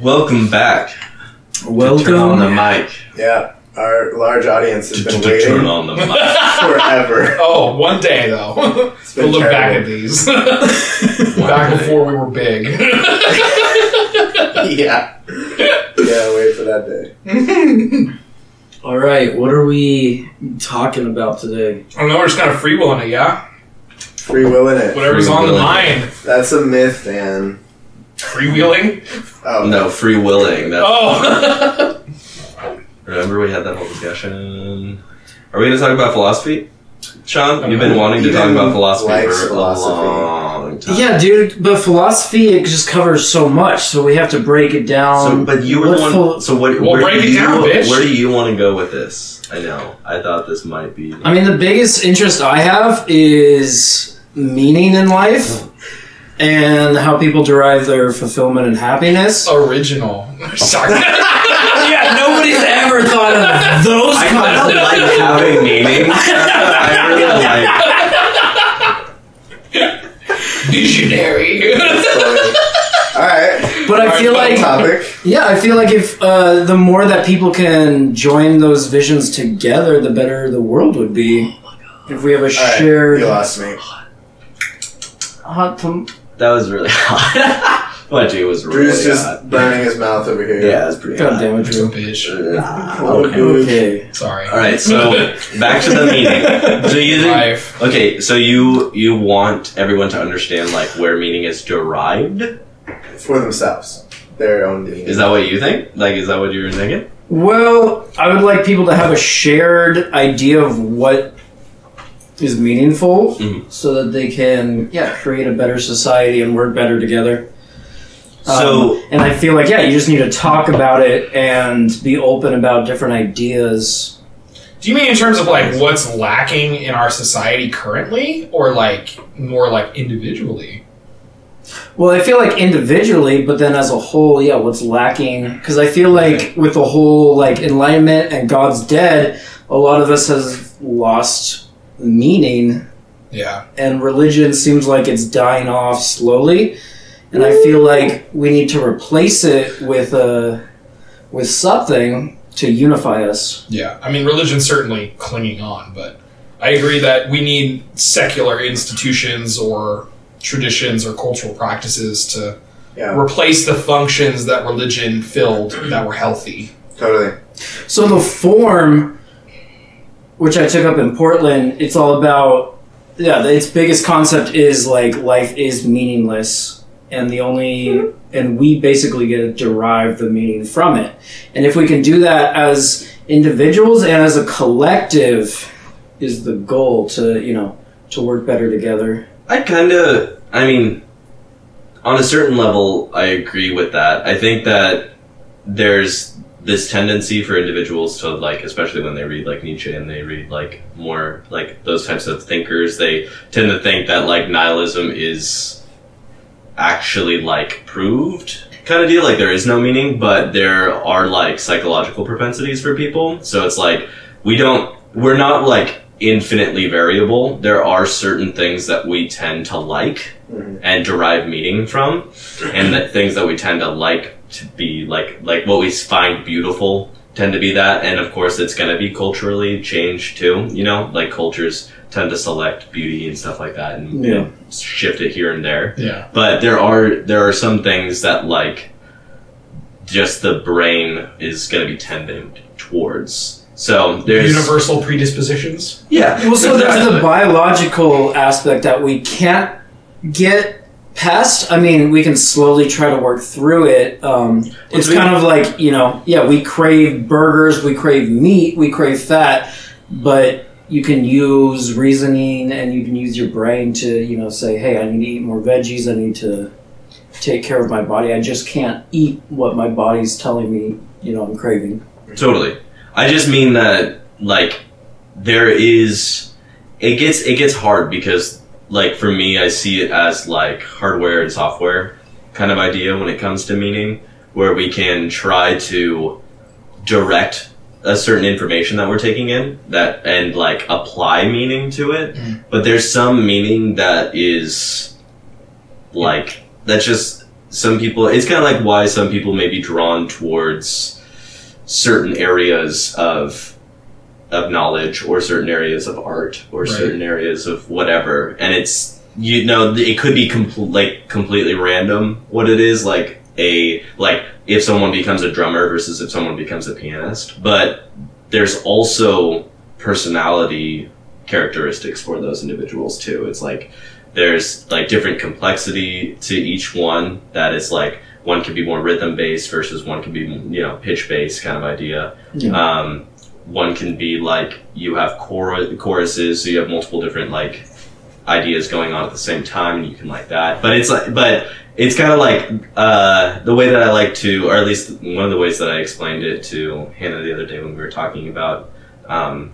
Welcome back. To turn Welcome. on the mic. Yeah, our large audience has To, been to turn waiting on the mic. forever. Oh, one day though. It's we'll been look back terrible. at these. back day. before we were big. yeah. Yeah, wait for that day. All right, what are we talking about today? I don't know, we're just kind of freewheeling it, yeah? Free will in it. Whatever's on the Freewheeling. mind. That's a myth, man. Freewheeling? Oh, No, free willing. That, Oh! Remember we had that whole discussion. Are we going to talk about philosophy? Sean, you've been wanting to talk Ian about philosophy likes for philosophy. a long time. Yeah, dude, but philosophy it just covers so much, so we have to break it down. So, but you were the one. phil- so what? Well, where break do it you, down, bitch. Where do you want to go with this? I know. I thought this might be. I mean, the biggest interest I have is meaning in life and how people derive their fulfillment and happiness. Original. Sorry. yeah, nobody's ever thought of those I kinds kind of of like having meaning. I really like. Visionary. All right. But I feel like Topic. Yeah, I feel like if uh, the more that people can join those visions together, the better the world would be. If we have a All right. shared You lost me. hot tom- That was really hot. what dude was really Drew's just hot. burning his mouth over here. Yeah, it was pretty God hot. damn it, Drew. Bitch. Ah, Oh, okay. Okay. Sorry. All right, so back to the meaning. So you think? Life. Okay, so you you want everyone to understand like where meaning is derived? For themselves. Their own meaning. Is that what you think? Like, is that what you were thinking? Well, I would like people to have a shared idea of what is meaningful Mhm. so that they can, yeah, create a better society and work better together. So- Um, and I feel like, yeah, you just need to talk about it and be open about different ideas. Do you mean in terms of like what's lacking in our society currently, or like more like individually? Well, I feel like individually, but then as a whole, yeah, what's lacking? Because I feel like with the whole like enlightenment and God's dead, a lot of us has lost meaning, Yeah. and religion seems like it's dying off slowly. And I feel like we need to replace it with a with something to unify us. Yeah, I mean, religion's certainly clinging on, but I agree that we need secular institutions or traditions or cultural practices to Yeah, replace the functions that religion filled that were healthy. totally. So the Forum, which I took up in Portland, it's all about yeah. Its biggest concept is like life is meaningless, and the only mm-hmm. and we basically get to derive the meaning from it. And if we can do that as individuals and as a collective, is the goal to you know to work better together. I kind of, I mean, on a certain level, I agree with that. I think that there's this tendency for individuals to like, especially when they read like Nietzsche and they read like more like those types of thinkers, they tend to think that like nihilism is actually like proved kind of deal. Like there is no meaning, but there are like psychological propensities for people. So it's like we don't, we're not like infinitely variable. There are certain things that we tend to like Mhm. and derive meaning from, and that things that we tend to like to be like like what we find beautiful tend to be that. And of course, it's going to be culturally changed too. You know, like cultures tend to select beauty and stuff like that, and Yeah. shift it here and there Yeah. but there are there are some things that like just the brain is going to be tending towards so there's Universal predispositions. yeah Well, so there's the biological aspect that we can't get past. I mean, we can slowly try to work through it. Um, it's kind of like, you know, yeah, we crave burgers, we crave meat, we crave fat, but you can use reasoning and you can use your brain to, you know, say, hey, I need to eat more veggies, I need to take care of my body. I just can't eat what my body's telling me, you know, I'm craving. totally i just mean that like there is it gets it gets hard because like for me i see it as like hardware and software kind of idea when it comes to meaning where we can try to direct a certain information that we're taking in that and like apply meaning to it Mm. but there's some meaning that is like that's just some people it's kind of like why some people may be drawn towards certain areas of of knowledge or certain areas of art or Right. certain areas of whatever and it's you know it could be compl- like completely random what it is like a like if someone becomes a drummer versus if someone becomes a pianist but there's also personality characteristics for those individuals too it's like there's like different complexity to each one that is like one could be more rhythm based versus one could be you know pitch based kind of idea Yeah. um, one can be like you have chor- choruses so you have multiple different like ideas going on at the same time and you can like that. But it's like but it's kind of like uh, the way that i like to or at least one of the ways that i explained it to hannah the other day when we were talking about um,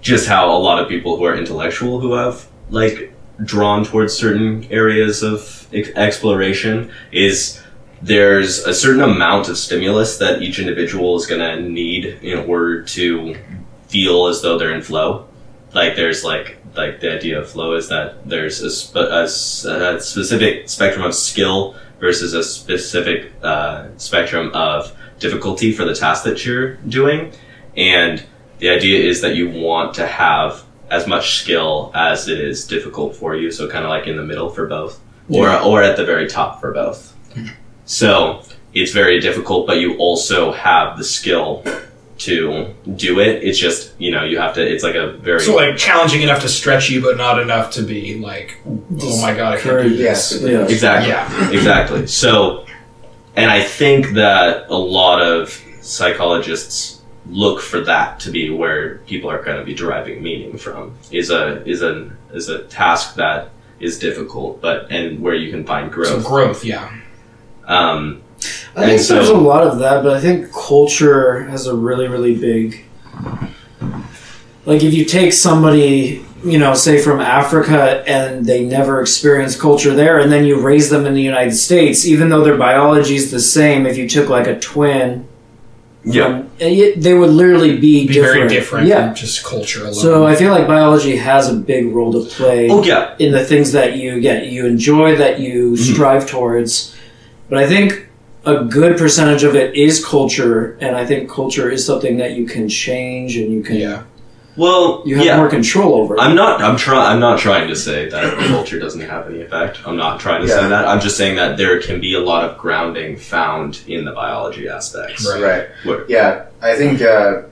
just how a lot of people who are intellectual who have like drawn towards certain areas of ex- exploration is there's a certain amount of stimulus that each individual is going to need in order to feel as though they're in flow. Like there's like like the idea of flow is that there's a, spe- a a specific spectrum of skill versus a specific uh, spectrum of difficulty for the task that you're doing. And the idea is that you want to have as much skill as it is difficult for you. So kind of like in the middle for both. Or or at the very top for both so it's very difficult but you also have the skill to do it it's just you know you have to it's like a very So like challenging enough to stretch you, but not enough to be like, oh my god, I can't do this. Yeah. Yeah. exactly Yeah. exactly so and i think that a lot of psychologists look for that to be where people are going to be deriving meaning from is a is a is a task that is difficult but and where you can find growth. So growth growth, yeah. Um I think so- there's a lot of that, but I think culture has a really, really big. Like, if you take somebody, you know, say from Africa and they never experienced culture there, and then you raise them in the United States, even though their biology is the same, if you took like a twin, yeah from, it, they would literally be, Be different. very different Yeah. from just culture alone. So I feel like biology has a big role to play oh yeah in the things that you get you enjoy that you strive towards but i think a good percentage of it is culture and i think culture is something that you can change and you can yeah. well you have yeah more control over I'm not. I'm trying. I'm not trying to say that culture doesn't have any effect. I'm not trying to Yeah. say that. I'm just saying that there can be a lot of grounding found in the biology aspects. Right. Right. What- Yeah, I think uh,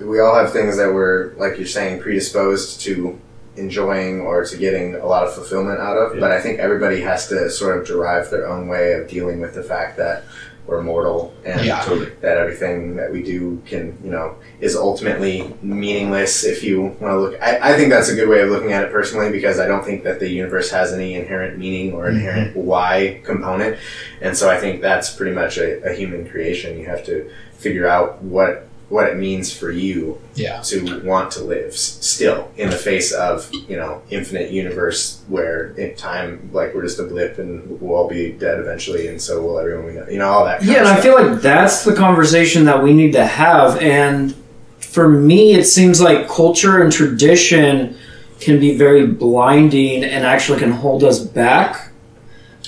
we all have things that we're, like you're saying, predisposed to enjoying or to getting a lot of fulfillment out of. Yeah. But I think everybody has to sort of derive their own way of dealing with the fact that we're mortal and Yeah. Totally. that everything that we do can, you know, is ultimately meaningless if you want to look. I, I think that's a good way of looking at it personally because I don't think that the universe has any inherent meaning or mm-hmm. inherent why component. And so I think that's pretty much a, a human creation. You have to figure out what what it means for you Yeah. to want to live s- still in the face of you know infinite universe where in time like we're just a blip and we'll all be dead eventually and so will everyone we know you know all that yeah of and i feel like that's the conversation that we need to have and for me it seems like culture and tradition can be very blinding and actually can hold us back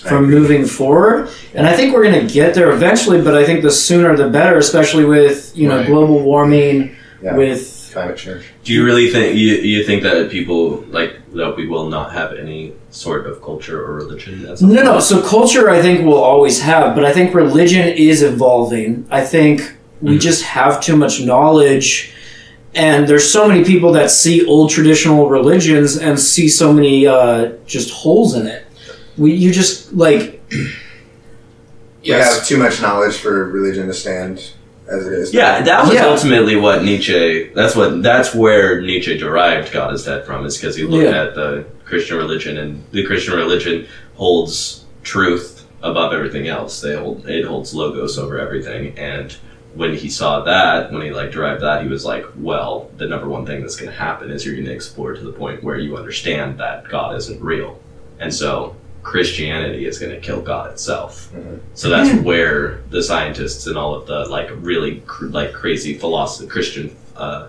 from moving forward. And I think we're going to get there eventually, but I think the sooner the better, especially with, you know, Right. global warming, Yeah. with climate change Do you really think you, you think that people like that we will not have any sort of culture or religion? At No, no. So culture, I think, will always have, but I think religion is evolving. I think we Mhm. just have too much knowledge, and there's so many people that see old traditional religions and see so many uh, just holes in it. We, you just like, you Yes. have too much knowledge for religion to stand as it is Yeah, that was Yeah. ultimately what Nietzsche. That's what. That's where Nietzsche derived "God is dead" from, is because he looked Yeah. at the Christian religion, and the Christian religion holds truth above everything else. They hold it holds logos over everything, and when he saw that, when he like derived that, he was like, "Well, the number one thing that's going to happen is you're going to explore to the point where you understand that God isn't real, and so." Christianity is going to kill God itself. Mhm. So that's where the scientists and all of the like really cr- like crazy philosophy Christian uh,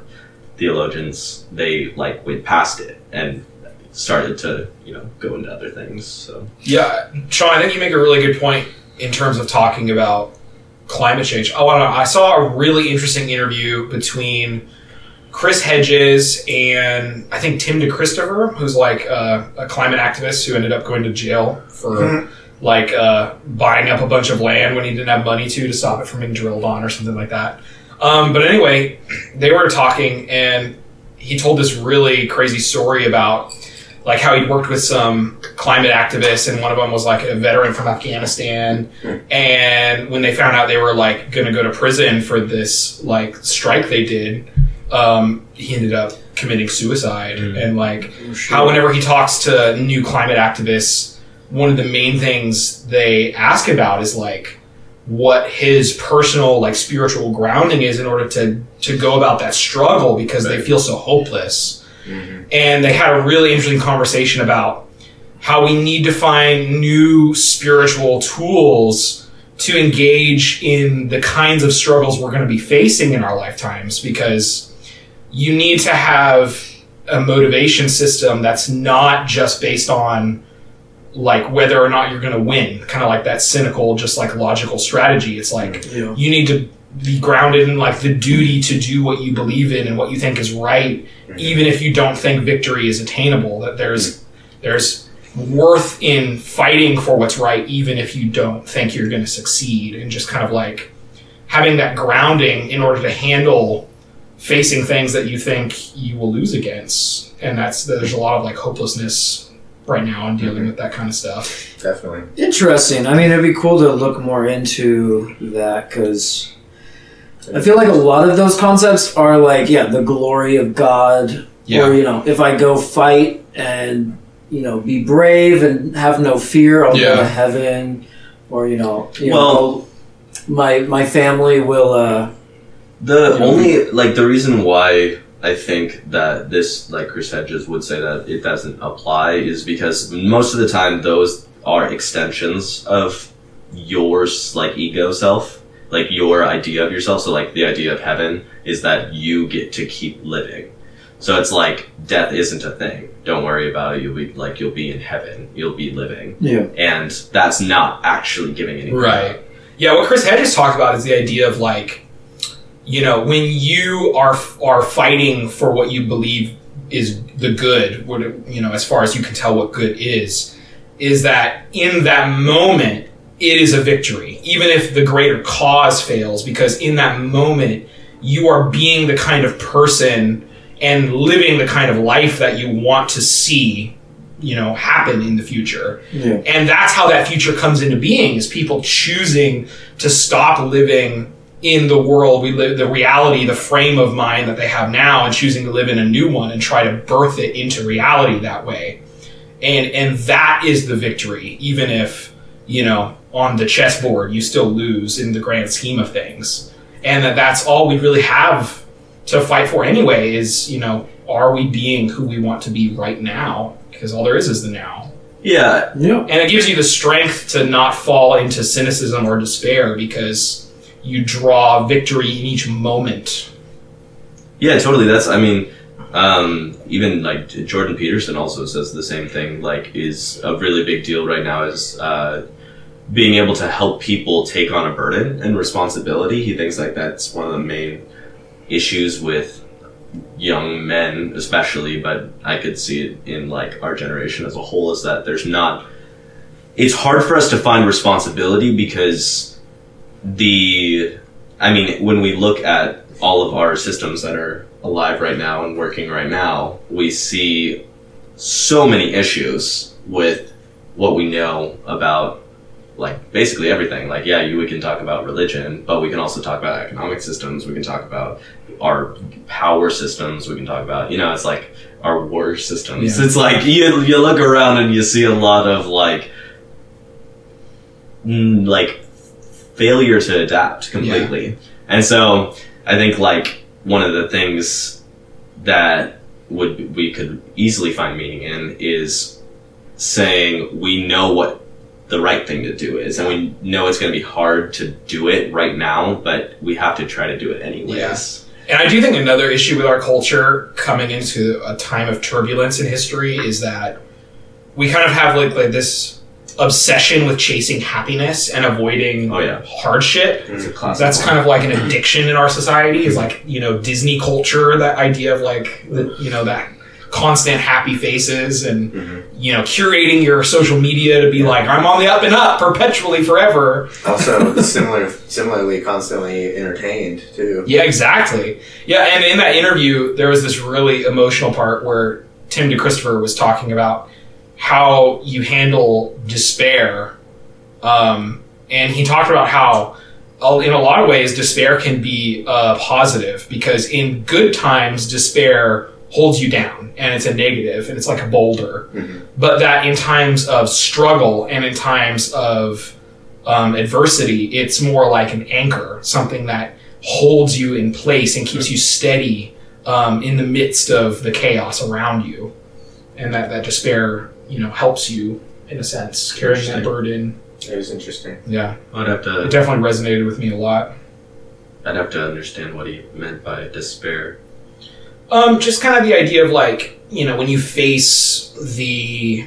theologians they like went past it and started to you know go into other things. So Yeah, Sean, I think you make a really good point in terms of talking about climate change. Oh, I, don't know, I saw a really interesting interview between Chris Hedges and I think Tim DeChristopher, who's like uh, a climate activist who ended up going to jail for Mhm. like uh, buying up a bunch of land when he didn't have money to to stop it from being drilled on or something like that. Um, but anyway, they were talking and he told this really crazy story about like how he'd worked with some climate activists and one of them was like a veteran from Afghanistan and when they found out they were like going to go to prison for this like strike they did um, he ended up committing suicide. And like how whenever he talks to new climate activists one of the main things they ask about is like what his personal like spiritual grounding is in order to to go about that struggle because they feel so hopeless. Mhm. and they had a really interesting conversation about how we need to find new spiritual tools to engage in the kinds of struggles we're going to be facing in our lifetimes because you need to have a motivation system that's not just based on like whether or not you're going to win kind of like that cynical just like logical strategy it's like Yeah. you need to be grounded in like the duty to do what you believe in and what you think is right even if you don't think victory is attainable that there's there's worth in fighting for what's right even if you don't think you're going to succeed and just kind of like having that grounding in order to handle facing things that you think you will lose against and that's there's a lot of like hopelessness right now in dealing with that kind of stuff Definitely. Interesting. I mean, it'd be cool to look more into that because I feel like a lot of those concepts are like, yeah, the glory of God, or you know, if I go fight and you know be brave and have no fear, I'll go to heaven, or you know, you Well- know, my my family will. uh The Yeah. only like the reason why I think that this like Chris Hedges would say that it doesn't apply is because most of the time those are extensions of yours like ego self, like your idea of yourself. So like the idea of heaven is that you get to keep living. So it's like death isn't a thing. Don't worry about it. You'll be like you'll be in heaven. You'll be living, Yeah. and that's not actually giving anything. Right. up. Yeah, what Chris Hedges talked about is the idea of like, you know, when you are are fighting for what you believe is the good, what you know, as far as you can tell what good is, is that in that moment it is a victory, even if the greater cause fails, because in that moment you are being the kind of person and living the kind of life that you want to see, you know, happen in the future. Yeah. And that's how that future comes into being is people choosing to stop living in the world we live the reality, the frame of mind that they have now and choosing to live in a new one and try to birth it into reality that way. And and that is the victory, even if, you know, on the chessboard you still lose in the grand scheme of things. And that that's all we really have to fight for anyway is, you know, are we being who we want to be right now? Because all there is is the now Yeah, Yeah. and it gives you the strength to not fall into cynicism or despair because you draw victory in each moment. Yeah, totally. That's I mean, um, even like Jordan Peterson also says the same thing. Like, is a really big deal right now is uh, being able to help people take on a burden and responsibility. He thinks like that's one of the main issues with young men, especially. But I could see it in like our generation as a whole is that there's not. It's hard for us to find responsibility because the I mean, when we look at all of our systems that are alive right now and working right now, we see so many issues with what we know about like basically everything. Like, yeah, you we can talk about religion, but we can also talk about economic systems. We can talk about our power systems. We can talk about you know, it's like our war systems. Yeah. It's like you you look around and you see a lot of like like failure to adapt completely. And so I think like one of the things that would we could easily find meaning in is saying we know what the right thing to do is. And we know it's going to be hard to do it right now but we have to try to do it anyways. And I do think another issue with our culture coming into a time of turbulence in history is that we kind of have like, like this obsession with chasing happiness and avoiding Oh yeah, hardship. That's kind of like an addiction in our society. Is like you know Disney culture, that idea of like the, you know that constant happy faces and Mhm. you know curating your social media to be like I'm on the up and up perpetually forever. Also, similar, similarly, constantly entertained too. Yeah, exactly. Yeah, and in that interview, there was this really emotional part where Tim DeChristopher was talking about how you handle despair, um, and he talked about how, uh, in a lot of ways, despair can be uh, positive because in good times, despair holds you down and it's a negative and it's like a boulder, Mhm. but that in times of struggle and in times of um, adversity, it's more like an anchor, something that holds you in place and keeps you steady um, in the midst of the chaos around you, and that that despair, you know, helps you in a sense carrying that burden. It was interesting. Yeah, I'd have to. it definitely resonated with me a lot. I'd have to understand what he meant by despair. Um, just kind of the idea of like you know when you face the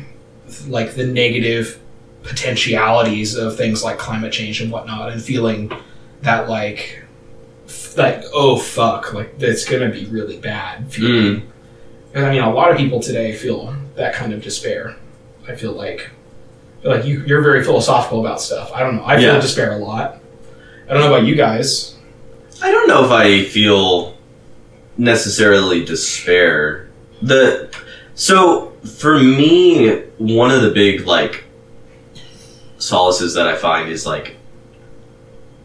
like the negative potentialities of things like climate change and whatnot, and feeling that like f- like oh fuck like that's gonna be really bad. feeling. Mm. And I mean, a lot of people today feel that kind of despair. I feel like, I feel like you, you're very philosophical about stuff. I don't know. I feel Yeah. despair a lot. I don't know about you guys. I don't know if I feel necessarily despair. The so for me, one of the big like solaces that I find is like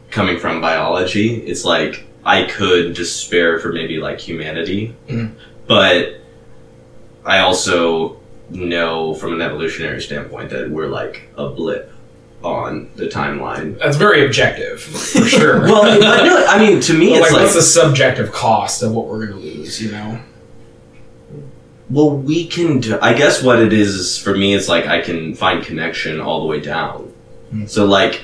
coming from biology. It's like I could despair for maybe like humanity, Mhm. but I also know from an evolutionary standpoint that we're like a blip on the timeline. That's very objective, for sure. Well, but no, I mean, to me, But, it's like, like what's the subjective cost of what we're going to lose? You know? Well, we can. Do, I guess what it is, for me, is like I can find connection all the way down. Hmm. So like,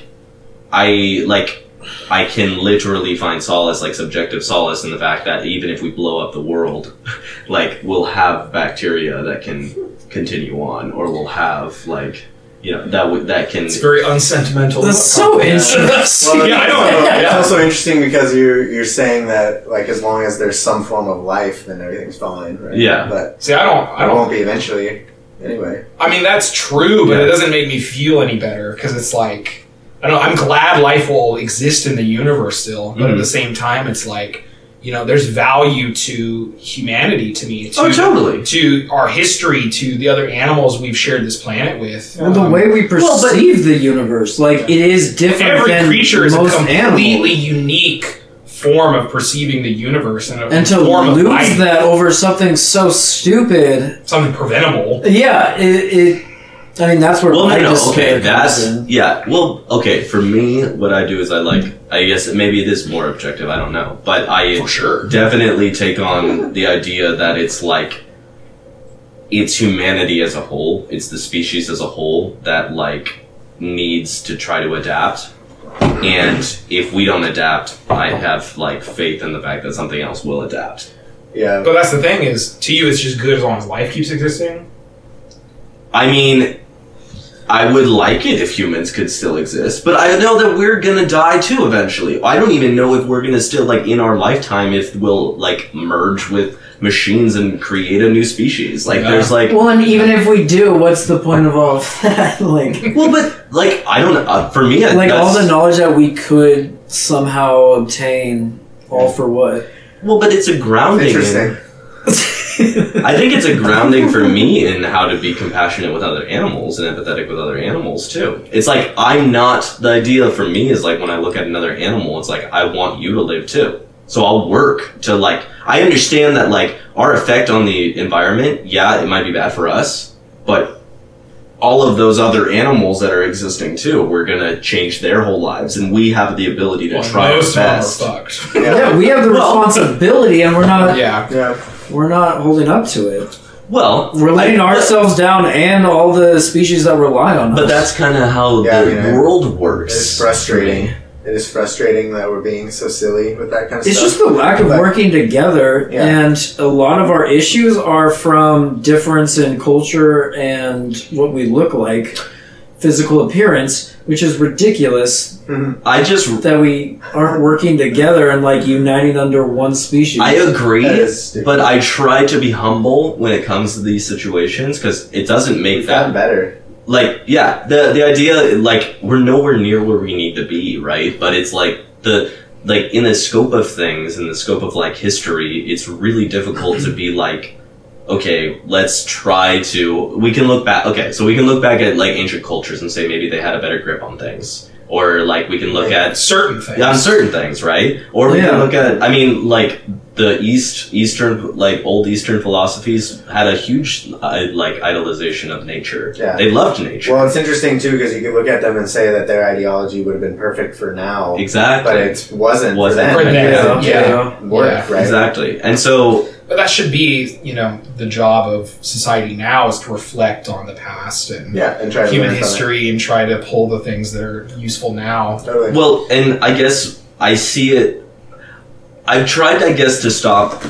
I like I can literally find solace, like subjective solace, in the fact that even if we blow up the world, like we'll have bacteria that can continue on, or we'll have like you know that would that can. It's very unsentimental. That's so Yeah. interesting. yeah, I know. It's also, it's Yeah. also interesting because you're you're saying that like as long as there's some form of life, then everything's fine, right? Yeah. But See, I don't. I it don't. won't be eventually. Anyway. I mean, that's true, but Yeah. it doesn't make me feel any better because it's like I don't. know, I'm glad life will exist in the universe still, but at Mhm. the same time, it's like you know, there's value to humanity to me. To, oh, totally. To our history, to the other animals we've shared this planet with. Well, the Um, way we Well, but- perceive the universe, like it is different every than creature is a completely animals. unique form of perceiving the universe and a And to form lose life, that over something so stupid, something preventable. yeah, it. it I mean, that's where Well, my no, no, despair okay, that's in. yeah. Well, okay, for me, what I do is I like. I guess maybe it is more objective. I don't know, but I For sure. definitely take on the idea that it's like it's humanity as a whole, it's the species as a whole that like needs to try to adapt. And if we don't adapt, I have like faith in the fact that something else will adapt. Yeah. But that's the thing is, to you, it's just good as long as life keeps existing. I mean, I would like it if humans could still exist, but I know that we're gonna die too eventually. I don't even know if we're gonna still like in our lifetime if we'll like merge with machines and create a new species. Like Yeah. there's like Well, and even if we do, what's the point of all of that? like, well, but like I don't know. Uh, for me, like all the knowledge that we could somehow obtain, all for what? well, but it's a grounding. in- Interesting. I think it's a grounding for me in how to be compassionate with other animals and empathetic with other animals too. It's like I'm not the idea for me is like when I look at another animal, it's like I want you to live too. So I'll work to like I understand that like our effect on the environment, yeah, it might be bad for us, but all of those other animals that are existing too, we're gonna change their whole lives, and we have the ability to Well, try our most of them are best. fucked. yeah, we have the responsibility, and we're not. yeah. Yeah. We're not holding up to it. Well, We're letting I- ourselves down, and all the species that rely on us. But that's kind of how Yeah, the yeah. world works. It's frustrating. It is frustrating that we're being so silly with that kind of It's stuff. It's just the lack of But- working together, Yeah. and a lot of our issues are from difference in culture and what we look like, physical appearance, which is ridiculous Mhm. I just that we aren't working together and like uniting under one species. I agree, That is stupid. but I try to be humble when it comes to these situations because it doesn't make We've that gotten better. like yeah the the idea like we're nowhere near where we need to be right but it's like the like in the scope of things in the scope of like history it's really difficult to be like okay let's try to we can look back okay so we can look back at like ancient cultures and say maybe they had a better grip on things or like we can look at certain things. on certain things right or we Yeah. can look at i mean like the east eastern like old eastern philosophies had a huge uh, like idolization of nature Yeah. they loved nature Well, it's interesting too because you can look at them and say that their ideology would have been perfect for now, Exactly. but it wasn't, Wasn't for for them. them, because it yeah. didn't work, Yeah. right? Exactly. And so, But that should be, you know, the job of society now is to reflect on the past and Yeah, and try human learn history and try to pull the things that are useful now. Totally. well, and I guess I see it. I've tried, I guess, to stop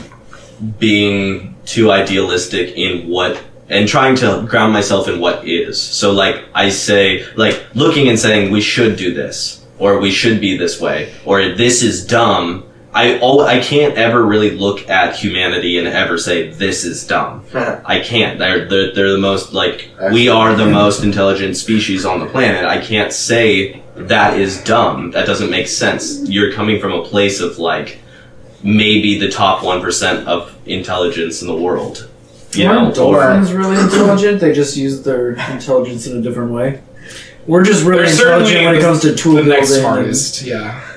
being too idealistic in what and trying to ground myself in what is. So, like, I say, like, looking and saying, we should do this, or we should be this way, or this is dumb. I, al- I can't ever really look at humanity and ever say, this is dumb. I can't. They're, they're, they're the most, like, we are the most intelligent species on the planet. I can't say that is dumb. That doesn't make sense. You're coming from a place of, like, maybe the top 1% of intelligence in the world. You know? Aren't dolphins really intelligent? They just use their intelligence in a different way. We're just really They're intelligent when it comes to tool the building. next and- smartest, yeah.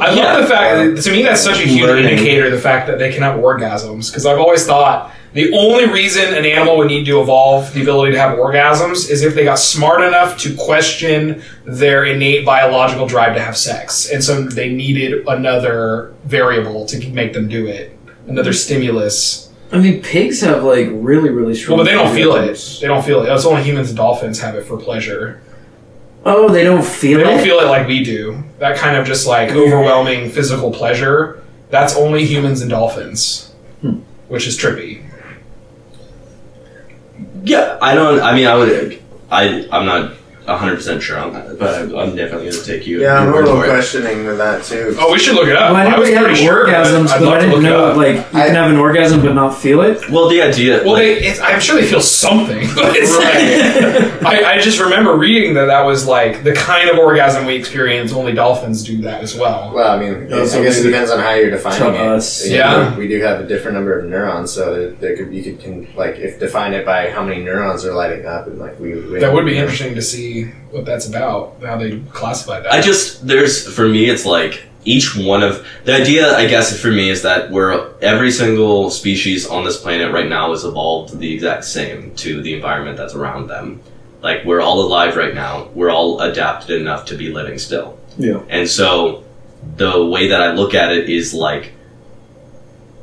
I Yeah. love the fact that to me that's such a huge Learning. indicator the fact that they can have orgasms because I've always thought the only reason an animal would need to evolve the ability to have orgasms is if they got smart enough to question their innate biological drive to have sex and so they needed another variable to make them do it another stimulus I mean, pigs have like really, really strong. well but they don't feel it they don't feel it it's only humans and dolphins have it for pleasure Oh, they don't feel They it. They don't feel it like we do. That kind of just like overwhelming physical pleasure. That's only humans and dolphins, Hmm. which is trippy. Yeah, I don't. I mean, I would. I I'm not hundred percent sure on that, but I'm, I'm definitely going to take you. yeah, your I'm a little for it. questioning with that too. Oh, we should look it up. well, I I was we have pretty sure. orgasms, I'd but love I to didn't look it know up. like you I- can have an orgasm but not feel it. Well, the idea. Well, like, they, it's, I'm sure they feel something, but it's like I, I just remember reading that that was like the kind of orgasm we experience. Only dolphins do that as well. Well, I mean, I guess it depends on how you're defining to it. us. You Yeah. know, we do have a different number of neurons, so there, there could you could can, like if define it by how many neurons are lighting up, and like we, we That would be interesting to see what that's about. How they classify that. I just there's for me, it's like each one of the idea. I guess for me is that we're every single species on this planet right now is evolved the exact same to the environment that's around them. Like we're all alive right now. We're all adapted enough to be living still. Yeah. And so the way that I look at it is like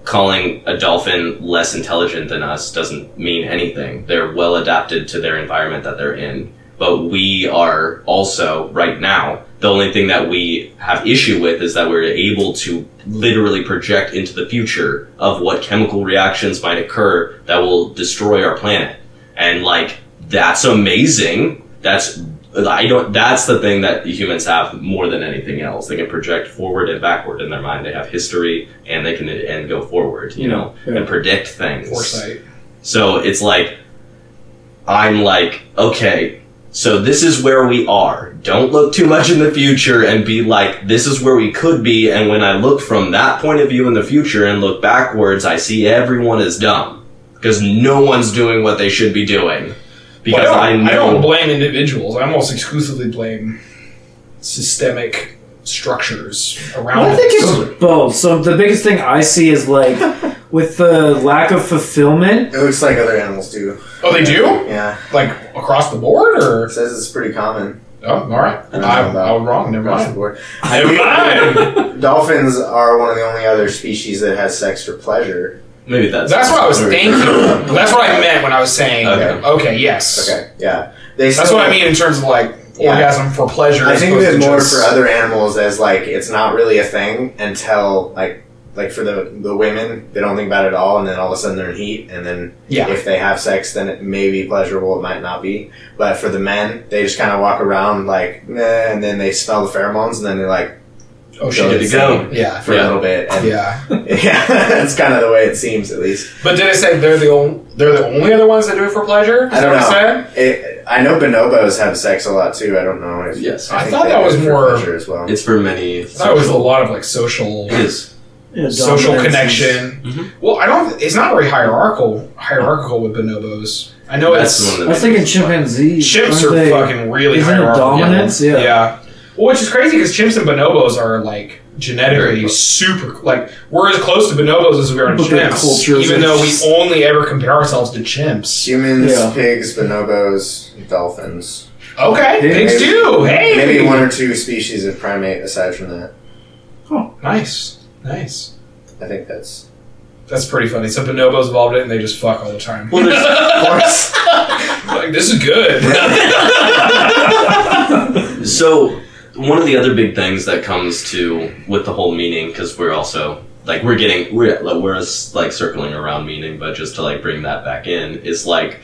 calling a dolphin less intelligent than us doesn't mean anything. They're well adapted to their environment that they're in. But we are also, right now, the only thing that we have issue with is that we're able to literally project into the future of what chemical reactions might occur that will destroy our planet. And like, that's amazing. That's I don't. That's the thing that humans have more than anything else. They can project forward and backward in their mind. They have history, and they can and go forward. You know, Yeah. and predict things. foresight. So it's like I'm like, okay, so this is where we are. Don't look too much in the future and be like, this is where we could be. And when I look from that point of view in the future and look backwards, I see everyone is dumb because no one's doing what they should be doing. Because Well, I, I, don't, know. I don't blame individuals. I almost exclusively blame systemic structures around Well, I think us. it's both. So the biggest thing I see is like with the lack of fulfillment. It looks like other animals do. Oh, they do Yeah, like across the board, it or says it's pretty common oh, all right. I don't know I, about I was wrong. Never across the mind. board. Never mind. Dolphins are one of the only other species that has sex for pleasure. Maybe that's That's what I was thinking. That's what I meant when I was saying. Okay. Okay, yes. Okay, yeah, they. That's still- what I mean in terms of like Yeah. orgasm for pleasure. I as think opposed of to more just- for other animals as like it's not really a thing until like like for the the women they don't think about it at all and then all of a sudden they're in heat and then Yeah. if they have sex then it may be pleasurable it might not be but for the men they just kind of walk around like Meh, and then they smell the pheromones and then they're like Oh go shit! to insane Yeah, for Yeah. a little bit and yeah. yeah that's kind of the way it seems at least But did I say they're the only they're the only other ones that do it for pleasure? Is I don't know. I it, I know bonobos have sex a lot too I don't know if Yes. I think thought that was more- pleasure as well It's for many. That was a lot of like social It is. Yeah, social dominance connection. Mhm. Well, I don't. It's not very hierarchical hierarchical with bonobos. I know That's it's the one I was thinking chimpanzees. chimps aren't they- fucking really Isn't it hierarchical. dominance? Yeah. Yeah. Well, which is crazy because chimps and bonobos are like genetically super like we're as close to bonobos as we are to But chimps, even though we only ever compare ourselves to chimps. humans Yeah. pigs bonobos dolphins Okay, Yeah, pigs maybe- do. Hey, Maybe one or two species of primate aside from that. Oh, nice, nice. I think that's. That's pretty funny. So bonobos evolved it, and they just fuck all the time. Well, there's- Of course. like this is good. So one of the other big things that comes to with the whole meaning, because we're also like we're getting we're like, we're like circling around meaning, but just to like bring that back in is like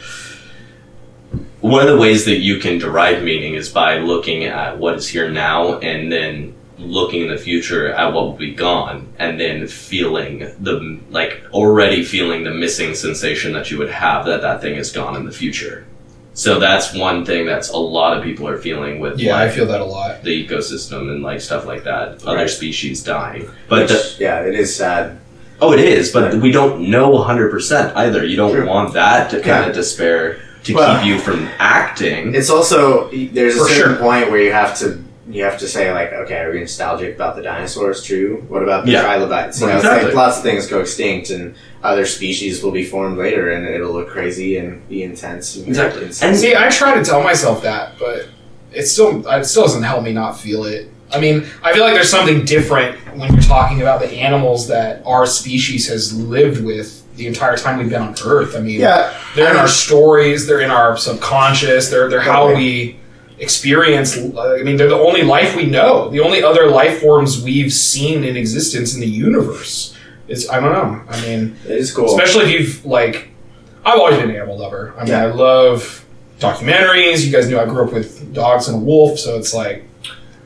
one of the ways that you can derive meaning is by looking at what is here now and then looking in the future at what will be gone and then feeling the like already feeling the missing sensation that you would have that that thing is gone in the future so that's one thing that's a lot of people are feeling with yeah, I feel that a lot. the ecosystem and like stuff like that other species dying but Which, the, yeah, it is sad. oh it is but Right. we don't know 100% either you don't True. want that to kind Yeah. of despair to Well, keep you from acting It's also there's a certain sure. point where you have to you have to say like, okay, are we nostalgic about the dinosaurs? too? What about the Yeah. trilobites? You know, Exactly. like lots of things go extinct, and other species will be formed later, and it'll look crazy and be intense. And Exactly. insane. And See, I try to tell myself that, but it still it still doesn't help me not feel it. I mean, I feel like there's something different when you're talking about the animals that our species has lived with the entire time we've been on Earth. I mean, yeah, they're I in mean- our stories, they're in our subconscious, they're they're how Totally. we experience. Uh, I mean, they're the only life we know, the only other life forms we've seen in existence in the universe. It's I don't know. I mean, it is cool. especially if you've like i've always been an animal lover i mean Yeah. i love documentaries you guys knew i grew up with dogs and a wolf so it's like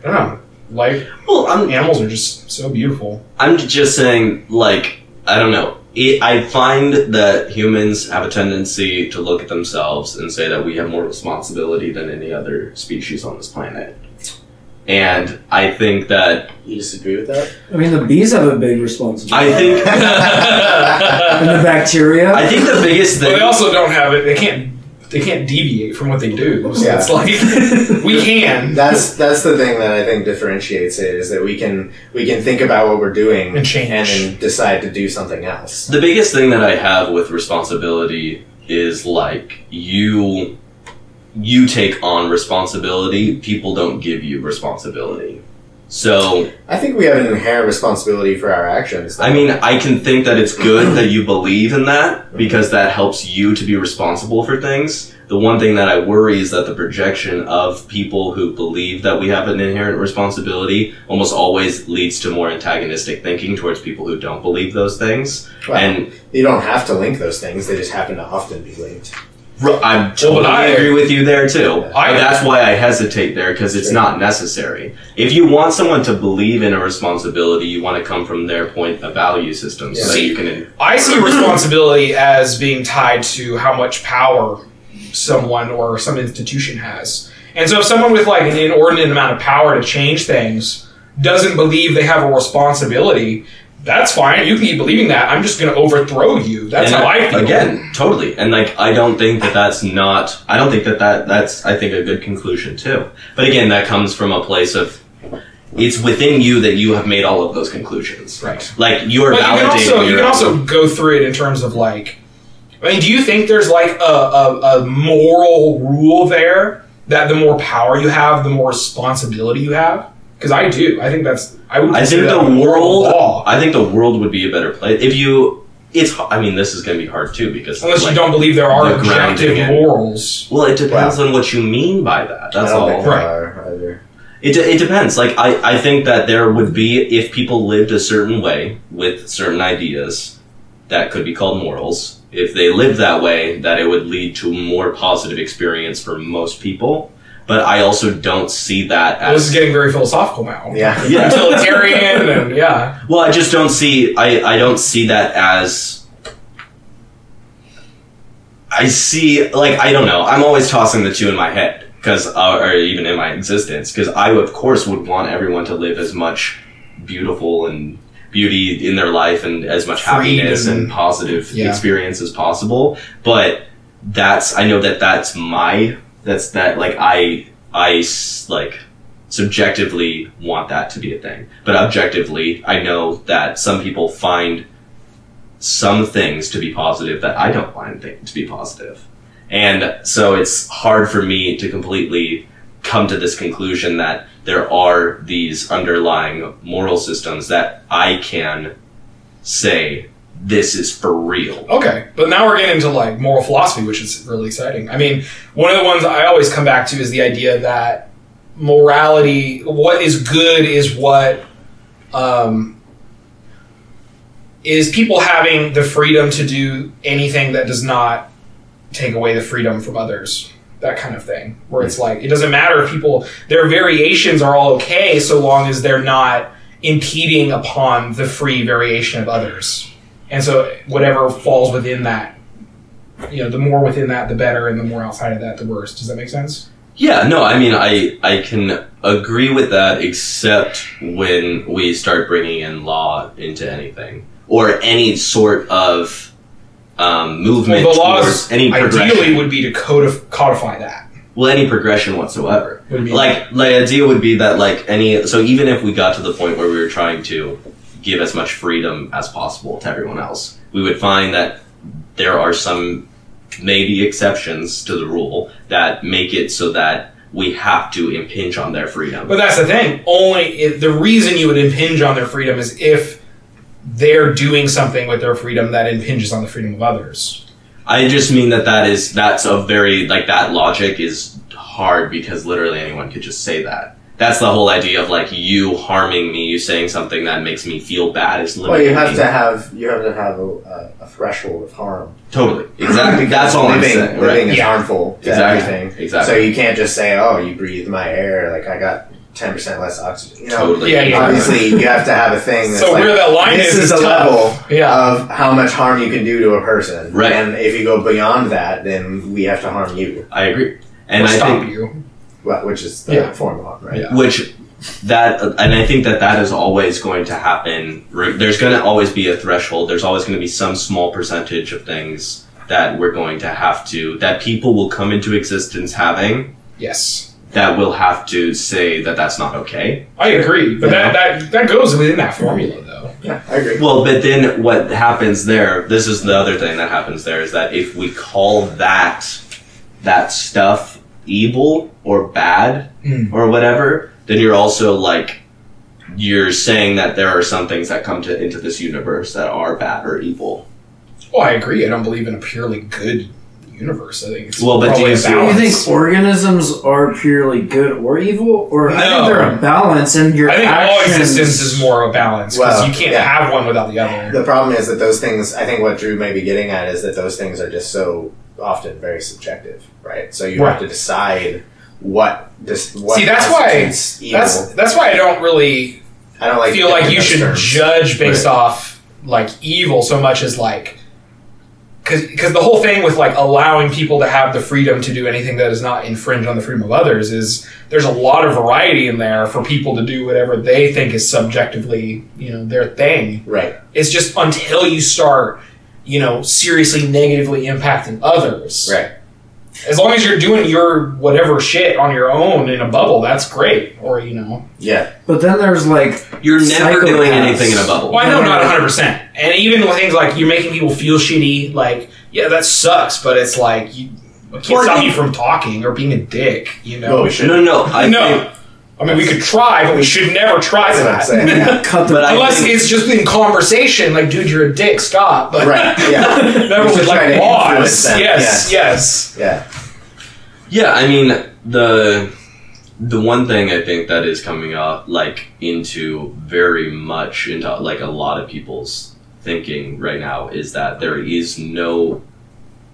i don't know like well i'm animals are just so beautiful I'm just saying, like, I don't know. It, I find that humans have a tendency to look at themselves and say that we have more responsibility than any other species on this planet. And I think that you disagree with that? I mean, the bees have a big responsibility. I think and the bacteria. I think the biggest but thing. they also don't have it they can't they can't deviate from what they do so Yeah. it's like we can That's that's the thing that I think differentiates it is that we can we can think about what we're doing And change. and then decide to do something else. The biggest thing that I have with responsibility is like you you take on responsibility, people don't give you responsibility. So, I think we have an inherent responsibility for our actions. though. I mean, I can think that it's good that you believe in that because that helps you to be responsible for things. The one thing that I worry is that the projection of people who believe that we have an inherent responsibility almost always leads to more antagonistic thinking towards people who don't believe those things. Well, and you don't have to link those things; they just happen to often be linked. Ru- I totally I- agree with you there too. I- that's why I hesitate there because it's Sure. not necessary. If you want someone to believe in a responsibility, you want to come from their point of value system so Yeah. that See, you can. I see responsibility as being tied to how much power someone or some institution has. And so if someone with like an inordinate amount of power to change things doesn't believe they have a responsibility, that's fine. You can keep believing that. I'm just going to overthrow you. That's and how I feel. Again, totally. And like, I don't think that that's not. I don't think that that that's. I think a good conclusion too. But again, that comes from a place of. It's within you that you have made all of those conclusions. Right. Like you are But you can validating also you can also go through it in terms of like, I mean, do you think there's like a, a, a moral rule there that the more power you have, the more responsibility you have? Because I do. I think that's I would. I think the world. law. I think the world would be a better place if you. it's. I mean, this is going to be hard too because Unless like, you don't believe there are the objective grounding morals. Well, it depends on what you mean by that. That's I don't all. think Right. are either. It, it depends. Like I, I think that there would be if people lived a certain way with certain ideas that could be called morals. If they lived that way, that it would lead to more positive experience for most people. But I also don't see that Well, this is getting very philosophical now. Yeah. Yeah. Utilitarian and yeah. well. I just don't see. I, I don't see that as. I see like I don't know. I'm always tossing the two in my head because, uh, or even in my existence, because I of course would want everyone to live as much beautiful and beauty in their life and as much happiness and positive Yeah. experience as possible. But that's I know that that's my that's that like I I like subjectively want that to be a thing, but objectively I know that some people find some things to be positive that I don't find to be. And so it's hard for me to completely come to this conclusion that there are these underlying moral systems that I can say this is for real. Okay, but now we're getting into like moral philosophy, which is really exciting. I mean, one of the ones I always come back to is the idea that morality, what is good, is what um, is people having the freedom to do anything that does not take away the freedom from others. That kind of thing, where it's like it doesn't matter if people their variations are all okay so long as they're not impeding upon the free variation of others. And so whatever falls within that, you know, the more within that, the better, and the more outside of that, the worse. Does that make sense? Yeah, no, I mean, I I can agree with that, except when we start bringing in law into anything or any sort of um, movement Well, the laws any ideally would be to codif- codify that. well, any progression whatsoever. Like the idea would be that like any so even if we got to the point where we were trying to give as much freedom as possible to everyone else, we would find that there are some maybe exceptions to the rule that make it so that we have to impinge on their freedom. But that's the thing. Only if, the reason you would impinge on their freedom is if they're doing something with their freedom that impinges on the freedom of others. I just mean that that is that's a very like that logic is hard because literally anyone could just say that. That's the whole idea of like you harming me, you saying something that makes me feel bad is limiting Well, you have me. to have you have to have a, a, a threshold of harm. totally exactly. That's all I'm living, saying. Living Right? is Yeah. harmful to Exactly. everything. Exactly. So you can't just say, "Oh, you breathe my air." Like I got ten percent less oxygen. You know, Totally. Yeah, yeah. obviously you have to have a thing. That's So like, where that line this is is is the tough. level Yeah. of how much harm you can do to a person. Right. And if you go beyond that, then we have to harm you, I agree. And or I stop think you. Well, which is the Yeah. form law, right? Yeah. which that and I think that that is always going to happen. There's going to always be a threshold. There's always going to be some small percentage of things that we're going to have to that people will come into existence having Yes. that will have to say that that's not okay. I agree. But that, that, that goes within that formula, though. Yeah, I agree. Well, but then what happens there? This is the other thing that happens there is that if we call that that stuff evil or bad Mm. or whatever, then you're also like you're saying that there are some things that come to into this universe that are bad or evil. Well, I agree. I don't believe in a purely good universe. I think it's Well, but do you Do you think organisms are purely good or evil, or I No. think they're a balance, and your I think all existence is more a balance because Well, you can't yeah. have one without the other. The problem is that those things. I think what Drew may be getting at is that those things are just so often very subjective, right? So you Right. have to decide what this. What See, that's why- evil. That's that's why I don't really I don't like feel like you should terms. judge based Right. off like evil so much as like because the whole thing with like allowing people to have the freedom to do anything that does not infringe on the freedom of others is there's a lot of variety in there for people to do whatever they think is subjectively you know their thing Right. it's just until you start you know seriously negatively impacting others Right. as long as you're doing your whatever shit on your own in a bubble that's great or you know Yeah. But then there's like You're never doing anything in a bubble. Well, I know not 100%. And even with things like you're making people feel shitty, like, yeah, that sucks, but it's like, you it can't Or stop you- you from talking or being a dick, you know? No, we should. No, no, no. I no. Think- I mean, we could try, but we should never try That's what I'm that. saying. Yeah. Cut the But Unless think- it's just in conversation, like, dude, you're a dick, stop. But Right. Yeah. never We should with try like to influence pause. them. Yes, yes. Yeah. Yeah, I mean the the one thing I think that is coming up like into very much into like a lot of people's thinking right now is that there is no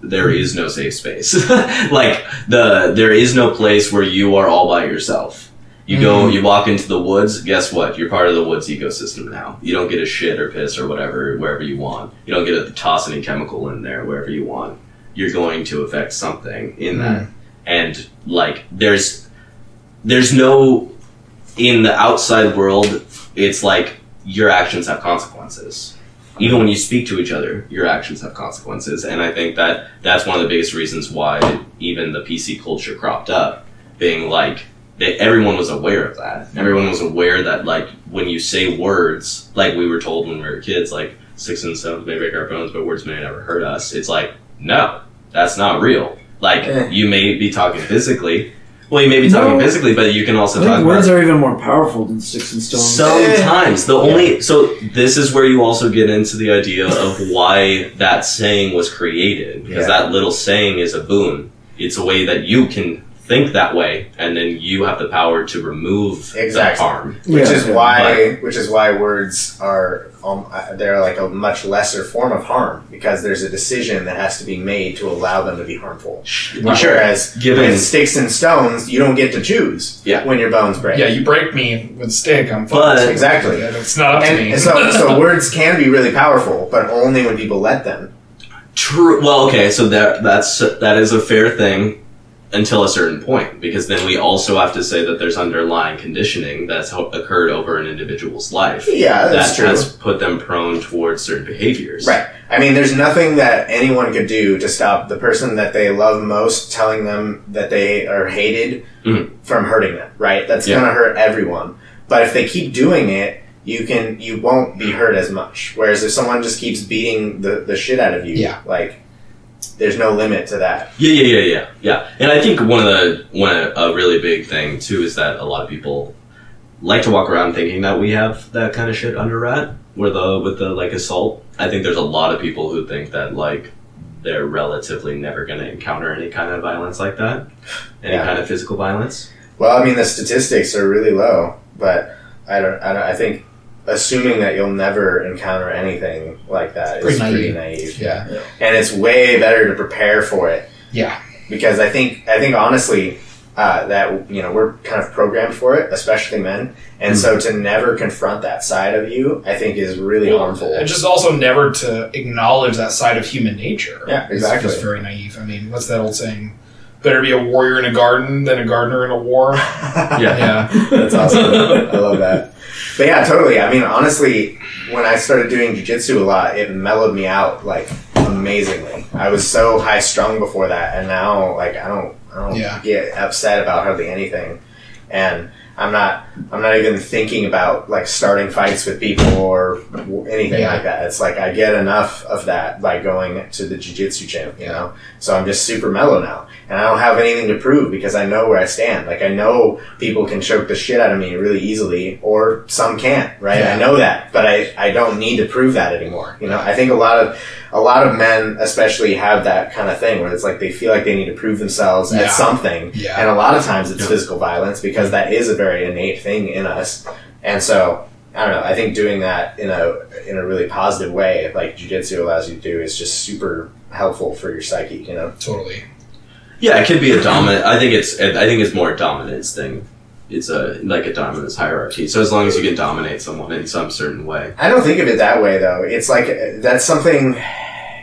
there is no safe space. like the there is no place where you are all by yourself. You go, mm-hmm. you walk into the woods. Guess what? You're part of the woods ecosystem now. You don't get a shit or piss or whatever wherever you want. You don't get to toss any chemical in there wherever you want. You're going to affect something in that mm-hmm. and like there's there's no in the outside world it's like your actions have consequences even when you speak to each other your actions have consequences and i think that that's one of the biggest reasons why even the pc culture cropped up being like everyone was aware of that everyone was aware that like when you say words like we were told when we were kids like six and stones may break our bones but words may never hurt us it's like no that's not real like Eh. you may be talking physically. Well, you may be talking No. physically, but you can also I talk think about words are even more powerful than sticks and stones. sometimes. The only so this is where you also get into the idea of why that saying was created because Yeah. that little saying is a boon. It's a way that you can think that way, and then you have the power to remove Exactly. the harm. Which Yeah, is yeah. why, which is why words are, um, uh, they're like a much lesser form of harm because there's a decision that has to be made to allow them to be harmful. Whereas Given- with sticks and stones, you don't get to choose Yeah. when your bones break. Yeah, you break me with a stick, I'm But- fucked. Exactly. It's not up to me. And so, so words can be really powerful, but only when people let them. True. Well, okay, so that that's that is a fair thing until a certain point, because then we also have to say that there's underlying conditioning that's ho- occurred over an individual's life Yeah, that's that true. has put them prone towards certain behaviors. Right. I mean, there's nothing that anyone could do to stop the person that they love most telling them that they are hated Mhm. from hurting them. Right. That's Yeah. going to hurt everyone. But if they keep doing it, you can you won't be hurt as much. Whereas if someone just keeps beating the, the shit out of you, Yeah. like there's no limit to that. Yeah, yeah, yeah, yeah, yeah. And I think one of the one a really big thing too is that a lot of people like to walk around thinking that we have that kind of shit under rat, where the with the like assault. I think there's a lot of people who think that like they're relatively never going to encounter any kind of violence like that, any Yeah. kind of physical violence. Well, I mean, the statistics are really low, but I don't. I don't. I think assuming that you'll never encounter anything like that is Pretty pretty naive. naive. yeah. and it's way better to prepare for it Yeah. because I think I think honestly uh, that you know we're kind of programmed for it, especially men, and so to never confront that side of you, I think is really harmful. And just also never to acknowledge that side of human nature. Yeah, is exactly. just very naive. I mean, what's that old saying? Better be a warrior in a garden than a gardener in a war. Yeah. Yeah. That's awesome. I love that. But yeah, totally. I mean, honestly, when I started doing jujitsu a lot, it mellowed me out like amazingly. I was so high strung before that, and now like I don't, I don't Yeah. get upset about hardly anything, and I'm not, I'm not even thinking about like starting fights with people or anything Yeah. like that. It's like I get enough of that by going to the jujitsu gym, you know. So I'm just super mellow now, and I don't have anything to prove because I know where I stand. Like I know people can choke the shit out of me really easily, or some can't. Right? Yeah. I know that, but I I don't need to prove that anymore. You know, I think a lot of a lot of men, especially, have that kind of thing where it's like they feel like they need to prove themselves Yeah. at something, Yeah. and a lot of times it's Yeah. physical violence because that is a very innate thing in us, and so. I don't know. I think doing that in a in a really positive way, like jujitsu allows you to do, is just super helpful for your psyche. You know. Totally. Yeah, it could be a dominant. I think it's. I think it's more a dominance thing. It's a like a dominance hierarchy. So as long as you can dominate someone in some certain way, I don't think of it that way though. It's like that's something.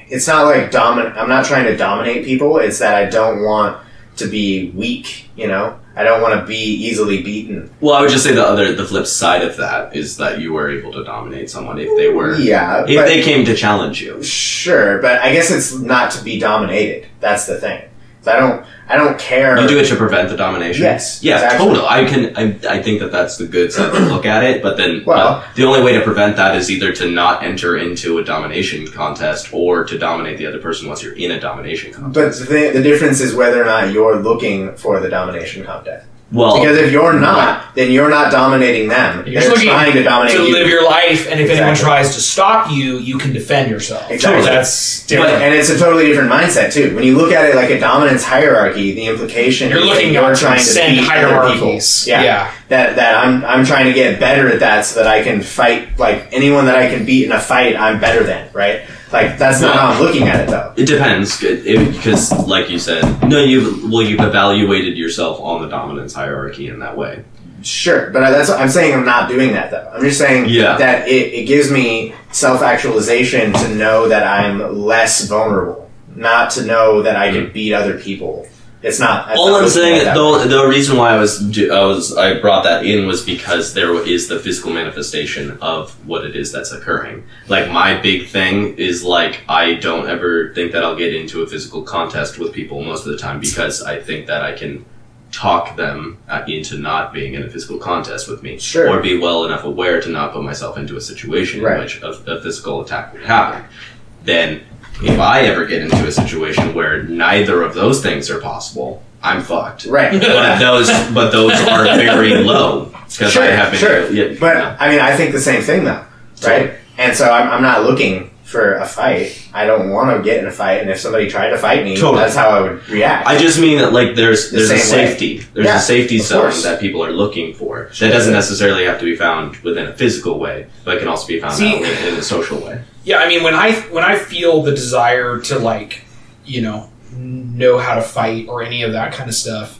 It's not like dominant. I'm not trying to dominate people. It's that I don't want to be weak. You know, I don't want to be easily beaten. Well, I would just say the other, the flip side of that is that you were able to dominate someone if they were, Yeah, if they came to challenge you. sure, but I guess it's not to be dominated. That's the thing. I don't. I don't care. You do it to prevent the domination. Yes, Yeah, exactly. totally. I can. I, I think that that's the good side to look at it. But then, Well- but the only way to prevent that is either to not enter into a domination contest or to dominate the other person once you're in a domination contest. But the, the difference is whether or not you're looking for the domination contest. Well, Because if you're not, then you're not dominating them. You're They're just trying to dominate to you. live your life, and if anyone tries to stop you, you can defend yourself. Exactly. That's But- and it's a totally different mindset too. When you look at it like a dominance hierarchy, the implication You're is that looking you're at trying to transcend beat other hierarchies. Yeah. Yeah. That that I'm I'm trying to get better at that so that I can fight like anyone that I can beat in a fight. I'm better than right. Like that's not how I'm looking at it though. It depends, because, like you said, no, you've well, you've evaluated yourself on the dominance hierarchy in that way. Sure, but that's I'm saying I'm not doing that though. I'm just saying Yeah. that it, it gives me self actualization to know that I'm less vulnerable, not to know that I can mm. beat other people. It's not. All I'm saying, though, way. the reason why I was I was I brought that in was because there is the physical manifestation of what it is that's occurring. Like my big thing is like I don't ever think that I'll get into a physical contest with people most of the time because I think that I can talk them uh, into not being in a physical contest with me, Sure. or be well enough aware to not put myself into a situation Right. in which a, a physical attack would happen. Then, if I ever get into a situation where neither of those things are possible, I'm fucked. right. But those, but those are very low because Sure, I have been. sure. Yeah, But yeah. I mean, I think the same thing though, right? And so I'm, I'm not looking for a fight. I don't want to get in a fight, and if somebody tried to fight me, Totally. that's how I would react. I just mean that like there's The there's a same way. safety there's Yeah, a safety zone course. that people are looking for Sure. that doesn't necessarily have to be found within a physical way, but can also be found See- in a social way. Yeah, I mean when I when I feel the desire to like, you know, know how to fight or any of that kind of stuff,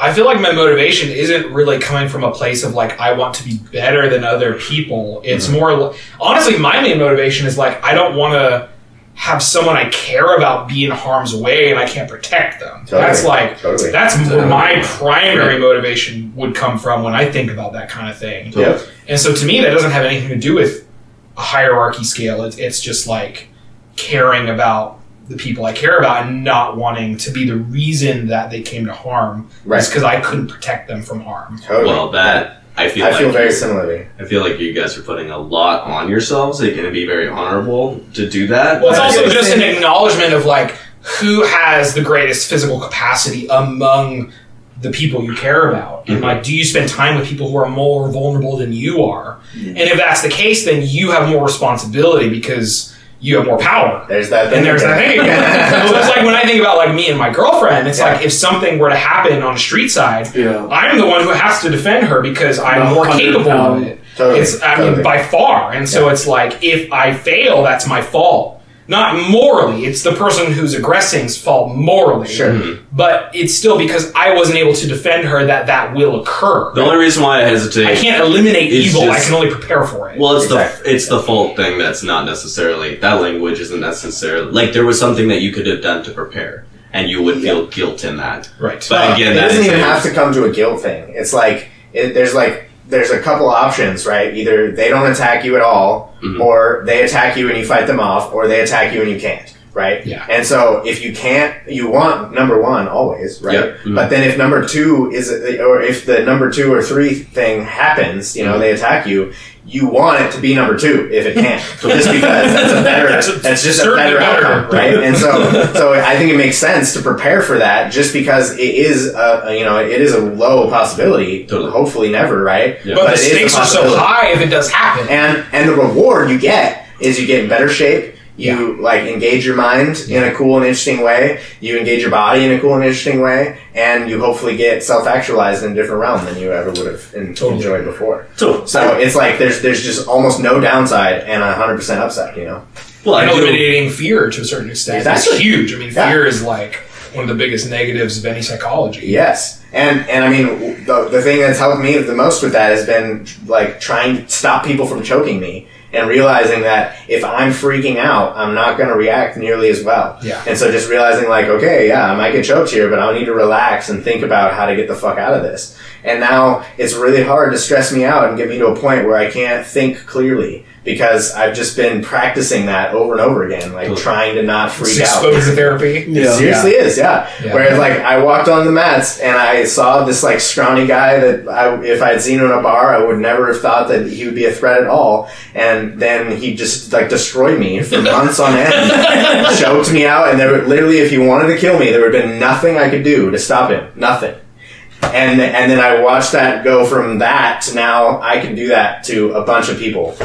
I feel like my motivation isn't really coming from a place of like I want to be better than other people. It's Mm-hmm. more honestly my main motivation is like I don't want to have someone I care about be in harm's way and I can't protect them. Totally. That's like Totally. that's where Totally. my primary motivation would come from when I think about that kind of thing. Yep. And so to me, that doesn't have anything to do with a hierarchy scale. It's, it's just like caring about the people I care about and not wanting to be the reason that they came to harm. Right. It's because I couldn't protect them from harm. Totally. Well, that I feel I like feel very you- similarly. I feel like you guys are putting a lot on yourselves. It's going to be very honorable to do that. Well, it's also just an acknowledgement of like who has the greatest physical capacity among the people you care about. And Mhm. like, do you spend time with people who are more vulnerable than you are? Mm-hmm. And if that's the case, then you have more responsibility because you have more power. There's that. Thing And there's that thing again. so it's like when I think about like me and my girlfriend, it's Yeah. like if something were to happen on a street side, Yeah. I'm the one who has to defend her because I'm The more capable of it. Totally. It's I mean by far, and so it's like if I fail, that's my fault. Not morally, it's the person who's aggressing's fault morally. Sure. Mhm. but it's still because I wasn't able to defend her that that will occur. The only reason why I hesitate, I can't eliminate It's evil. I just- can only prepare for it. Well, it's Exactly. the it's the fault thing that's not necessarily that language isn't necessarily like there was something that you could have done to prepare, and you would feel guilt in that. right. But again, it that doesn't is even have to come to a guilt thing. It's like it, there's like there's a couple options, right? Either they don't attack you at all, Mhm. or they attack you and you fight them off, or they attack you and you can't, right? Yeah. And so if you can't, you want number one always, right? Yeah. Mhm. But then if number two is, or if the number two or three thing happens, you know, Mhm. they attack you. You want it to be number two if it can, just because that's a better, That's a- that's just a better better. outcome, right? And so, so I think it makes sense to prepare for that, just because it is, a, a, you know, it is a low possibility. Totally. Hopefully, never, right? Yeah. but, the it is a stakes are so high if it does happen. And and the reward you get is you get in better shape. You like engage your mind in a cool and interesting way. You engage your body in a cool and interesting way, and you hopefully get self actualized in a different realm than you ever would have en- Totally. enjoyed before. So, So it's like there's there's just almost no downside and a hundred percent upside. You know. well, I and do, eliminating fear to a certain extent Exactly. is huge. I mean, Yeah. fear is like one of the biggest negatives of any psychology. Yes, and and I mean the the thing that's helped me the most with that has been like trying to stop people from choking me and realizing that if I'm freaking out, I'm not going to react nearly as well. Yeah. And so just realizing like, okay, yeah, I might get choked here, but I'll need to relax and think about how to get the fuck out of this. And now it's really hard to stress me out and get me to a point where I can't think clearly because I've just been practicing that over and over again, like Totally. trying to not freak It's out. exposure therapy. Yeah. It seriously is, yeah. Yeah. Whereas, like, I walked on the mats and I saw this like scrawny guy that I, if I had seen him in a bar, I would never have thought that he would be a threat at all. And then he just like destroyed me for months on end, choked me out, and there would literally, if he wanted to kill me, there would have been nothing I could do to stop him. Nothing. and and then I watched that go from that to now I can do that to a bunch of people.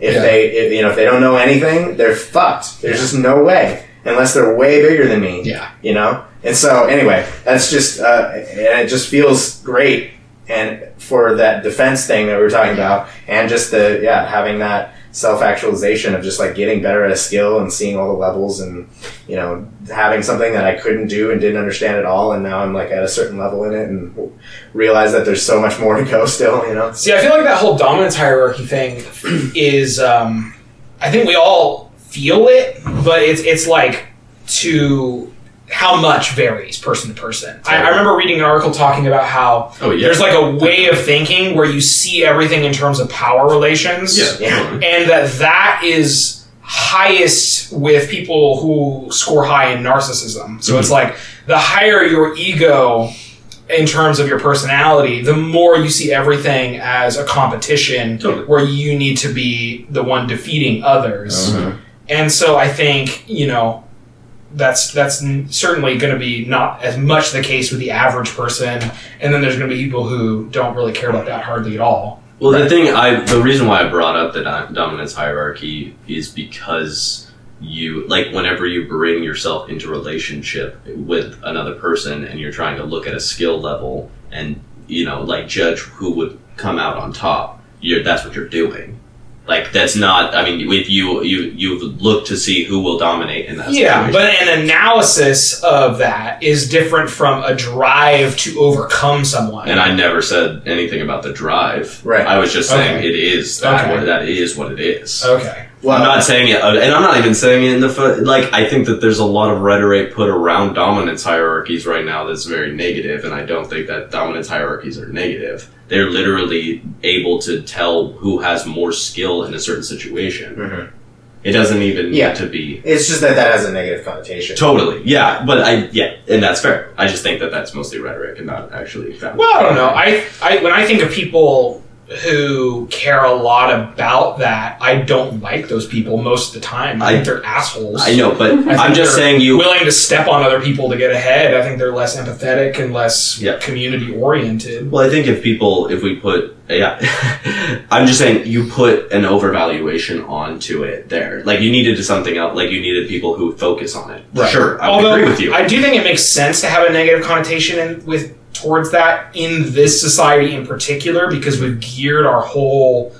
If Yeah. they, if, you know, if they don't know anything, they're fucked. There's just no way unless they're way bigger than me. Yeah. You know. And so anyway, that's just uh, and it just feels great. And for that defense thing that we were talking about, and just the yeah having that self actualization of just like getting better at a skill and seeing all the levels and you know having something that I couldn't do and didn't understand at all, and now I'm like at a certain level in it and realize that there's so much more to go still. You know. See, I feel like that whole dominance hierarchy thing is. Um, I think we all feel it, but it's it's like to how much varies person to person. I, I remember reading an article talking about how Oh yeah. there's like a way of thinking where you see everything in terms of power relations. yeah. Yeah. and that that is highest with people who score high in narcissism. So it's like the higher your ego in terms of your personality, the more you see everything as a competition Totally. where you need to be the one defeating others. Uh-huh. And so I think, you know, that's that's certainly going to be not as much the case with the average person, and then there's going to be people who don't really care about that hardly at all. Well, the thing I the reason why I brought up the dominance hierarchy is because you like whenever you bring yourself into relationship with another person and you're trying to look at a skill level and you know like judge who would come out on top. That's what you're doing. Like that's not. I mean, if you you you've looked to see who will dominate in that Yeah, situation. but an analysis of that is different from a drive to overcome someone. and I never said anything about the drive. Right. I was just saying Okay. it is that Okay. what, that is what it is. okay. Well, I'm not saying it, uh, and I'm not even saying it in the fo- like. I think that there's a lot of rhetoric put around dominance hierarchies right now that's very negative, and I don't think that dominance hierarchies are negative. They're literally able to tell who has more skill in a certain situation. Mhm. It doesn't even Yeah. need to be It's just that that has a negative connotation. totally, yeah. But I, yeah, and that's fair. I just think that that's mostly rhetoric and not actually. founded. Well, I don't know. I, I when I think of people who care a lot about that, I don't like those people most of the time. I, I- think they're assholes. I know, but I I'm just saying you. willing to step on other people to get ahead. I think they're less empathetic and less Yeah. community oriented. Well, I think if people, if we put, yeah, I'm just saying you put an overvaluation onto it there. Like you needed to something else. Like you needed people who focus on it. Sure, I Although agree with you. I do think it makes sense to have a negative connotation in, with towards that in this society in particular because we've geared our whole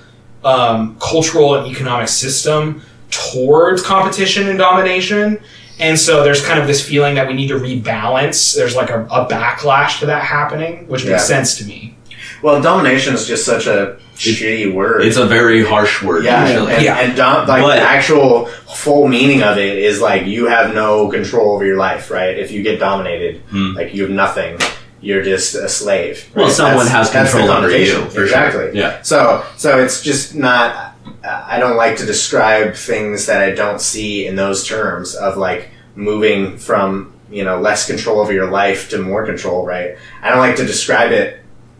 um, cultural and economic system towards competition and domination. And so there's kind of this feeling that we need to rebalance. There's like a, a backlash to that happening, which Yeah. makes sense to me. Well, domination is just such a shitty word. it's a very harsh word. yeah, usually. and, Yeah. and dom- like But- the actual full meaning of it is like you have no control over your life, right? If you get dominated, Hmm. like you have nothing. You're just a slave. Well, someone That's- has control over you, exactly. sure. Yeah. So, so it's just not. I don't like to describe things that I don't see in those terms of like moving from you know less control over your life to more control. Right. I don't like to describe it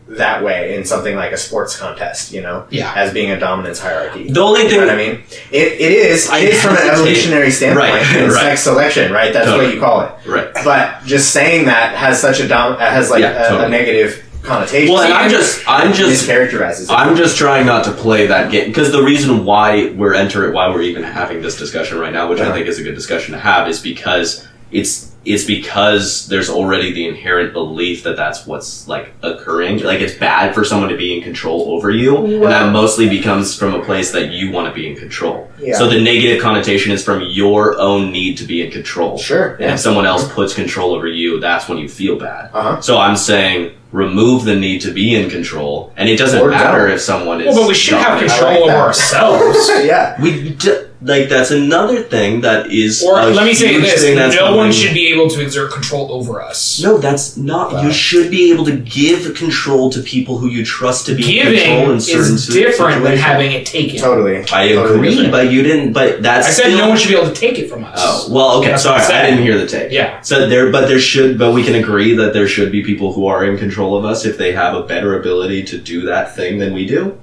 that way in something like a sports contest. You know, Yeah. as being a dominance hierarchy. The only You know thing what I mean? It, it is. I It is from an evolutionary standpoint. Right, in right. sex selection, right? That's Totally. what you call it. right. But just saying that has such a dom- uh, has like Yeah, a, totally. a negative connotation. Well, and I'm just, I'm just mischaracterizes. it. I'm just trying not to play that game because the reason why we're entering, why we're even having this discussion right now, which I uh-huh. think is a good discussion to have, is because it's it's because there's already the inherent belief that that's what's like occurring. Like it's bad for someone to be in control over you, and that mostly becomes from a place that you want to be in control. Yeah. So the negative connotation is from your own need to be in control. Sure. And if someone else puts control over you, that's when you feel bad. Uh-huh. So I'm saying remove the need to be in control, and it doesn't Or matter don't. if someone is. Well, but we should have control like over ourselves. yeah. We d- like that's another thing that is. Or a let me say this: thing that's no one coming- should be able to exert control over us. No, that's not. Wow. You should be able to give control to people who you trust to be in control Giving in certain is si- different than situations. having it taken. Totally. I Totally agree, different. but you didn't. But that's. I said still- no one should be able to take it from us. Oh well, okay. That's sorry, I I didn't hear the take. Yeah. So there, but there should, but we can agree that there should be people who are in control of us if they have a better ability to do that thing than we do.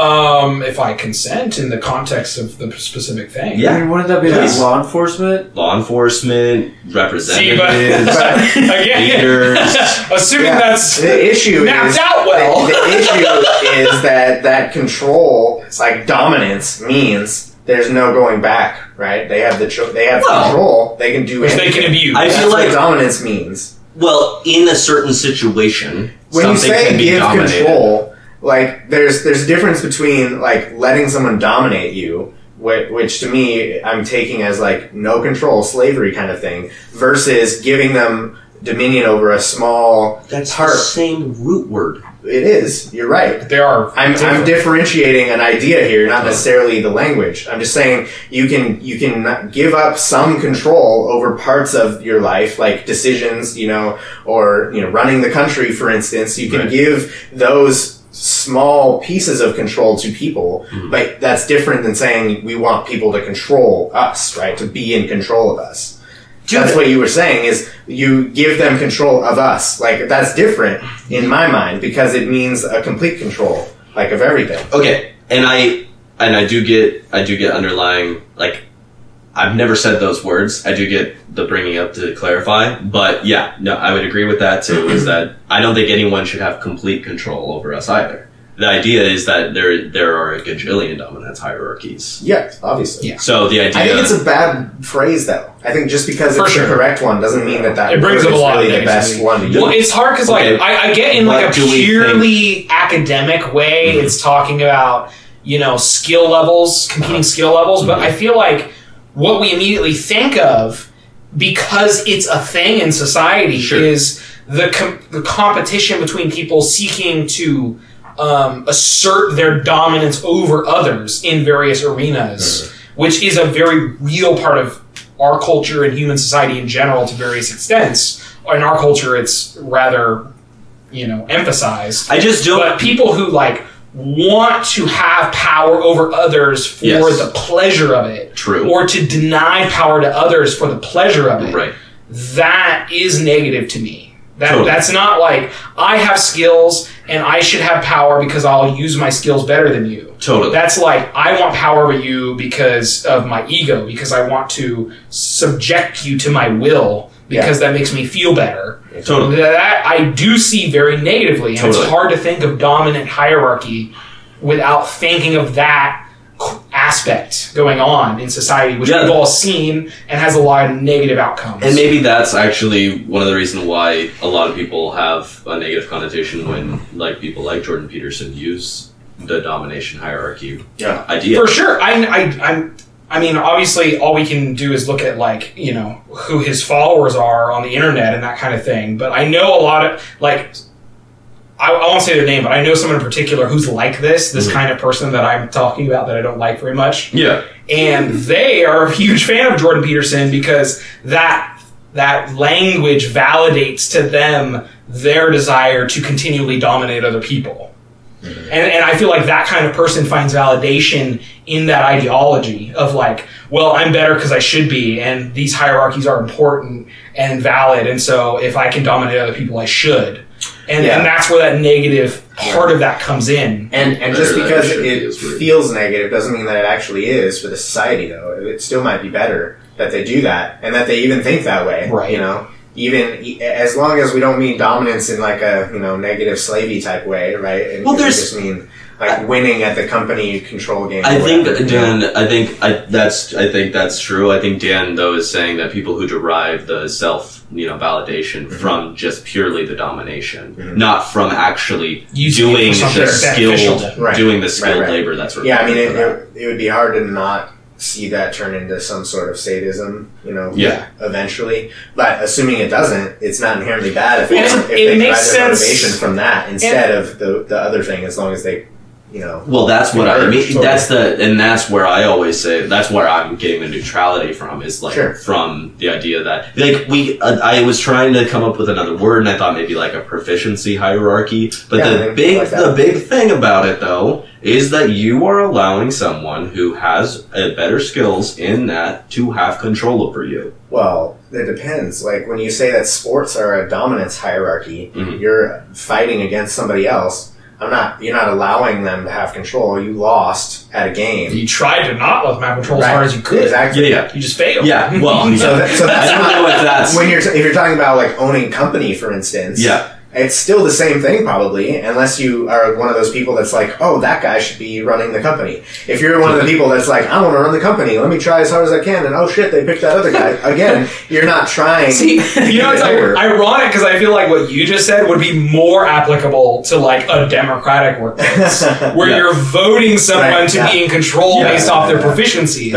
Um, if I consent in the context of the specific thing. Yeah. I mean, wouldn't that be like Please. law enforcement? Law enforcement, See, but representatives, again, leaders. assuming Yeah. that's the issue mapped is out well. the, the issue is that that control, it's like dominance, means there's no going back. Right? They have the cho- they have Well, control. They can do which they can abuse. I That's feel what like- dominance means. Well, in a certain situation, when you something say can be give dominated. control, like there's there's a difference between like letting someone dominate you, which, which to me I'm taking as like no control, slavery kind of thing, versus giving them dominion over a small That's part. the same root word. It is. You're right. there are. I'm, I'm differentiating an idea here, not necessarily the language. I'm just saying you can you can give up some control over parts of your life, like decisions, you know, or you know, running the country, for instance. You can Right. give those small pieces of control to people, Mhm. but that's different than saying we want people to control us, right? To be in control of us. That's what you were saying is you give them control of us. Like that's different in my mind because it means a complete control, like of everything. Okay, and I and I do get I do get underlying like I've never said those words. I do get the bringing up to clarify, but yeah, no, I would agree with that too. Is that I don't think anyone should have complete control over us either. The idea is that there there are a gajillion dominance hierarchies. Yeah, obviously. Yeah. So the idea I think it's a bad phrase though. I think just because For it's sure. the correct one doesn't mean that that It brings up a is lot of the best negativity. one to. Well, it's hard because Okay. like I, I get in like What a purely academic way. Mhm. It's talking about you know skill levels, competing Uh-huh. skill levels, but Mhm. I feel like what we immediately think of because it's a thing in society Sure. is the com- the competition between people seeking to um, assert their dominance over others in various arenas, which is a very real part of our culture and human society in general to various extents. In our culture, it's rather, you know, emphasized. I just don't. But people who like want to have power over others for Yes. the pleasure of it, True. or to deny power to others for the pleasure of it, right. that is negative to me. That Totally. that's not like I have skills and I should have power because I'll use my skills better than you. Totally. That's like I want power over you because of my ego, because I want to subject you to my will because that makes me feel better. Totally. That I do see very negatively, and Totally. it's hard to think of dominant hierarchy without thinking of that aspect going on in society, which Yeah. we've all seen and has a lot of negative outcomes. And maybe that's actually one of the reasons why a lot of people have a negative connotation when, like, people like Jordan Peterson use the domination hierarchy Yeah. idea. For sure, I, I, I'm. I mean, obviously, all we can do is look at like you know who his followers are on the internet and that kind of thing. But I know a lot of like. I, I won't say their name, but I know someone in particular who's like this, this Mhm. kind of person that I'm talking about that I don't like very much. Yeah. and they are a huge fan of Jordan Peterson because that that language validates to them their desire to continually dominate other people. And, and I feel like that kind of person finds validation in that ideology of like, well, I'm better because I should be, and these hierarchies are important and valid, and so if I can dominate other people, I should. And, Yeah. and that's where that negative part of that comes in. And and just because it should be it is weird. feels negative doesn't mean that it actually is for the society though. It still might be better that they do that and that they even think that way. Right. You know, even e- as long as we don't mean dominance in like a you know negative slavey type way, right? And Well, we there's- just mean like winning at the company control game. I think. Dan. I think I, that's. I think that's true. I think Dan though is saying that people who derive the self, you know, validation Mm-hmm. from just purely the domination, Mhm. not from actually Using doing the beneficial. skilled, Right. doing the skilled Right, right. labor that's required. Yeah, I mean, it, it, it would be hard to not see that turn into some sort of sadism, you know, Yeah. eventually. But assuming it doesn't, it's not inherently bad if, And it's, it if they makes derive their sense- motivation from that instead of the, the other thing, as long as they, you know. Well, that's what I mean. That's the, and that's where I always say that's where I'm getting the neutrality from is like Sure. from the idea that like we. Uh, I was trying to come up with another word, and I thought maybe like a proficiency hierarchy. But Yeah, the big, like the big thing about it though is that you are allowing someone who has uh, better skills in that to have control over you. Well, it depends. Like when you say that sports are a dominance hierarchy, Mhm. you're fighting against somebody else. I'm not. You're not allowing them to have control. You lost at a game. You tried to not let them have control as Right. hard as you could. Exactly. Yeah, yeah. You just failed. Yeah, well, So, that, so that's don't not know if that's when you're t- if you're talking about like owning company, for instance. yeah. It's still the same thing, probably, unless you are one of those people that's like, oh, that guy should be running the company. If you're one of the people that's like, I want to run the company, let me try as hard as I can, and oh shit, they picked that other guy. Again, you're not trying. See, you know, it's like, ironic because I feel like what you just said would be more applicable to like a democratic workplace, where Yeah. you're voting someone Right, to yeah. be in control Yeah, based off their proficiencies.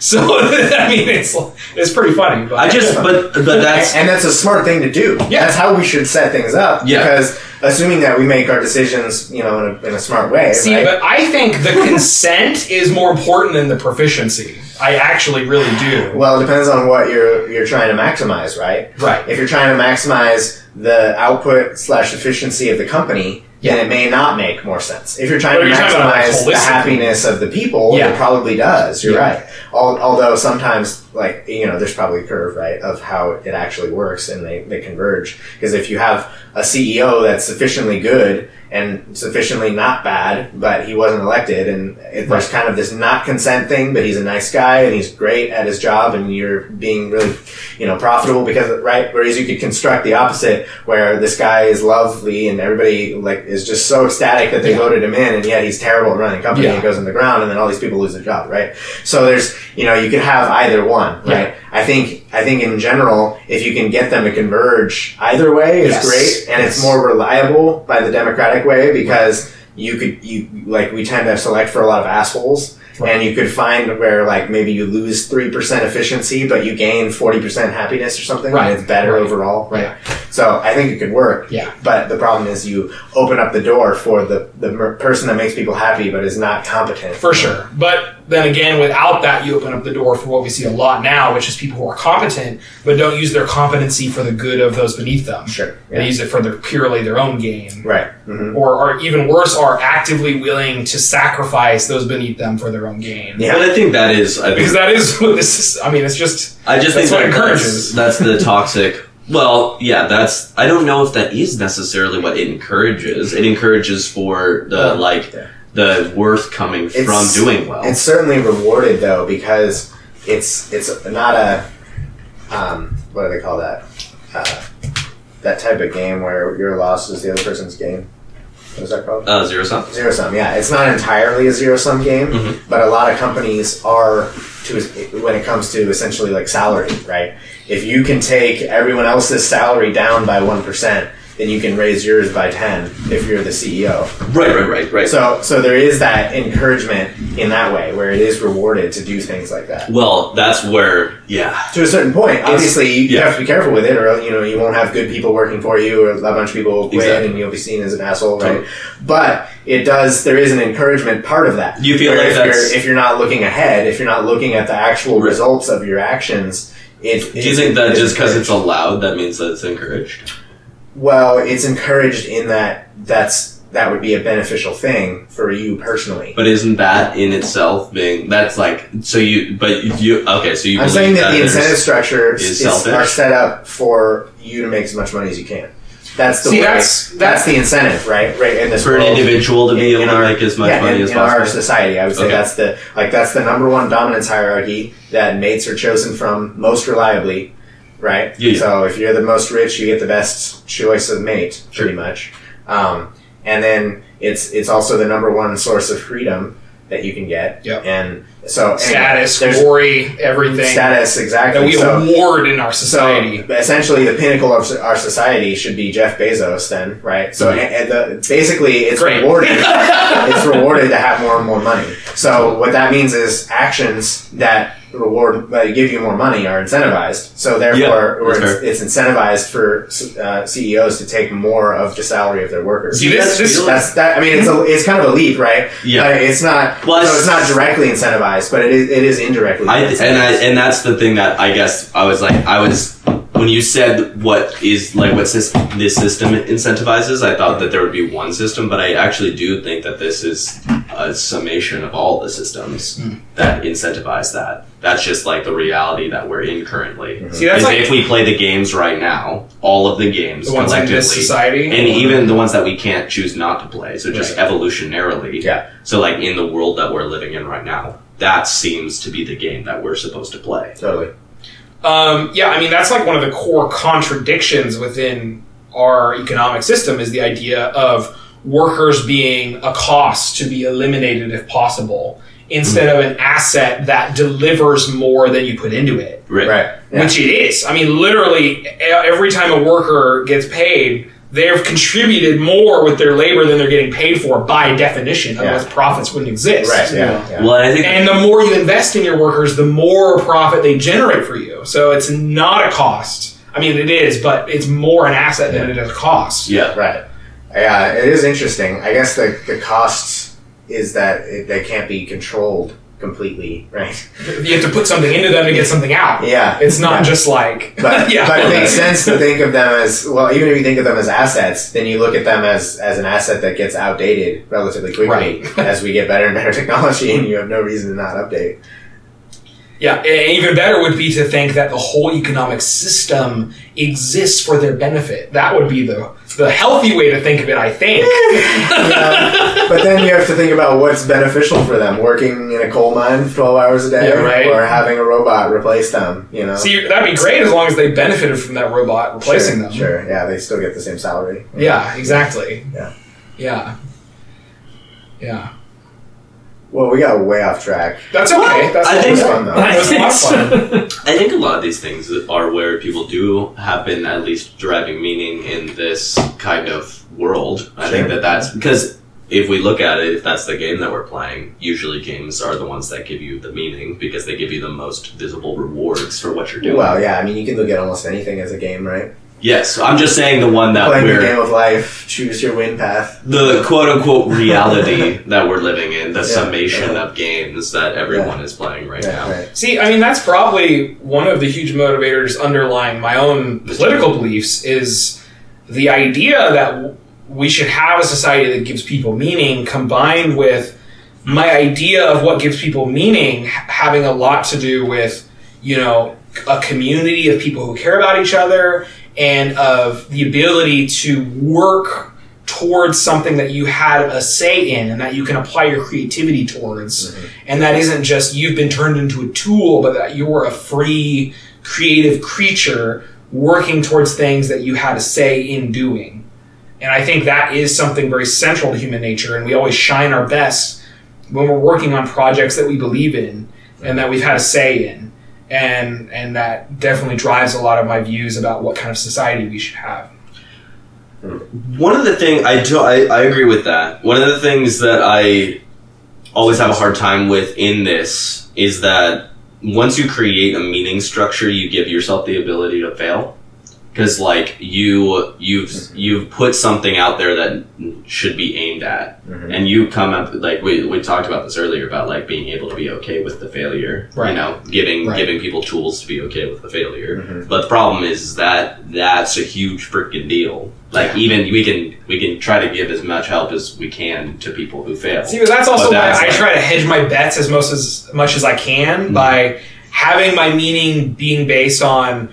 Totally. So I mean, it's it's pretty funny. But I just, but but that's and, and that's a smart thing to do. Yeah. That's how we should set things up. Yeah. Because assuming that we make our decisions, you know, in a, in a smart way. See, right? but I think the consent is more important than the proficiency. I actually really do. Well, it depends on what you're you're trying to maximize, right? Right. If you're trying to maximize the output slash efficiency of the company, Yeah. then it may not make more sense. If you're trying But to you're talking about, like, maximize the happiness of the people, Yeah. it probably does. You're Yeah. right. Al- although sometimes, like you know, there's probably a curve, right, of how it actually works, and they they converge. Because if you have a CEO that's sufficiently good and sufficiently not bad, but he wasn't elected, and it, there's kind of this not consent thing, but he's a nice guy and he's great at his job, and you're being really, you know, profitable because right. Whereas you could construct the opposite, where this guy is lovely and everybody like is just so ecstatic that they Yeah. voted him in, and yet he's terrible at running a company Yeah. and goes in the ground, and then all these people lose their job, right? So there's, you know, you could have either one, right? I think, I think in general, if you can get them to converge either way, it's Yes. great, and it's more reliable by the democratic way because you could, you like, we tend to select for a lot of assholes. Right. And you could find where like maybe you lose three percent efficiency, but you gain forty percent happiness or something, Right. and it's better Right. overall, right? Yeah. So I think it could work. Yeah. But the problem is you open up the door for the the person that makes people happy, but is not competent. For sure. But then again, without that, you open up the door for what we see a lot now, which is people who are competent, but don't use their competency for the good of those beneath them. Sure. They use it for their purely their own gain. Right. hmm Or, or even worse, are actively willing to sacrifice those beneath them for their own gain. Yeah. But I think that is. I Because think that is what this is. I mean, it's just. I just That's think what that encourages. That's, that's the toxic. Well, yeah, that's. I don't know if that is necessarily what it encourages. It encourages for the like yeah. The worth coming It's- from doing well. It's certainly rewarded though because it's it's not a um, what do they call that? Uh, that type of game where your loss is the other person's gain. What is that called? uh, zero sum. Zero sum, yeah. It's not entirely a zero sum game, Mhm. but a lot of companies are to when it comes to essentially like salary, right? If you can take everyone else's salary down by one percent, then you can raise yours by ten if you're the CEO. Right, right, right, right. So, so there is that encouragement in that way where it is rewarded to do things like that. well, that's where. Yeah. To a certain point, obviously, you, yeah. have to be careful with it, or you know, you won't have good people working for you, or a bunch of people will quit, Exactly. and you'll be seen as an asshole, right? Totally. But it does. There is an encouragement part of that. You feel like if that's- you're, if you're not looking ahead, if you're not looking at the actual results of your actions, it. Do you think that just because it's allowed, that means that it's encouraged? Well, it's encouraged in that that's that would be a beneficial thing for you personally. But isn't that in itself being that's like so you? But you okay? So you? I'm saying that, the incentive structure is is, are set up for you to make as much money as you can. That's the See, way. that's- That's, the incentive, right? Right in this for an individual to be in- able in to our- make as much yeah, money in, as in our society, I would say Okay. that's the like that's the number one dominance hierarchy that mates are chosen from most reliably, right? Yeah, yeah. So if you're the most rich, you get the best choice of mate, pretty much. Um, and then it's it's also the number one source of freedom that you can get. Yep. And so Status, there's glory, everything status exactly. that we so, award in our society. so essentially, the pinnacle of our society should be Jeff Bezos, then, right? So, Mhm. and, and the, basically, it's Great. rewarded. it's rewarded to have more and more money. So, what that means is actions that reward, that give you more money, are incentivized. So, therefore, Yeah, it's, it's incentivized for uh, CEOs to take more of the salary of their workers. See, this, this, That's that. I mean, it's a, it's kind of a leap, right? Yeah. Uh, it's not. Well, so it's- it's not directly incentivized, but it is. It is indirectly. I, and I incentivized. and that's the thing that I guess I was like I was when you said what is like what sys- this system incentivizes, I thought that there would be one system, but I actually do think that this is a summation of all the systems Hmm. that incentivize that. That's just like the reality that we're in currently. See, that's Is like if we play the games right now, all of the games the ones in collectively, this society. and even the ones that we can't choose not to play. So just Right. evolutionarily. Yeah. So like in the world that we're living in right now, that seems to be the game that we're supposed to play. Totally. Um, yeah, I mean that's like one of the core contradictions within our economic system is the idea of workers being a cost to be eliminated if possible, instead of an asset that delivers more than you put into it. Right. Right. Yeah. Which it is. I mean, literally, e- every time a worker gets paid, they've contributed more with their labor than they're getting paid for by definition. Yeah. Otherwise, profits wouldn't exist. Right. Yeah. yeah. Well, I think And the more you invest in your workers, the more profit they generate for you. So it's not a cost. I mean, it is, but it's more an asset than it is a cost. yeah. Right. Yeah, it is interesting. I guess the the cost is that it, they can't be controlled completely, right? You have to put something into them to get something out. Yeah. It's not Yeah. just like, But, yeah. but it makes sense to think of them as well. Even if you think of them as assets, then you look at them as as an asset that gets outdated relatively quickly Right. as we get better and better technology, and you have no reason to not update. Yeah, and even better would be to think that the whole economic system exists for their benefit. That would be the the healthy way to think of it, I think. Yeah. but then you have to think about what's beneficial for them: working in a coal mine twelve hours a day, Yeah, right. or having a robot replace them. You know, See, that'd be great as long as they benefited from that robot replacing sure, them. Sure, yeah, they still get the same salary. Yeah, exactly. Yeah. Yeah. Yeah. Well, we got way off track. That's okay. That's I think- fun, though. That was a lot of fun. I think a lot of these things are where people do have been at least deriving meaning in this kind of world. I think that that's because if we look at it, if that's the game that we're playing, usually games are the ones that give you the meaning because they give you the most visible rewards for what you're doing. Well, yeah, I mean, you can look at almost anything as a game, right? Yes, I'm just saying the one that Playing the we're game of life, choose your win path. the quote unquote reality that we're living in, the Yeah, summation yeah. of games that everyone is playing right Yeah, now. right. See, I mean, that's probably one of the huge motivators underlying my own political beliefs is the idea that we should have a society that gives people meaning combined with my idea of what gives people meaning having a lot to do with, you know, a community of people who care about each other and of the ability to work towards something that you had a say in and that you can apply your creativity towards mm-hmm. and that isn't just you've been turned into a tool, but that you're a free, creative creature working towards things that you had a say in doing. And I think that is something very central to human nature, and we always shine our best when we're working on projects that we believe in and that we've had a say in. And and that definitely drives a lot of my views about what kind of society we should have. One of the things I I, I agree with that. One of the things that I always have a hard time with in this is that once you create a meaning structure, you give yourself the ability to fail. Because like you, you've you've put something out there that should be aimed at, Mhm. and you come up like we, we talked about this earlier about like being able to be okay with the failure. Right. You know, giving Right. giving people tools to be okay with the failure. Mhm. But the problem is that that's a huge freaking deal. Like even we can we can try to give as much help as we can to people who fail. See, that's also But why that's I try to hedge my bets as most as much as I can by having my meaning being based on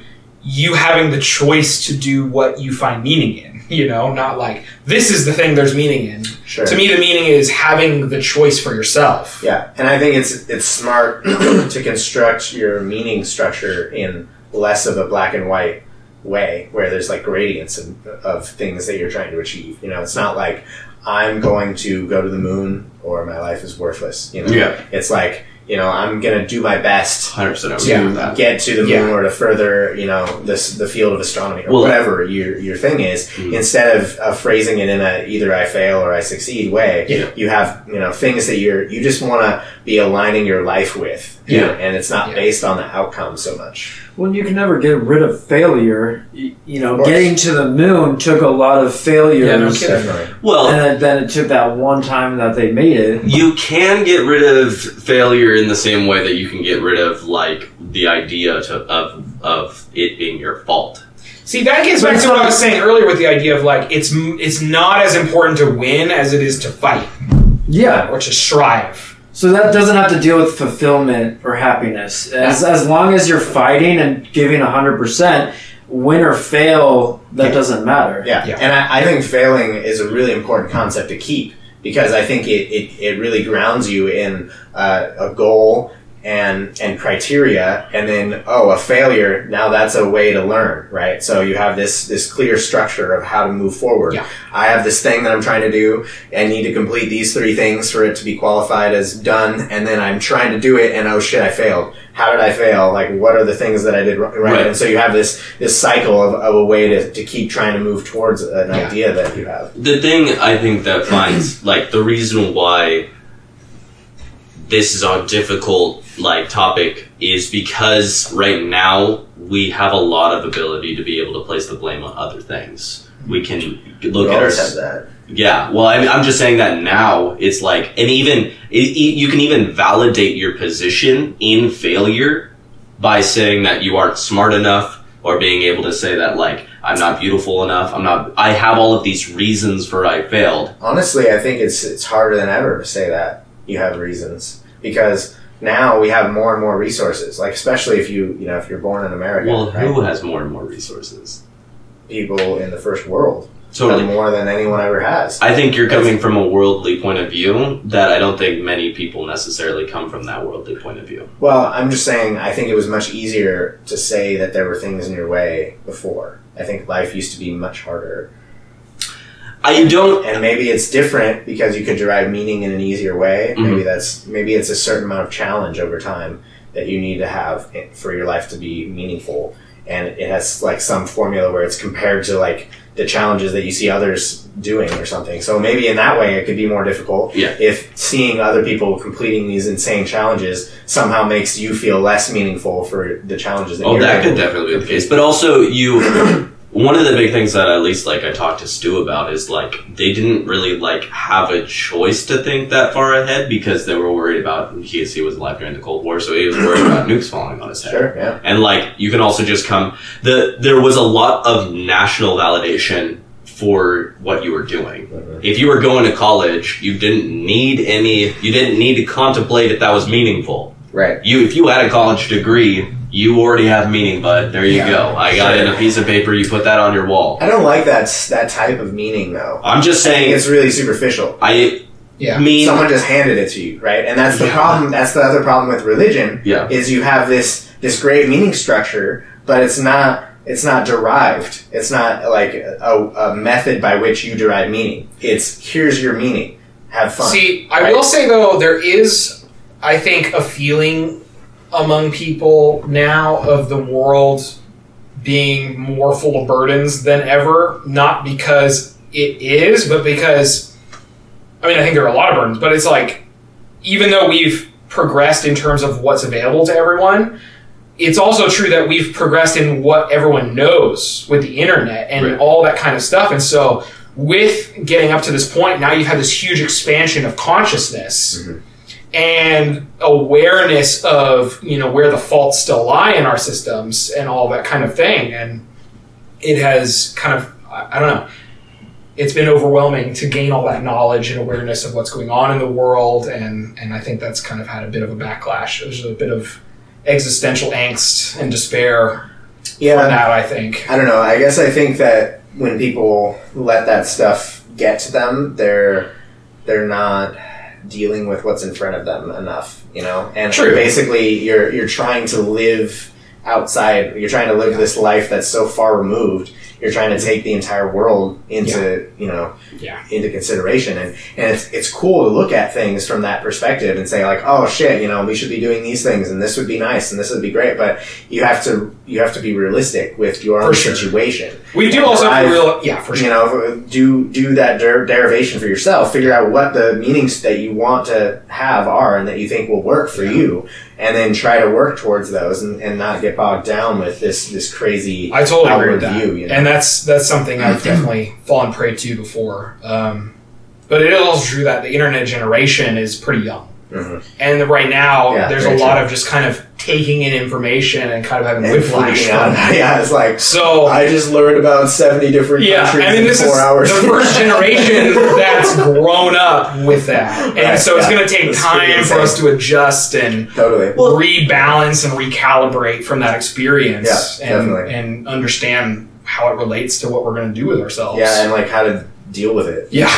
you having the choice to do what you find meaning in. You know, not like this is the thing there's meaning in. Sure. To me, the meaning is having the choice for yourself. Yeah, and I think it's it's smart to construct your meaning structure in less of a black and white way, where there's like gradients of, of things that you're trying to achieve. You know, it's not like I'm going to go to the moon or my life is worthless. You know, Yeah. it's like you know I'm gonna do my best Hundred percent to agree that. get to the moon Yeah. or to further, you know, this the field of astronomy or Well- whatever your your thing is. Mm. Instead of, of phrasing it in a either I fail or I succeed way, Yeah. you have you know things that you're you just want to be aligning your life with. Yeah. and it's not Yeah. based on the outcome so much. Well, you can never get rid of failure. You, you know, getting to the moon took a lot of failures. Yeah, no kidding. Well, And then- then it took that one time that they made it. you can get rid of failure in the same way that you can get rid of like the idea to, of of it being your fault. See, that gets back to what I was saying earlier with the idea of like it's it's not as important to win as it is to fight Yeah. or to strive. So that doesn't have to deal with fulfillment or happiness. As as long as you're fighting and giving hundred percent, win or fail, that Yeah. doesn't matter. Yeah, Yeah. and I, I think failing is a really important concept to keep because I think it, it, it really grounds you in uh, a goal and and criteria, and then oh, a failure. Now that's a way to learn, right? So you have this this clear structure of how to move forward. Yeah. I have this thing that I'm trying to do. I need to complete these three things for it to be qualified as done, and then I'm trying to do it, and oh shit, I failed. How did I fail? Like, what are the things that I did ri- right? Right. And so you have this this cycle of, of a way to, to keep trying to move towards an Yeah. idea that you have. The thing I think that finds like the reason why this is a difficult like topic is because right now we have a lot of ability to be able to place the blame on other things. We can look We at our that. Yeah, well, I mean, I'm just saying that now it's like, and even it- you can even validate your position in failure by saying that you aren't smart enough, or being able to say that like I'm not beautiful enough. I'm not. I have all of these reasons for I failed. Honestly, I think it's it's harder than ever to say that you have reasons because now we have more and more resources. Like especially if you you know if you're born in America, Well, right? who has more and more resources? people in the first world Totally. more than anyone ever has. I think you're coming from a worldly point of view that I don't think many people necessarily come from that worldly point of view. Well, I'm just saying, I think it was much easier to say that there were things in your way before. I think life used to be much harder. I don't. And maybe it's different because you could derive meaning in an easier way. Mhm. Maybe that's maybe it's a certain amount of challenge over time that you need to have for your life to be meaningful. And it has like some formula where it's compared to like the challenges that you see others doing or something. So maybe in that way it could be more difficult. Yeah. If seeing other people completing these insane challenges somehow makes you feel less meaningful for the challenges that Oh, that could definitely be the case. But also, you. One of the big things that at least like I talked to Stu about is like they didn't really like have a choice to think that far ahead because they were worried about he, he was alive during the Cold War, so he was worried about nukes falling on his head. Sure, yeah. And like you can also just come the there was a lot of national validation for what you were doing. Mhm. If you were going to college, you didn't need any you didn't need to contemplate if that was meaningful. Right. You if you had a college degree, you already have meaning, bud. There you Yeah, go. I got it in a piece of paper, you put that on your wall. I don't like that that type of meaning though. I'm just I think saying it's really superficial. I Yeah. mean someone just handed it to you, right? And that's the Yeah. problem. That's the other problem with religion Yeah. is you have this this great meaning structure, but it's not it's not derived. It's not like a, a method by which you derive meaning. It's here's your meaning. Have fun. See, I right? will say though, there is, I think, a feeling among people now of the world being more full of burdens than ever. Not because it is, but because, I mean, I think there are a lot of burdens, but it's like, even though we've progressed in terms of what's available to everyone, it's also true that we've progressed in what everyone knows with the internet and Right. all that kind of stuff. And so, with getting up to this point, now you've had this huge expansion of consciousness Mhm. And awareness of you know where the faults still lie in our systems and all that kind of thing. And it has kind of I don't know. It's been overwhelming to gain all that knowledge and awareness of what's going on in the world, and and I think that's kind of had a bit of a backlash. There's a bit of existential angst and despair yeah. from that. I think. I don't know. I guess I think that when people let that stuff get to them, they're they're not dealing with what's in front of them enough, you know. And True. basically, you're you're trying to live outside. You're trying to live this life that's so far removed. You're trying to take the entire world into you know Yeah. into consideration, and and it's it's cool to look at things from that perspective and say like, oh shit, you know, we should be doing these things, and this would be nice, and this would be great. But you have to you have to be realistic with your For own sure. situation We do And also have to real, yeah, for sure. you know do do that der- derivation for yourself figure out what the meanings that you want to have are and that you think will work for you and then try to work towards those and, and not get bogged down with this this crazy I totally agree with that, view, you know? and that's that's something I've definitely fallen prey to before. Um, but it is also true that the internet generation is pretty young. Mhm. And right now, Yeah, there's a lot true. of just kind of taking in information and kind of having And whiplash. freaking out. From. Yeah, it's like So I just learned about seventy different yeah, countries I mean, in this four is hours. the first generation that's grown up with that, and Right, so it's yeah. going to take time for us to adjust and totally. rebalance and recalibrate from that experience, Yeah, and definitely. and understand how it relates to what we're going to do with ourselves. Yeah, and like how to deal with it. yeah,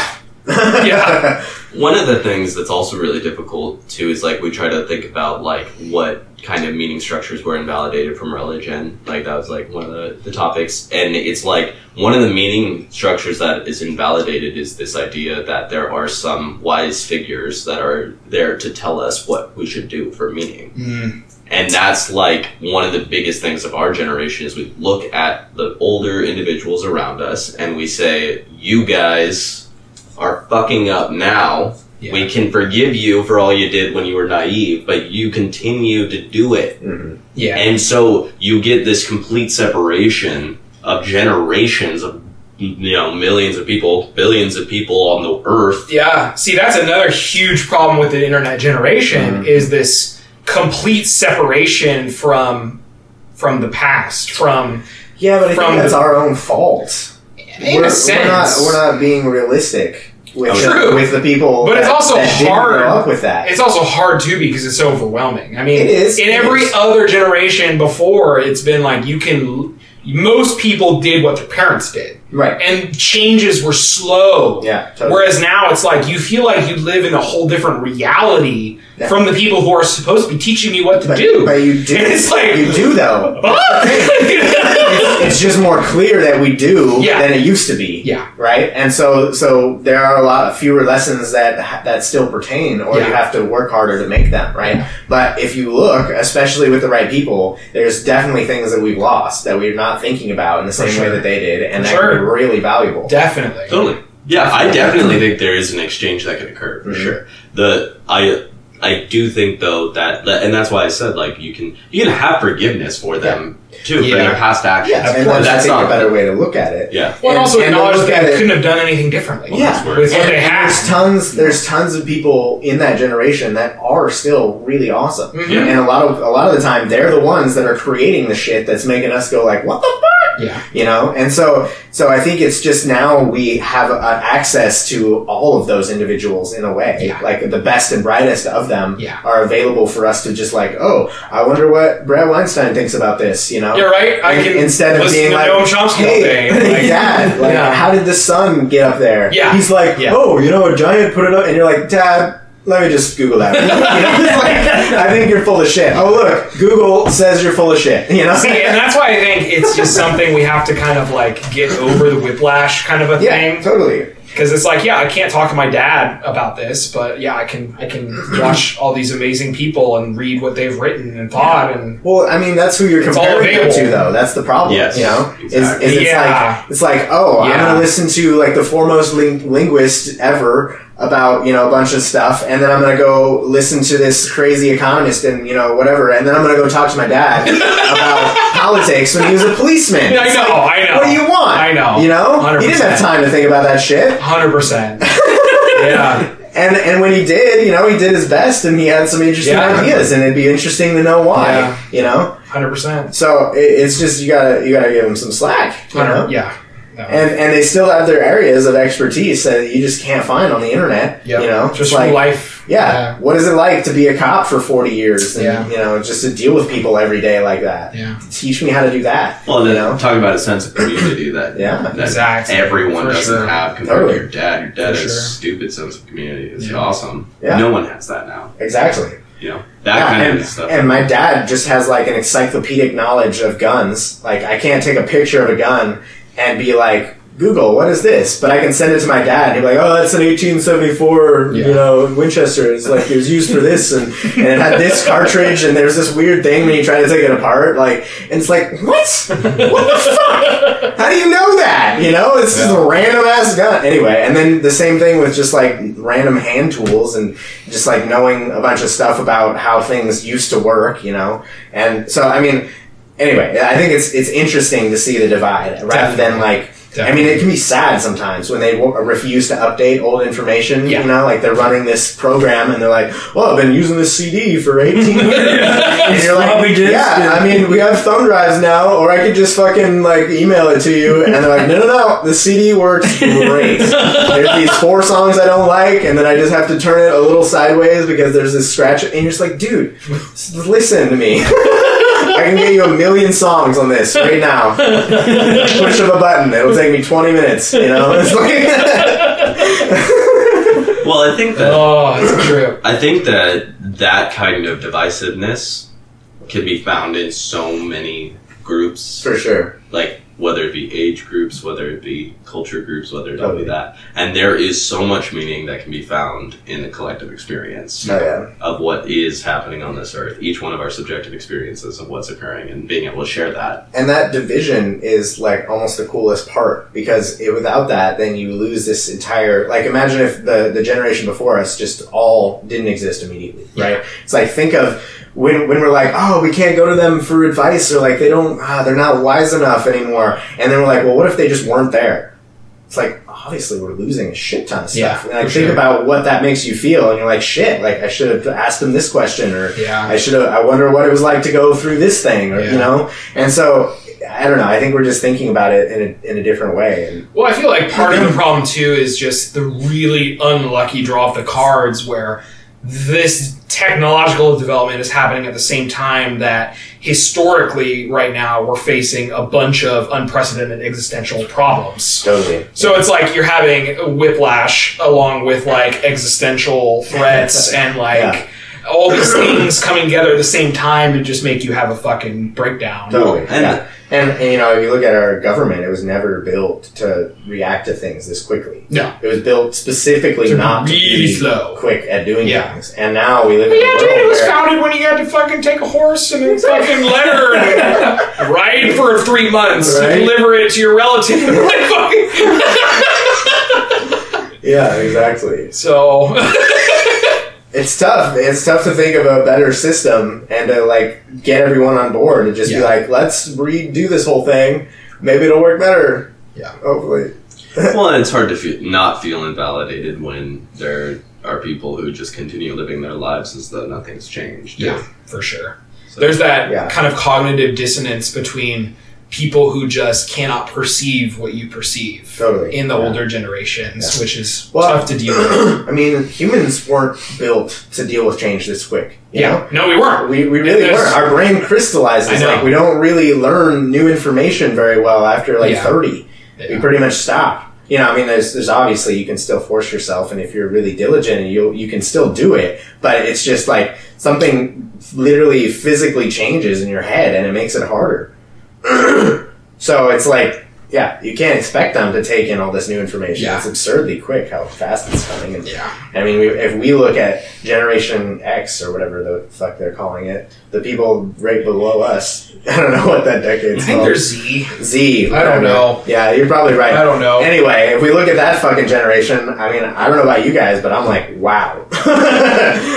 Yeah. One of the things that's also really difficult too is like we try to think about like what kind of meaning structures were invalidated from religion. Like that was like one of the, the topics. And it's like one of the meaning structures that is invalidated is this idea that there are some wise figures that are there to tell us what we should do for meaning. Mm, And that's like one of the biggest things of our generation is we look at the older individuals around us and we say, you guys are fucking up now. Yeah. We can forgive you for all you did when you were naive, but you continue to do it. Mhm. yeah, And so you get this complete separation of generations of you know millions of people, billions of people on the earth. Yeah. See, that's another huge problem with the internet generation Mhm. is this complete separation from from the past. From Yeah, but I From think that's the- our own fault. In we're, a sense, we're not we're not being realistic with, Oh, the, True. with the people. But it's also that hard. up with that. It's also hard too because it's so overwhelming. I mean, It is, in it every is. other generation before, it's been like you can. Most people did what their parents did, right. and changes were slow. Yeah. Totally. Whereas now it's like you feel like you live in a whole different reality Yeah. from the people who are supposed to be teaching you what to but, do. but you do. And it's like- you do though. Fuck! it's just more clear that we do Yeah. than it used to be. Yeah. Right. And so so there are a lot fewer lessons that that still pertain, or Yeah. you have to work harder to make them. Right. But if you look, especially with the right people, there's definitely things that we've lost that we're not thinking about in the For same way that they did, and For that sure. are really valuable. Definitely. Totally. Yeah, I definitely think there is an exchange that can occur for Mhm. sure. The I I do think though that that- and that's why I said like you can you can have forgiveness for them too for Yeah. their past actions. Yeah, and But that's, that's not a better way to look at it. Yeah. Well, and And- also and to acknowledge look that at they it- couldn't have done anything differently. Yeah. With what they and had. there's tons there's tons of people in that generation that are still really awesome. Mhm. And a lot of a lot of the time they're the ones that are creating the shit that's making us go like, what the fuck? Yeah. You know? And so so I think it's just now we have uh, access to all of those individuals in a way. Yeah. Like the best and brightest of them Yeah. are available for us to just like, oh, I wonder what Bret Weinstein thinks about this, you know? You're right. I In- can instead of listen being to like, Noam Chomsky all hey, Like, Dad, like, Yeah. how did the sun get up there? Yeah. He's like, Yeah. oh, you know, a giant put it up, and you're like, Dad, let me just Google that. you know, like, I think you're full of shit. Oh, look, Google says you're full of shit. You know? See, and that's why I think it's just something we have to kind of like get over the whiplash kind of a yeah, thing. totally. Because it's like, yeah, I can't talk to my dad about this, but yeah, I can I can watch all these amazing people and read what they've written and thought and Well, I mean, that's who you're comparing it to, though. That's the problem. Yes, you know, exactly. is, is it's Yeah. like it's like, oh, I'm gonna listen to like the foremost ling- linguist ever about you know a bunch of stuff, and then I'm gonna go listen to this crazy economist and you know whatever, and then I'm gonna go talk to my dad about politics when he was a policeman. Yeah, I know, like, I know. What do you want? I know. You know, 100%. he didn't have time to think about that shit. hundred percent. Yeah. And and when he did, you know, he did his best, and he had some interesting Yeah. ideas, and it'd be interesting to know why. Yeah. You know, Hundred percent. so it, it's just you gotta you gotta give him some slack. You know? Yeah. No. And and they still have their areas of expertise that you just can't find on the internet. Yep. You know, just like life. yeah, what is it like to be a cop for forty years and Yeah. you know just to deal with people every day like that? Yeah. Teach me how to do that. Well, you then know, talking about a sense of community that Yeah. that Exactly. everyone For doesn't sure. have compared Totally. to your dad. Your dad For has sure. stupid sense of community. It's Yeah. awesome. Yeah. No one has that now. exactly. You know that Yeah, kind and, of stuff. and my dad just has like an encyclopedic knowledge of guns. Like I can't take a picture of a gun and be like, Google, what is this? But I can send it to my dad. And he'd be like, oh, that's an 1874, Yeah. you know, Winchester. It's like it was used for this, and, and it had this cartridge, and there's this weird thing when you try to take it apart. Like, and it's like, what? What the fuck? How do you know that? You know, it's just a random ass gun. Anyway, and then the same thing with just like random hand tools and just like knowing a bunch of stuff about how things used to work, you know? And so, I mean, anyway, I think it's, it's interesting to see the divide rather than Definitely. like, I mean, it can be sad sometimes when they w- refuse to update old information. Yeah. You know, like they're running this program and they're like, "Well, I've been using this CD for 18 years," and you're like, "Yeah, I mean, we have thumb drives now, or I could just fucking like email it to you." And they're like, "No, no, no, the CD works great. There's these four songs I don't like, and then I just have to turn it a little sideways because there's this scratch." And you're just like, "Dude, listen to me." I can get you a million songs on this right now. Push of a button. It'll take me 20 minutes, you know? It's like Well, I think that Oh, it's a trip. I think that that kind of divisiveness can be found in so many groups, For sure. like whether it be age groups, whether it be culture groups, whether it Totally. be that. And there is so much meaning that can be found in the collective experience Oh, yeah. of what is happening on this earth. Each one of our subjective experiences of what's occurring and being able to share that. And that division is like almost the coolest part because it, without that, then you lose this entire. Like, imagine if the, the generation before us just all didn't exist immediately, right? It's like, think of when, when we're like, oh, we can't go to them for advice or like they don't, ah, they're not wise enough anymore. And then we're like, well, what if they just weren't there? It's like, obviously, we're losing a shit ton of stuff. Yeah, and like, think sure. about what that makes you feel, and you're like, shit, like, I should have asked them this question, or Yeah. I should have, I wonder what it was like to go through this thing, or, Yeah. you know? And so, I don't know, I think we're just thinking about it in a, in a different way. And Well, I feel like part of the problem too is just the really unlucky draw of the cards where this technological development is happening at the same time that historically right now we're facing a bunch of unprecedented existential problems. totally. So it's like you're having whiplash along with like existential threats and like Yeah. All these things coming together at the same time to just make you have a fucking breakdown. Totally. and- yeah. And, and, you know, if you look at our government, it was never built to react to things this quickly. No. It was built specifically To be not to really be slow. quick at doing Yeah. things. And now we live in a world dude, it was where founded when you had to fucking take a horse and a fucking letter and ride for three months to deliver it to your relative. yeah, exactly. so, It's tough. It's tough to think of a better system and to like get everyone on board and just be like, let's redo this whole thing. Maybe it'll work better. Yeah. Hopefully. Well, and it's hard to feel, not feel invalidated when there are people who just continue living their lives as though nothing's changed. yeah, for sure. So, There's that Yeah. kind of cognitive dissonance between people who just cannot perceive what you perceive Totally. in the Yeah. older generations, Yeah. which is Well- tough to deal with. I mean, humans weren't built to deal with change this quick. you know? Yeah, no, we weren't. We, we really weren't. Our brain crystallizes. Like we don't really learn new information very well after like Yeah. thirty. We pretty much stop. You know, I mean, there's there's obviously you can still force yourself, and if you're really diligent, you you can still do it. But it's just like something literally physically changes in your head, and it makes it harder. so it's like, yeah, you can't expect them to take in all this new information. Yeah. It's absurdly quick how fast it's coming. And Yeah. I mean, we, if we look at Generation X or whatever the fuck they're calling it, the people right below us, I don't know what that decade's I think called. there's Z. Z. I don't know. Yeah, you're probably right. I don't know. Anyway, if we look at that fucking generation, I mean, I don't know about you guys, but I'm like, wow,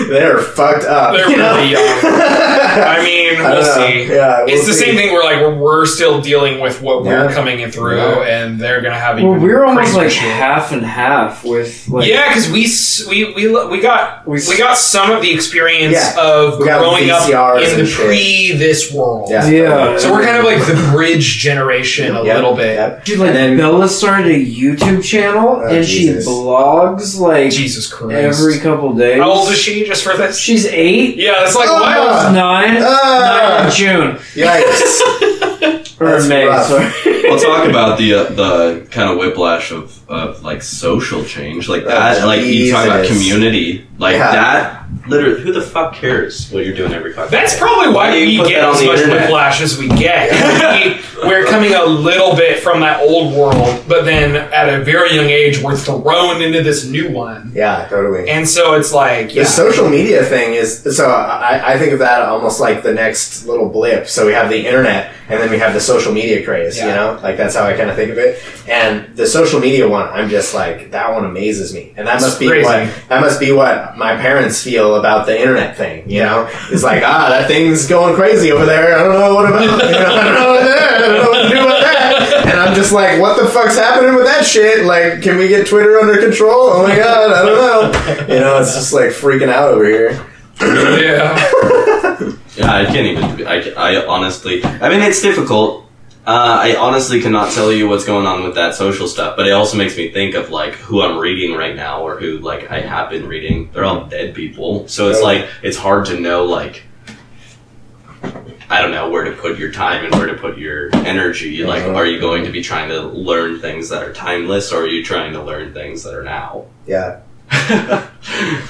they're fucked up. They're you know? really young. I mean, I we'll know. see. Yeah, we'll it's the same thing where like we're, we're still dealing with what we're coming in through, Yeah. and they're gonna have. Well, we're almost crazier like shit. half and half with like yeah, because we we we we got We we, got some of the experience Yeah. of We growing up in the shit. pre this world. Yeah. Yeah. So we're kind of like the bridge generation a little bit. yep. Dude, like then- Bella started a YouTube channel Oh, and Jesus. she blogs like Jesus Christ. every couple days. How old is she? Just for this? She's eight. yeah, it's like Oh. what? Nine. Ah! Nine in June Yikes! or That's May, sorry. we'll talk about the uh, the kind of whiplash of, of like social change, like Oh, that. like you talk about Jesus. community, like Yeah. that. Literally, who the fuck cares what you're doing every fucking? That's day? probably why do you we get as the much internet? whiplash as we get. we, we're coming a little bit from that old world, but then at a very young age, we're thrown into this new one. yeah, totally. And so it's like, yeah. The social media thing is so I, I think of that almost like the next little blip. So we have the internet and then we have the social media craze, you know? Like that's how I kind of think of it. And the social media one, I'm just like that one amazes me. And that It's must be crazy. what that must be what my parents feel about the internet thing, you know? It's like, ah, that thing's going crazy over there. I don't know what about you know, I don't know what that I don't know what to do about that. And I'm I'm just like, what the fuck's happening with that shit? Like, can we get Twitter under control? Oh my god, I don't know. You know, it's just like freaking out over here. yeah. Yeah, I can't even. I, I honestly. I mean, it's difficult. Uh, I honestly cannot tell you what's going on with that social stuff, but it also makes me think of like who I'm reading right now or who like I have been reading. They're all dead people, so it's like it's hard to know like I don't know where to put your time and where to put your energy. Like, are you going to be trying to learn things that are timeless, or are you trying to learn things that are now? Yeah,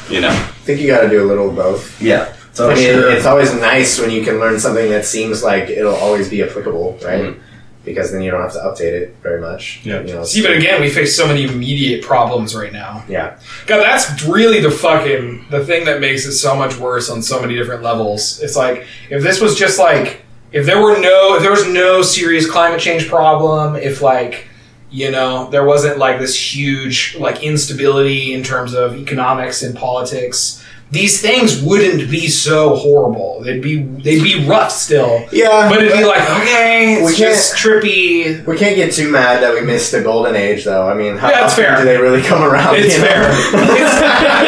you know? I think you got to do a little of both. Yeah. I mean, it's always nice when you can learn something that seems like it'll always be applicable, right? Mhm. Because then you don't have to update it very much. Yeah. You know, See, but again, we face so many immediate problems right now. yeah. God, that's really the fucking the thing that makes it so much worse on so many different levels. It's like if this was just like if there were no if there was no serious climate change problem, if like you know there wasn't like this huge like instability in terms of economics and politics, these things wouldn't be so horrible. They'd be they'd be rough still, Yeah, but it'd be like okay, We it's just trippy. We can't get too mad that we missed the golden age, though. I mean, how Yeah, often fair. do they really come around? It's fair.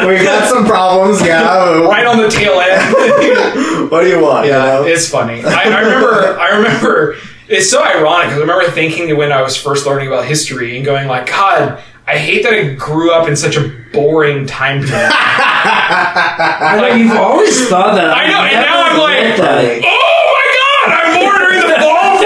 We got some problems, yeah. right on the tail end. what do you want? Yeah, you know? it's funny. I, I remember. I remember. It's so ironic because I remember thinking when I was first learning about history and going like, God, I hate that I grew up in such a boring time period. I know you've always thought that. I know, I've and now never I'm like- get that. oh my God, I'm born during the fall of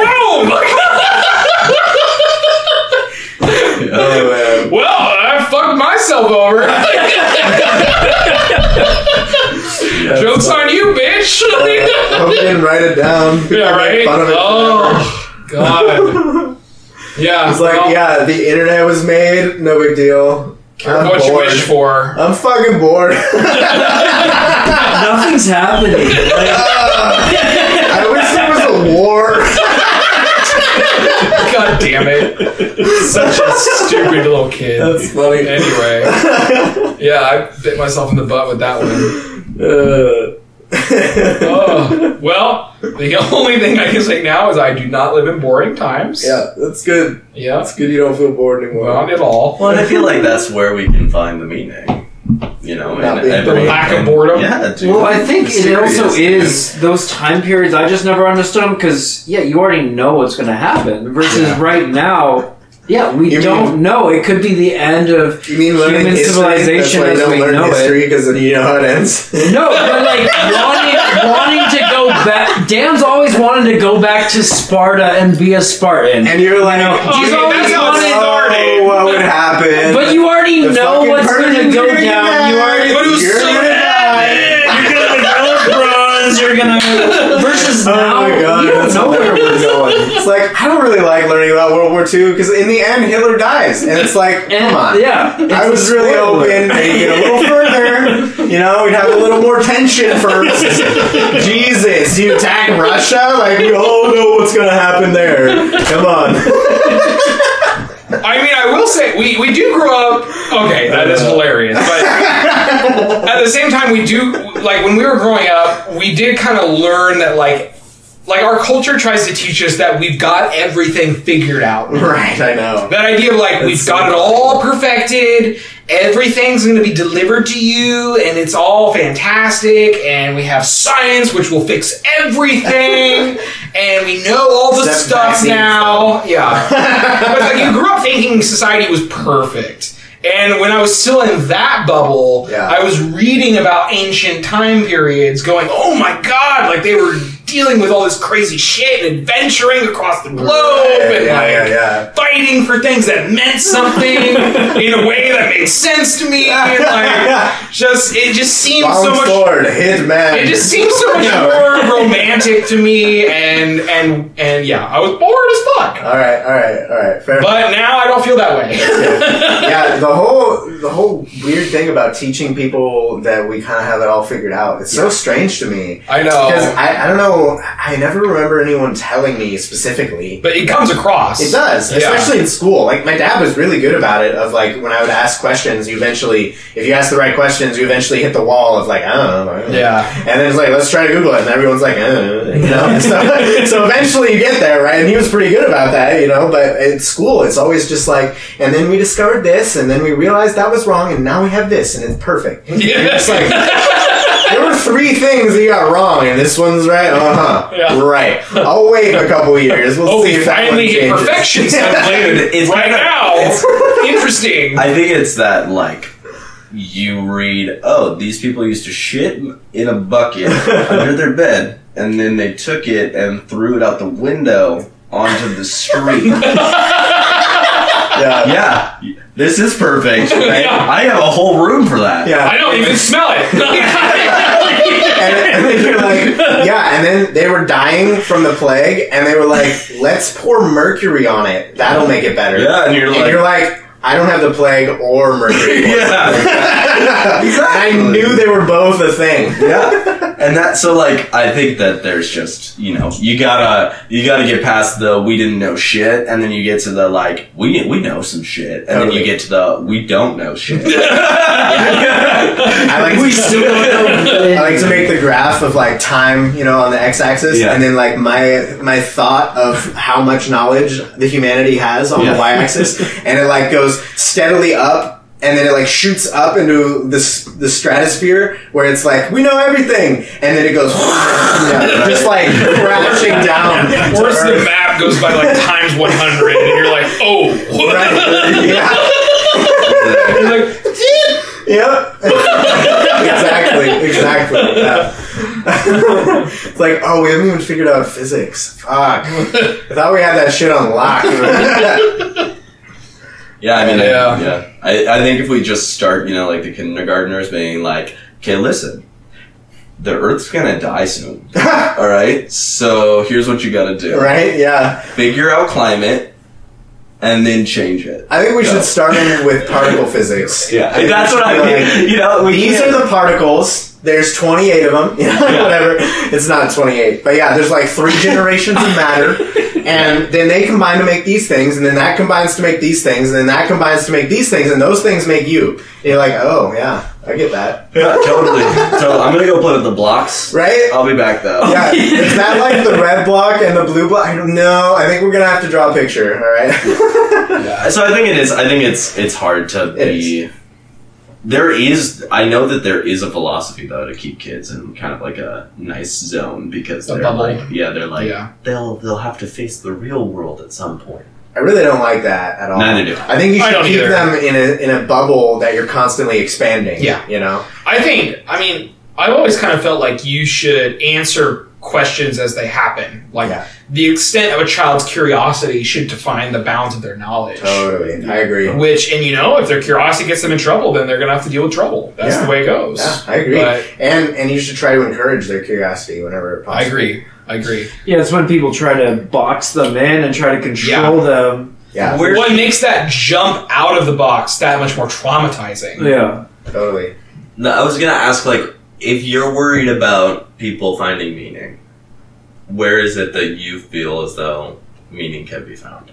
oh man. well, I fucked myself over. Jokes on you, bitch. Hope you didn't write it down. People yeah, make right. Fun of it Oh God. Yeah. It's like, well, yeah, the internet was made. No big deal. I'm what you bored. wish for. I'm fucking bored. Nothing's happening. Like, I wish there was a war. God damn it. Such a stupid little kid. That's funny. Anyway. Yeah, I bit myself in the butt with that one. Uh, Oh. Well, the only thing I can say now is I do not live in boring times. yeah, that's good. Yeah. It's good you don't feel bored anymore. Not at all. Well, and I feel like that's where we can find the meaning. You know, Not and being every- bored. Lack of boredom? Yeah, dude. well, I think it also is those time periods. I just never understood them because yeah, you already know what's going to happen. Versus Yeah. right now, yeah, we You don't mean- know. It could be the end of You mean human history? civilization That's why as don't we learn know it. history because you know how it ends. No, but like wanting, wanting to go back. Dan's always wanted to go back to Sparta and be a Spartan. And you're like, know, he's he's always always wanted oh, what would happen? but you already The know what's going to go down. You already. Gonna versus Oh now. my god, you don't that's know where we're going. It's like I don't really like learning about World War II because in the end Hitler dies, and it's like, And come on. yeah, I was really hoping they'd get a little further. You know, we'd have a little more tension first. Jesus, you attack Russia? Like we all know what's gonna happen there. Come on. I mean, I will say, we, we do grow up. Okay, that is hilarious. But at the same time, we do, like, when we were growing up, we did kind of learn that, like, like our culture tries to teach us that we've got everything figured out. right, I know. That idea of like we've That's got so it all perfected, everything's going to be delivered to you, and it's all fantastic, and we have science which will fix everything, and we know all the Except stuff now. Yeah, but like you grew up thinking society was perfect. And when I was still in that bubble, Yeah. I was reading about ancient time periods, going, "Oh my god!" Like they were dealing with all this crazy shit and adventuring across the globe, yeah, and yeah, like yeah, yeah. fighting for things that meant something in a way that made sense to me. And like, just it just seemed so much. sword, hit man. It just seems so much more romantic to me, and and and yeah, I was bored as fuck. All right, all right, all right. Fair. But now I don't feel that way. yeah, the whole the whole weird thing about teaching people that we kind of have it all figured out. It's so strange to me I know, because I, I don't know. I never remember anyone telling me specifically. but it comes across. It does, Yeah. especially in school. Like my dad was really good about it. Of like when I would ask questions, you eventually, if you ask the right questions, you eventually hit the wall of like I don't know. I don't know. Yeah. And then it's like let's try to Google it, and everyone's like, uh, you know. so, so eventually you get there, right? And he was pretty good about that, you know. But at school, it's always just like, and then we discovered this, and then we realized that was wrong, and now we have this, and it's perfect. And it's like there were three things that you got wrong, and this one's right. Uh huh. Yeah. Right. I'll wait a couple years. We'll Oh, see we if that one finally hit changes. perfection suddenly. It's right kinda- now. it's- Interesting. I think it's that like you read, oh, these people used to shit in a bucket under their bed, and then they took it and threw it out the window onto the street. Yeah. yeah, this is perfect. I, Yeah. I have a whole room for that. Yeah. I don't even smell it. And, and then you're like, yeah, and then they were dying from the plague, and they were like, let's pour mercury on it. That'll make it better. Yeah, and you're And like, you're like, I don't have the plague or mercury. yeah, And I knew they were both a thing. yeah, and that so like I think that there's just you know you gotta you gotta get past the we didn't know shit, and then you get to the like we we know some shit, and then you get to the we don't know shit. I like We to, still don't know. I like to make the graph of like time, you know, on the x-axis, Yeah. and then like my my thought of how much knowledge the humanity has on Yeah. the y-axis, and it like goes steadily up. And then it like shoots up into this the stratosphere where it's like we know everything, and then it goes yeah, just like crashing down. to Or the map goes by like times 100, and you're like, oh. Right. Yeah. You're like, Yep. exactly. Exactly. Yeah. it's like, oh, we haven't even figured out physics. Fuck. I thought we had that shit on lock. Yeah, I mean, I, Yeah. yeah. I, I think if we just start, you know, like the kindergartners being like, okay, listen, the Earth's gonna die soon. All right, so here's what you gotta do: right? Yeah. figure out climate, and then change it. I think we Yeah. should start with particle physics. Yeah, that's what I mean. like, you know, we These can't- are the particles. There's 28 of them. You know, Yeah. whatever. It's not 28. But yeah, there's like three generations of matter. And then they combine to make these things, and then that combines to make these things, and then that combines to make these things, and those things make you. And you're like, oh, yeah, I get that. yeah, totally. So I'm gonna go play with the blocks. Right? I'll be back though. Yeah, is that like the red block and the blue block? I don't know. I think we're gonna have to draw a picture. All right. yeah. So I think it is. I think it's it's hard to It be. There is. I know that there is a philosophy though to keep kids in kind of like a nice zone because A they're bubble. like, yeah, they're like Yeah. they'll they'll have to face the real world at some point. I really don't like that at all. Neither do I. I think you should keep either. them in a in a bubble that you're constantly expanding. Yeah. You know. I think, I mean, I've always kind of felt like you should answer questions as they happen. Like, Yeah. the extent of a child's curiosity should define the bounds of their knowledge. Totally. I agree. Which, and you know, if their curiosity gets them in trouble, then they're going to have to deal with trouble. That's Yeah. the way it goes. Yeah, I agree. But and and you should try to encourage their curiosity whenever possible. I agree. I agree. Yeah, it's when people try to box them in and try to control them. Yeah. Where- What makes that jump out of the box that much more traumatizing? Yeah. Totally. No, I was gonna ask like if you're worried about people finding meaning, where is it that you feel as though meaning can be found?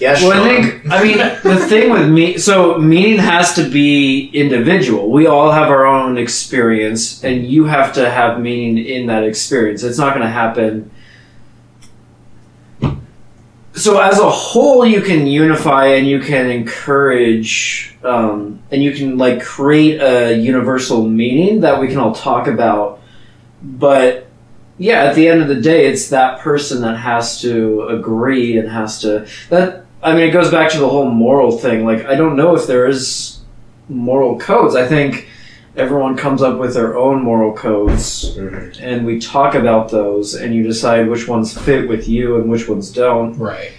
Yeah. Well, Sean. I think, I mean, the thing with me, so meaning has to be individual. We all have our own experience, and you have to have meaning in that experience. It's not going to happen. So, as a whole, you can unify and you can encourage, um, and you can like create a universal meaning that we can all talk about. But yeah, at the end of the day, it's that person that has to agree and has to that. I mean, it goes back to the whole moral thing. Like, I don't know if there is moral codes. I think everyone comes up with their own moral codes, Mhm. and we talk about those, and you decide which ones fit with you and which ones don't. Right.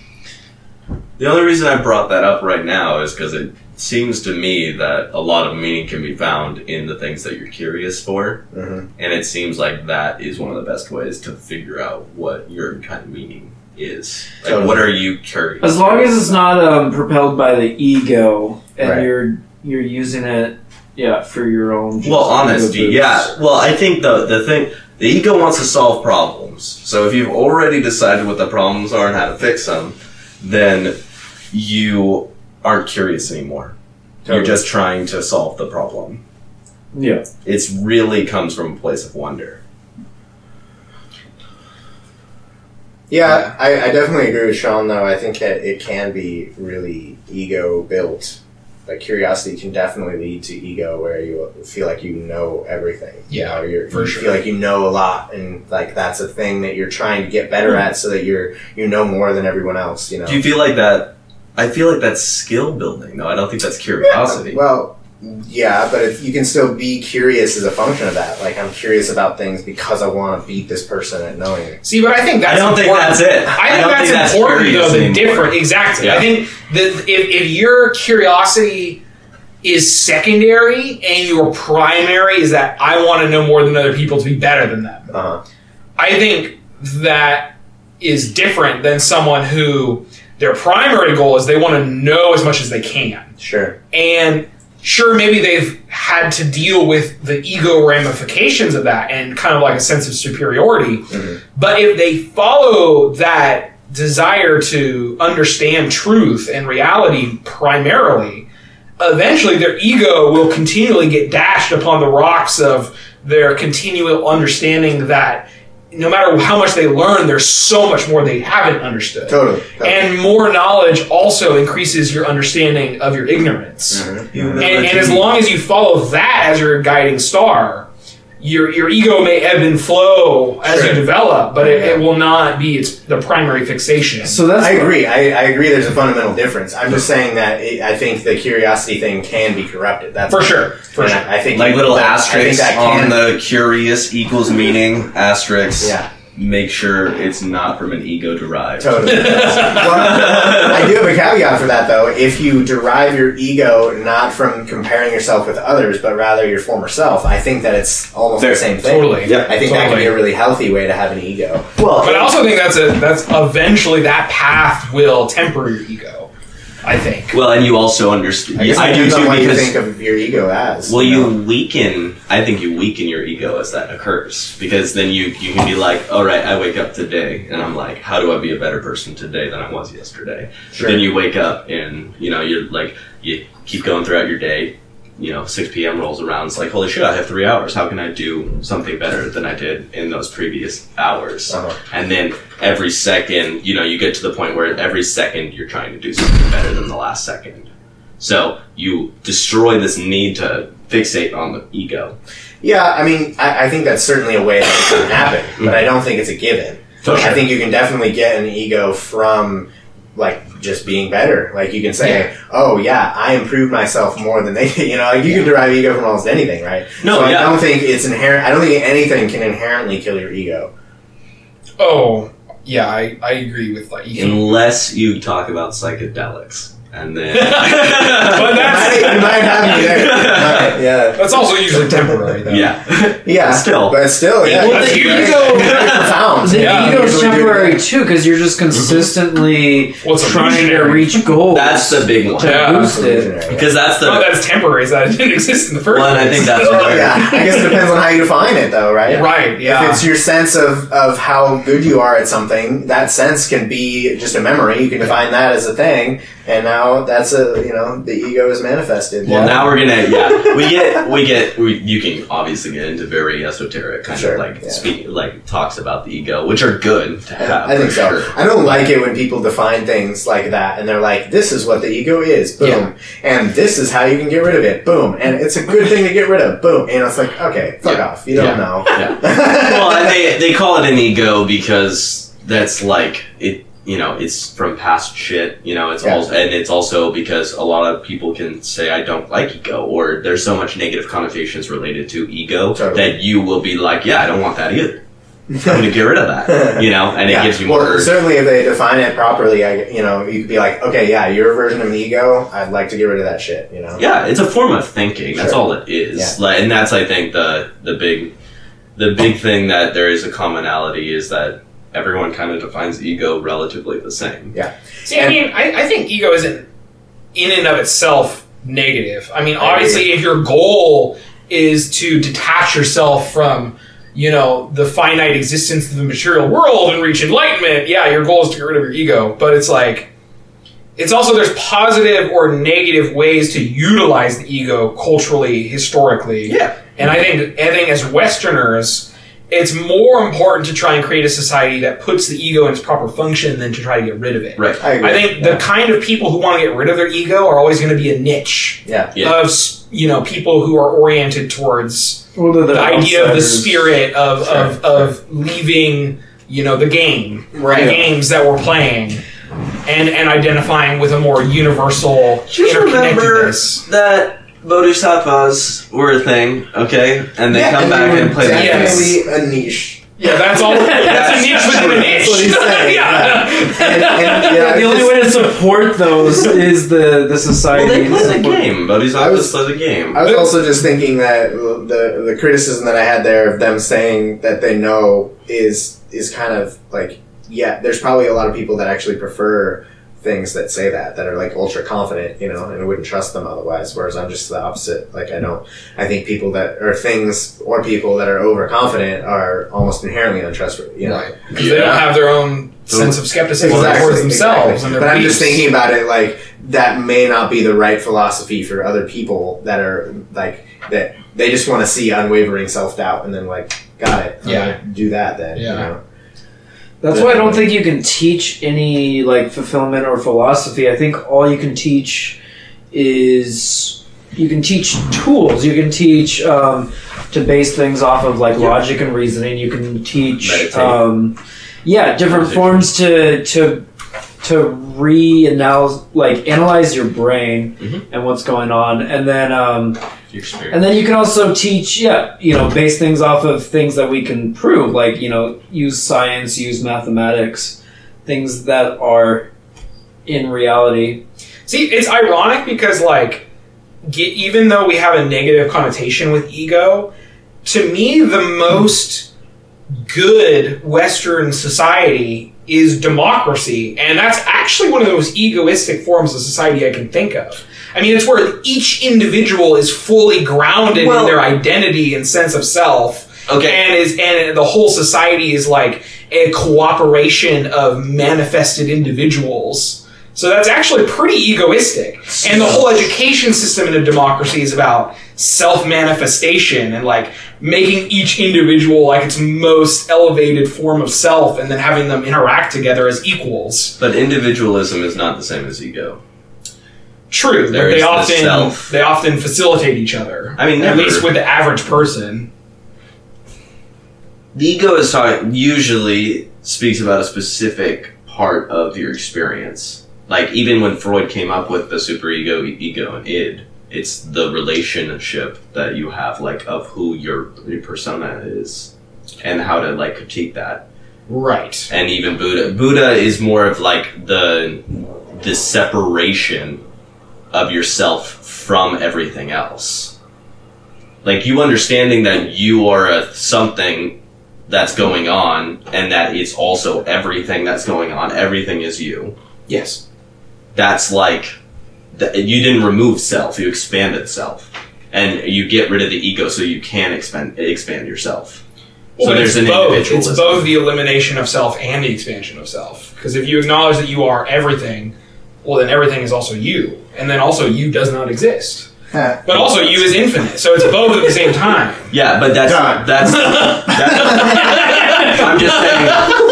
The only reason I brought that up right now is because it seems to me that a lot of meaning can be found in the things that you're curious for, Mhm. and it seems like that is one of the best ways to figure out what your kind of meaning is. Like, Totally. what are you curious? As long as it's not um, propelled by the ego, and Right. you're you're using it, yeah, for your own. just Well, honesty, yeah. Well, I think the the thing, the ego wants to solve problems. So if you've already decided what the problems are and how to fix them, then you aren't curious anymore. You're just trying to solve the problem. Yeah. It's really comes from a place of wonder. Yeah, I, I definitely agree with Sean. Though I think that it can be really ego built. Like curiosity can definitely lead to ego, where you feel like you know everything. You Yeah, know, you're, for you sure. feel like you know a lot, and like that's a thing that you're trying to get better at, so that you're you know more than everyone else. You know. Do you feel like that? I feel like that's skill building, though. I don't think that's curiosity. Well, yeah, but if you can still be curious as a function of that. Like I'm curious about things because I want to beat this person at knowing it. See, but I think that's I don't think important. that's it. I think don't that's think that's important curious though. The different, exactly. Yeah. I think that if, if your curiosity is secondary and your primary is that I want to know more than other people to be better than them, Uh huh. I think that is different than someone who their primary goal is they want to know as much as they can. Sure. And sure, maybe they've had to deal with the ego ramifications of that and kind of like a sense of superiority. Mhm. But if they follow that desire to understand truth and reality primarily, eventually their ego will continually get dashed upon the rocks of their continual understanding that no matter how much they learn, there's so much more they haven't understood. Totally. totally. And more knowledge also increases your understanding of your ignorance. Mhm. And, and as long as you follow that as your guiding star, your your ego may ebb and flow as Sure. you develop, but it, it will not be its the primary fixation. So that's I agree. I, I agree. There's a fundamental difference. I'm just saying that it, I think the curiosity thing can be corrupted. That's for sure, for sure. I, I think like little that- asterisks that on can- the curious equals meaning asterisks. Yeah. Make sure it's not from an ego derived. Totally. well, I do have a caveat for that, though. If you derive your ego not from comparing yourself with others, but rather your former self, I think that it's almost Fair. the same thing. Totally. Yeah. I think that can be a really healthy way to have an ego. Well, But I also think that's a that's eventually that path will temper your ego. I think. well, and you also understand. I guess I do too what you because think of your ego as. Well, know? you weaken. I think you weaken your ego as that occurs because then you you can be like, all right, I wake up today and I'm like, how do I be a better person today than I was yesterday? Sure. But then you wake up and you know you're like you keep going throughout your day. You know, 6 p.m. rolls around. It's like, holy shit, I have three hours. How can I do something better than I did in those previous hours? Uh-huh. And then every second, you know, you get to the point where every second you're trying to do something better than the last second. So you destroy this need to fixate on the ego. Yeah, I mean, I, I think that's certainly a way that it can happen, but I don't think it's a given. For I think you can definitely get an ego from like just being better. Like you can say, "Oh yeah, I improved myself more than they." did." You know, like you can derive ego from almost anything, right? No, so yeah. I don't think it's inherent. I don't think anything can inherently kill your ego. Oh, yeah, I, I agree with like Unless you talk about psychedelics. And then. But It that's- might, it might have you there. Right, yeah, That's also usually temporary, though. yeah. yeah. Still. but still, yeah. Well, the ego- profound. The Yeah, ego's usually do temporary that. too, because you're just mm-hmm. consistently Well, trying to reach goals. That's the big one. to Yeah. boost it. Because that's Oh, the. that's temporary. Is that it didn't exist in the first Well, and I think that's yeah. yeah, I guess it depends on how you define it, though, right? right. Yeah. If it's your sense of, of how good you are at something, that sense can be just a memory. You can define that as a thing, and now that's a you know the ego is manifested. Well, now we're gonna yeah we get we get we, you can obviously get into very esoteric kind Sure, of like yeah. speak like talks about the ego, which are good to have. I think so. sure. I don't like it when people define things like that, and they're like, "This is what the ego is, boom," Yeah. and this is how you can get rid of it, boom, and it's a good thing to get rid of, boom. And it's like, okay, fuck Yeah. off, you don't Yeah. know. Yeah. well, and they they call it an ego because that's like it. You know, it's from past shit. You know, it's Yeah. also and it's also because a lot of people can say I don't like ego, or there's so much negative connotations related to ego Totally. that you will be like, yeah, I don't want that either. I'm gonna get rid of that. You know, and Yeah. it gives you more. urge. certainly if they define it properly, I, you know, you could be like, okay, yeah, your version of ego, I'd like to get rid of that shit, you know. Yeah, it's a form of thinking. That's Sure. all it is. Yeah. Like, and that's I think the the big the big thing that there is a commonality is that everyone kind of defines ego relatively the same. Yeah. See, I mean, I, I think ego isn't in and of itself negative. I mean, obviously, if your goal is to detach yourself from, you know, the finite existence of the material world and reach enlightenment, yeah, your goal is to get rid of your ego. But it's like, it's also there's positive or negative ways to utilize the ego culturally, historically. Yeah. And I think I think as Westerners, it's more important to try and create a society that puts the ego in its proper function than to try to get rid of it. Right. I agree. I think the kind of people who want to get rid of their ego are always going to be a niche yeah. Yeah. of you know people who are oriented towards Well, the, the idea of the spirit of, Sure, of, of leaving you know the game Right. the games that we're playing and and identifying with a more universal Just remember that bodhisattvas were a thing, okay? And they Yeah, come and back they and play the definitely a niche. yeah that's all that's a niche within a That's what he's niche saying, yeah. And, and, Yeah, the only just- way to support those is the the Well, society. they play the support- game. I Bodhisattvas was- play the game. I was also just thinking that the the criticism that I had there of them saying that they know is is kind of like yeah, there's probably a lot of people that actually prefer things that say that that are like ultra confident, you know, and I wouldn't trust them otherwise. Whereas I'm just the opposite. Like I don't. I think people that or things or people that are overconfident are almost inherently untrustworthy. You know. right because they don't have their own sense of skepticism Exactly, towards themselves exactly. and their But I'm just thinking about it like that may not be the right philosophy for other people that are like that they just want to see unwavering self doubt and then like got it. I'm Yeah. do that then. You Yeah. know? That's why I don't think you can teach any like fulfillment or philosophy. I think all you can teach is you can teach tools. You can teach um, to base things off of like Yeah. logic and reasoning. You can teach, um, yeah, different forms to to to re-analyze, like analyze your brain Mhm. and what's going on, and then. Um, Your spirit. and then you can also teach, yeah, you know, base things off of things that we can prove, like, you know, use science, use mathematics, things that are in reality. See, it's ironic because like, ge- even though we have a negative connotation with ego, to me the most good Western society is democracy, and that's actually one of the most egoistic forms of society I can think of. I mean, it's where each individual is fully grounded Well- in their identity and sense of self. Okay. And is and the whole society is like a cooperation of manifested individuals. So that's actually pretty egoistic. And the whole education system in a democracy is about self manifestation and like making each individual like its most elevated form of self and then having them interact together as equals. But individualism is not the same as ego. True, but There they the often self. they often facilitate each other. I mean, at never. least with the average person. The ego is talk- usually speaks about a specific part of your experience. Like even when Freud came up with the superego, ego, and id, it's the relationship that you have, like of who your, your persona is, and how to like critique that. Right. And even Buddha, Buddha is more of like the the separation of yourself from everything else. Like you understanding that you are a something that's going on and that it's also everything that's going on. Everything is you. Yes. That's like you didn't remove self, you expanded self. And you get rid of the ego so you can expand expand yourself. So there's an both. individualism. It's both the elimination of self and the expansion of self. Because if you acknowledge that you are everything, well, then everything is also you, and then also you does not exist. But also you is infinite, so it's both at the same time. Yeah, but that's Done. that's that, I'm just saying.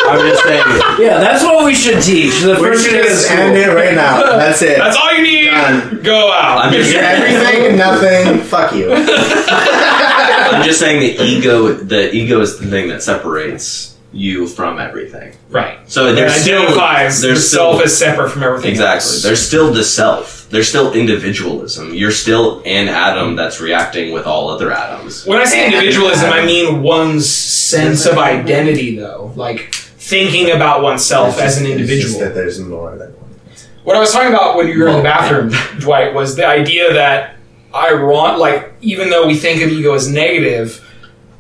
I'm just saying. Yeah, that's what we should teach. The We first should day of just end it right now. That's it. That's all you need. Done. Go out. I'm just- You're everything, nothing. Fuck you. I'm just saying the ego. The ego is the thing that separates you from everything. right. So there's still identifies the there's still self is separate from everything. exactly. else. There's still the self. There's still individualism. You're still an atom that's reacting with all other atoms. When I say individualism, I mean one's sense of identity, though. Like thinking about oneself as an It's just individual. that there's more than one. What I was talking about when you were in the bathroom, Dwight, was the idea that I want, like even though we think of ego as negative,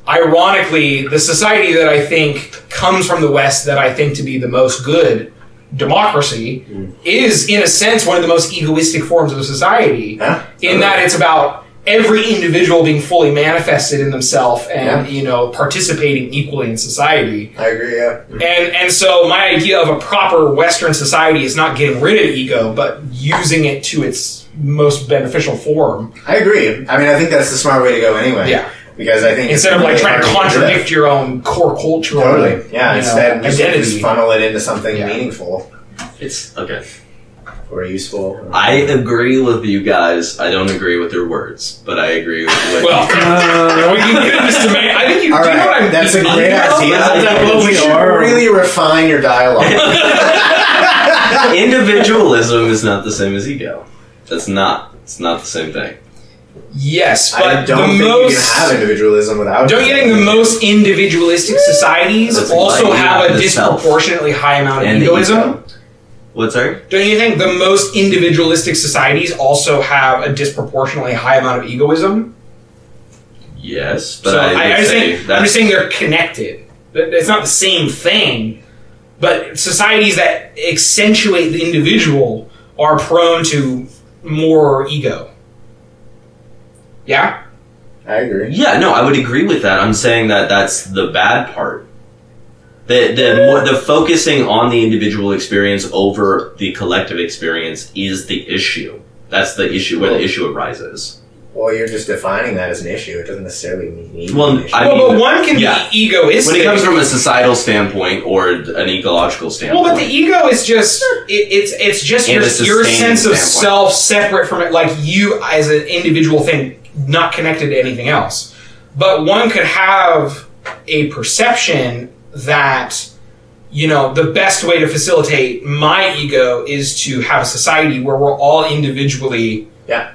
ironically, the society that I think comes from the West that I think to be the most good, democracy, mm. is in a sense one of the most egoistic forms of society. Huh? In that it's about every individual being fully manifested in themselves and Yeah. you know participating equally in society. I agree. Yeah. And and so my idea of a proper Western society is not getting rid of ego, but using it to its most beneficial form. I agree. I mean, I think that's the smart way to go anyway. Yeah. Because I think Instead of like trying to hard get rid of. contradict your own core cultural Totally. Yeah. you know, instead, just, identity. just funnel it into something Yeah. meaningful It's okay. or useful. I agree with you guys. I don't agree with your words, but I agree with. Well, uh, we can get into semant- I think you All do you what I'm that's a great know? idea. Is that what we we should are? really refine your dialogue. Individualism is not the same as ego. That's not. It's not the same thing. Yes, but I don't the think most you can have individualism without. Don't you think the most individualistic societies That's also like have a the self. disproportionately high amount of And egoism? What's sorry? Don't you think the most individualistic societies also have a disproportionately high amount of egoism? Yes, but so I, I, I think, I'm just saying they're connected. It's not the same thing, but societies that accentuate the individual are prone to more ego. Yeah. I agree. Yeah, no, I would agree with that. I'm saying that that's the bad part. The the more the focusing on the individual experience over the collective experience is the issue. That's the issue where the issue arises. Well, you're just defining that as an issue. It doesn't necessarily mean Well, an issue. I well, mean, but one can yeah. be egoistic. When it comes from a societal standpoint or an ecological standpoint. Well, but the ego is just it, it's it's just And your, your sustaining sense of self separate from it, like you as an individual thing, not connected to anything else. But one could have a perception that you know the best way to facilitate my ego is to have a society where we're all individually Yeah.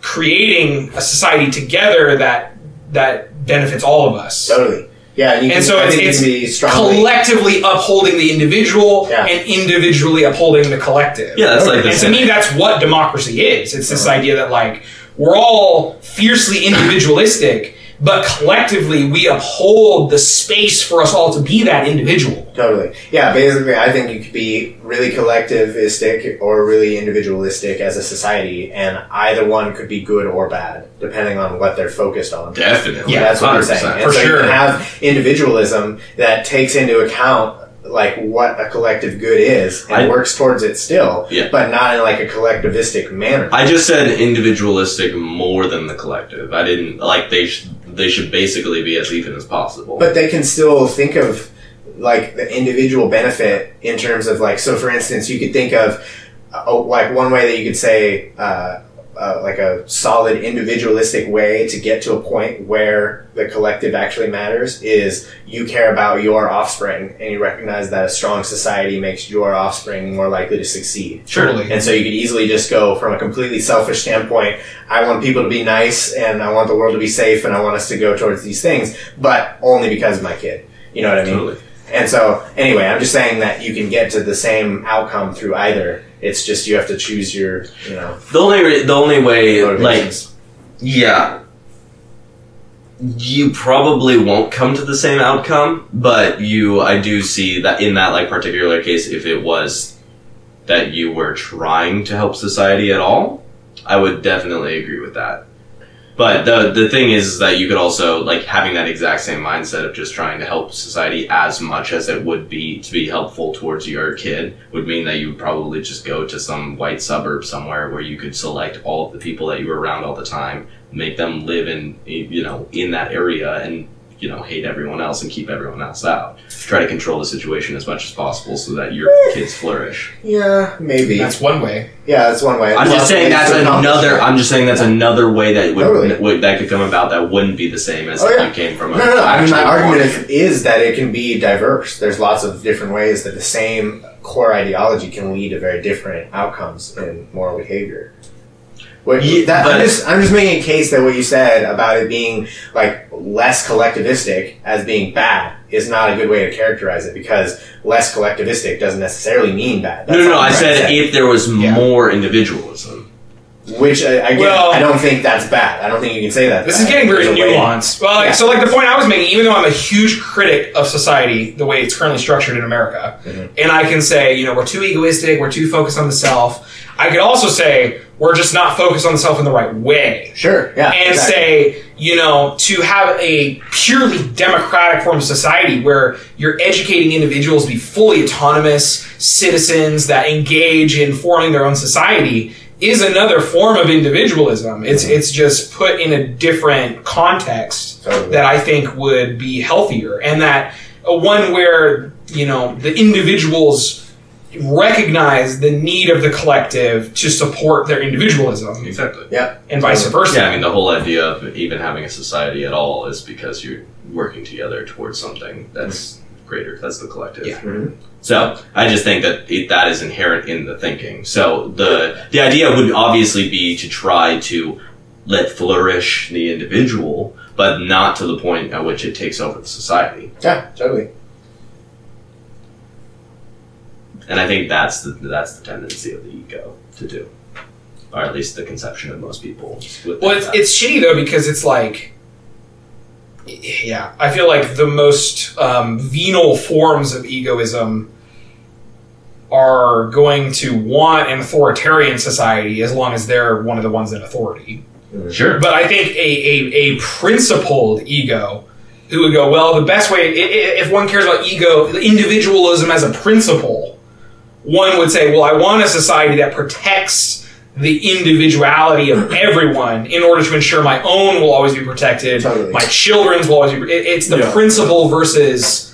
creating a society together that that benefits all of us. totally. Yeah, and, you And can, so it's, it's be collectively upholding the individual Yeah. and individually upholding the collective. yeah, that's like And to me, that's what democracy is. It's this Uh-huh. idea that like we're all fiercely individualistic, but collectively we uphold the space for us all to be that individual. Totally. Yeah, basically, I think you could be really collectivistic or really individualistic as a society, and either one could be good or bad, depending on what they're focused on. Definitely. Yeah, that's what I'm saying. And For so sure. you can have individualism that takes into account like what a collective good is and I- works towards it still, Yeah. but not in like a collectivistic manner. I just said individualistic more than the collective. I didn't like they sh- they should basically be as even as possible. But they can still think of like the individual benefit in terms of like so. For instance, you could think of uh, like one way that you could say uh, uh, like a solid individualistic way to get to a point where the collective actually matters is you care about your offspring and you recognize that a strong society makes your offspring more likely to succeed. Totally. And so you could easily just go from a completely selfish standpoint. I want people to be nice and I want the world to be safe and I want us to go towards these things, but only because of my kid. You know what I mean? Totally. And so, anyway, I'm just saying that you can get to the same outcome through either. It's just you have to choose your, you know, the only re- the only way like yeah, you probably won't come to the same outcome, but you I do see that in that like particular case, if it was that you were trying to help society at all, I would definitely agree with that. But the the thing is that you could also like having that exact same mindset of just trying to help society as much as it would be to be helpful towards your kid would mean that you would probably just go to some white suburb somewhere where you could select all of the people that you were around all the time, make them live in you know in that area and you know hate everyone else and keep everyone else out. Try to control the situation as much as possible so that your hmm. kids flourish. yeah, maybe. That's one way. yeah, that's one way. I'm just saying that's another. I'm just saying that's another way that would, Totally. would that could come about that wouldn't be the same as Oh, if yeah. you came from a. No, no, no. I mean, my argument is, is that it can be diverse. There's lots of different ways that the same core ideology can lead to very different outcomes in moral behavior. What, that, I'm just I'm just making a case that what you said about it being like less collectivistic as being bad is not a good way to characterize it because less collectivistic doesn't necessarily mean bad. No, That's no, no. I'm I to said if there was Yeah. more individualism. Which I, again Well- I don't think that's bad. I don't think you can say that. This is getting very nuanced. Well, like, Yeah. so like the point I was making, even though I'm a huge critic of society, the way it's currently structured in America, Mhm. and I can say, you know, we're too egoistic, we're too focused on the self. I could also say we're just not focused on the self in the right way. Sure. Yeah. and exactly. say, you know, to have a purely democratic form of society where you're educating individuals to be fully autonomous citizens that engage in forming their own society is another form of individualism. It's it's just put in a different context Totally. that I think would be healthier and that uh, one where, you know, the individuals recognize the need of the collective to support their individualism Exactly. yeah. and vice Totally. versa. Yeah, I mean the whole idea of even having a society at all is because you're working together towards something that's greater. That's the collective. Yeah. Mhm. So I just think that it, that is inherent in the thinking. So the the idea would obviously be to try to let flourish the individual, but not to the point at which it takes over the society. Yeah. Totally. And I think that's the that's the tendency of the ego to do, or at least the conception of most people. Well, it's, it's shitty though because it's like, yeah, I feel like the most um, venal forms of egoism are going to want an authoritarian society as long as they're one of the ones in authority. sure. But I think a, a, a principled ego who would go, well, the best way, i- i- if one cares about ego, individualism as a principle, one would say, well, I want a society that protects the individuality of everyone in order to ensure my own will always be protected, Totally. my children's will always be. It, it's the Yeah. principle versus,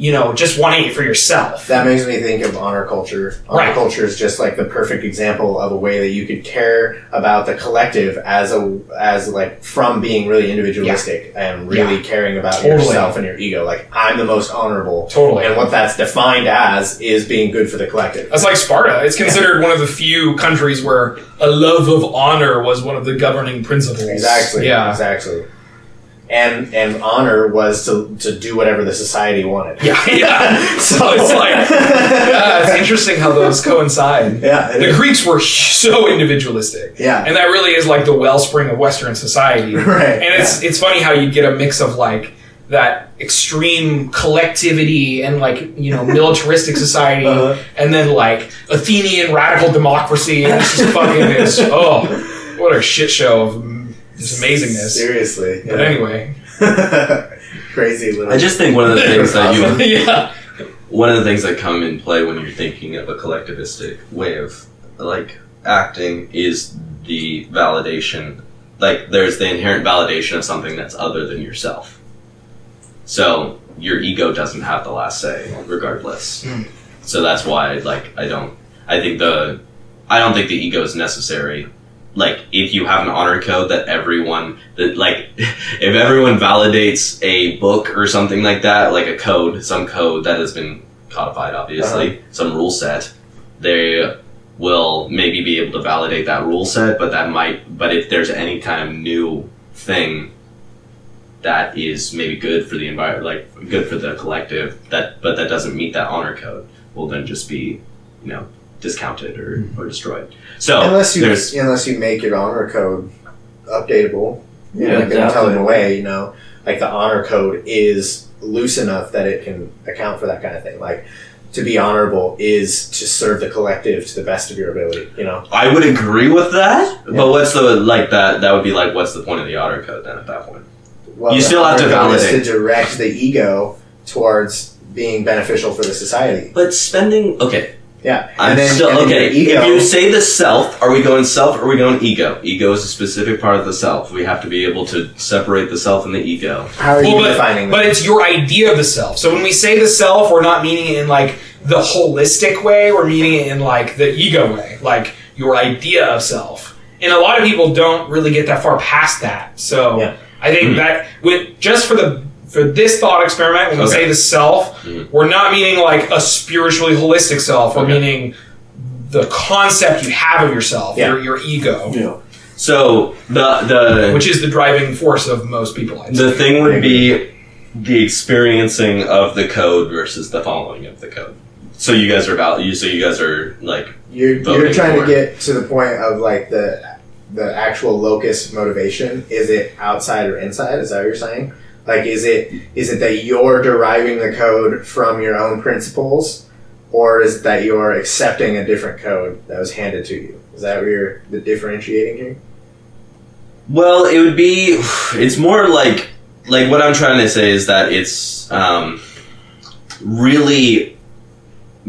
you know, just wanting it for yourself. That makes me think of honor culture. Honor Right. culture is just like the perfect example of a way that you could care about the collective as a as like from being really individualistic and really Yeah. caring about Totally. yourself and your ego. Like I'm the most honorable, Totally. and what that's defined as is being good for the collective. That's like Sparta. It's considered one of the few countries where a love of honor was one of the governing principles. Exactly. Yeah. Exactly. And and honor was to to do whatever the society wanted. Yeah. Yeah. so it's like, yeah, it's interesting how those coincide. Yeah. The is. Greeks were so individualistic. Yeah. And that really is like the wellspring of Western society. Right. And it's it's funny how you get a mix of like that extreme collectivity and like you know militaristic society, Uh-huh. and then like Athenian radical democracy, and it's just fucking it's oh what a shit show of just amazingness. Seriously. But anyway, Crazy little. I just think one of the things that you yeah, one of the things that come in play when you're thinking of a collectivistic way of like acting is the validation like there's the inherent validation of something that's other than yourself so your ego doesn't have the last say regardless Mm. so that's why like i don't i think the i don't think the ego is necessary like if you have an honor code that everyone that like if everyone validates a book or something like that like a code some code that has been codified obviously uh-huh. some rule set they will maybe be able to validate that rule set but that might but if there's any kind of new thing that is maybe good for the environment like good for the collective that but that doesn't meet that honor code will then just be you know discounted or, hmm. or destroyed so unless you there's unless you make your honor code updatable, you know, Yeah, like in a exactly. telling way, you know, like the honor code is loose enough that it can account for that kind of thing. Like to be honorable is to serve the collective to the best of your ability. You know, I would agree with that, Yeah. but what's the like that? That would be like, what's the point of the honor code then? At that point, well, You still have to honor code is validate. to direct the ego towards being beneficial for the society. but spending okay. Yeah, I'm then, still and okay. your ego, If you say the self, are we going self? Or are we going ego? Ego is a specific part of the self. We have to be able to separate the self and the ego. how are you but, defining but that? it's your idea of the self. So when we say the self, we're not meaning it in like the holistic way. We're meaning it in like the ego way, like your idea of self. And a lot of people don't really get that far past that. So Yeah. I think Mhm. that with just for the for this thought experiment, when we Okay. say the self, Mhm. we're not meaning like a spiritually holistic self. We're Okay. meaning the concept you have of yourself, Yeah. your, your ego, Yeah. So the the which is the driving force of most people. I'd the say. thing would be the experiencing of the code versus the following of the code. So you guys are about you So you guys are like You're, you're trying for. to get to the point of like the the actual locus motivation. Is it outside or inside? Is that what you're saying? Like, is it is it that you're deriving the code from your own principles, or is it that you're accepting a different code that was handed to you? Is Is that where you're the differentiating here? Well, it would be. It's more like like what I'm trying to say is that it's um, really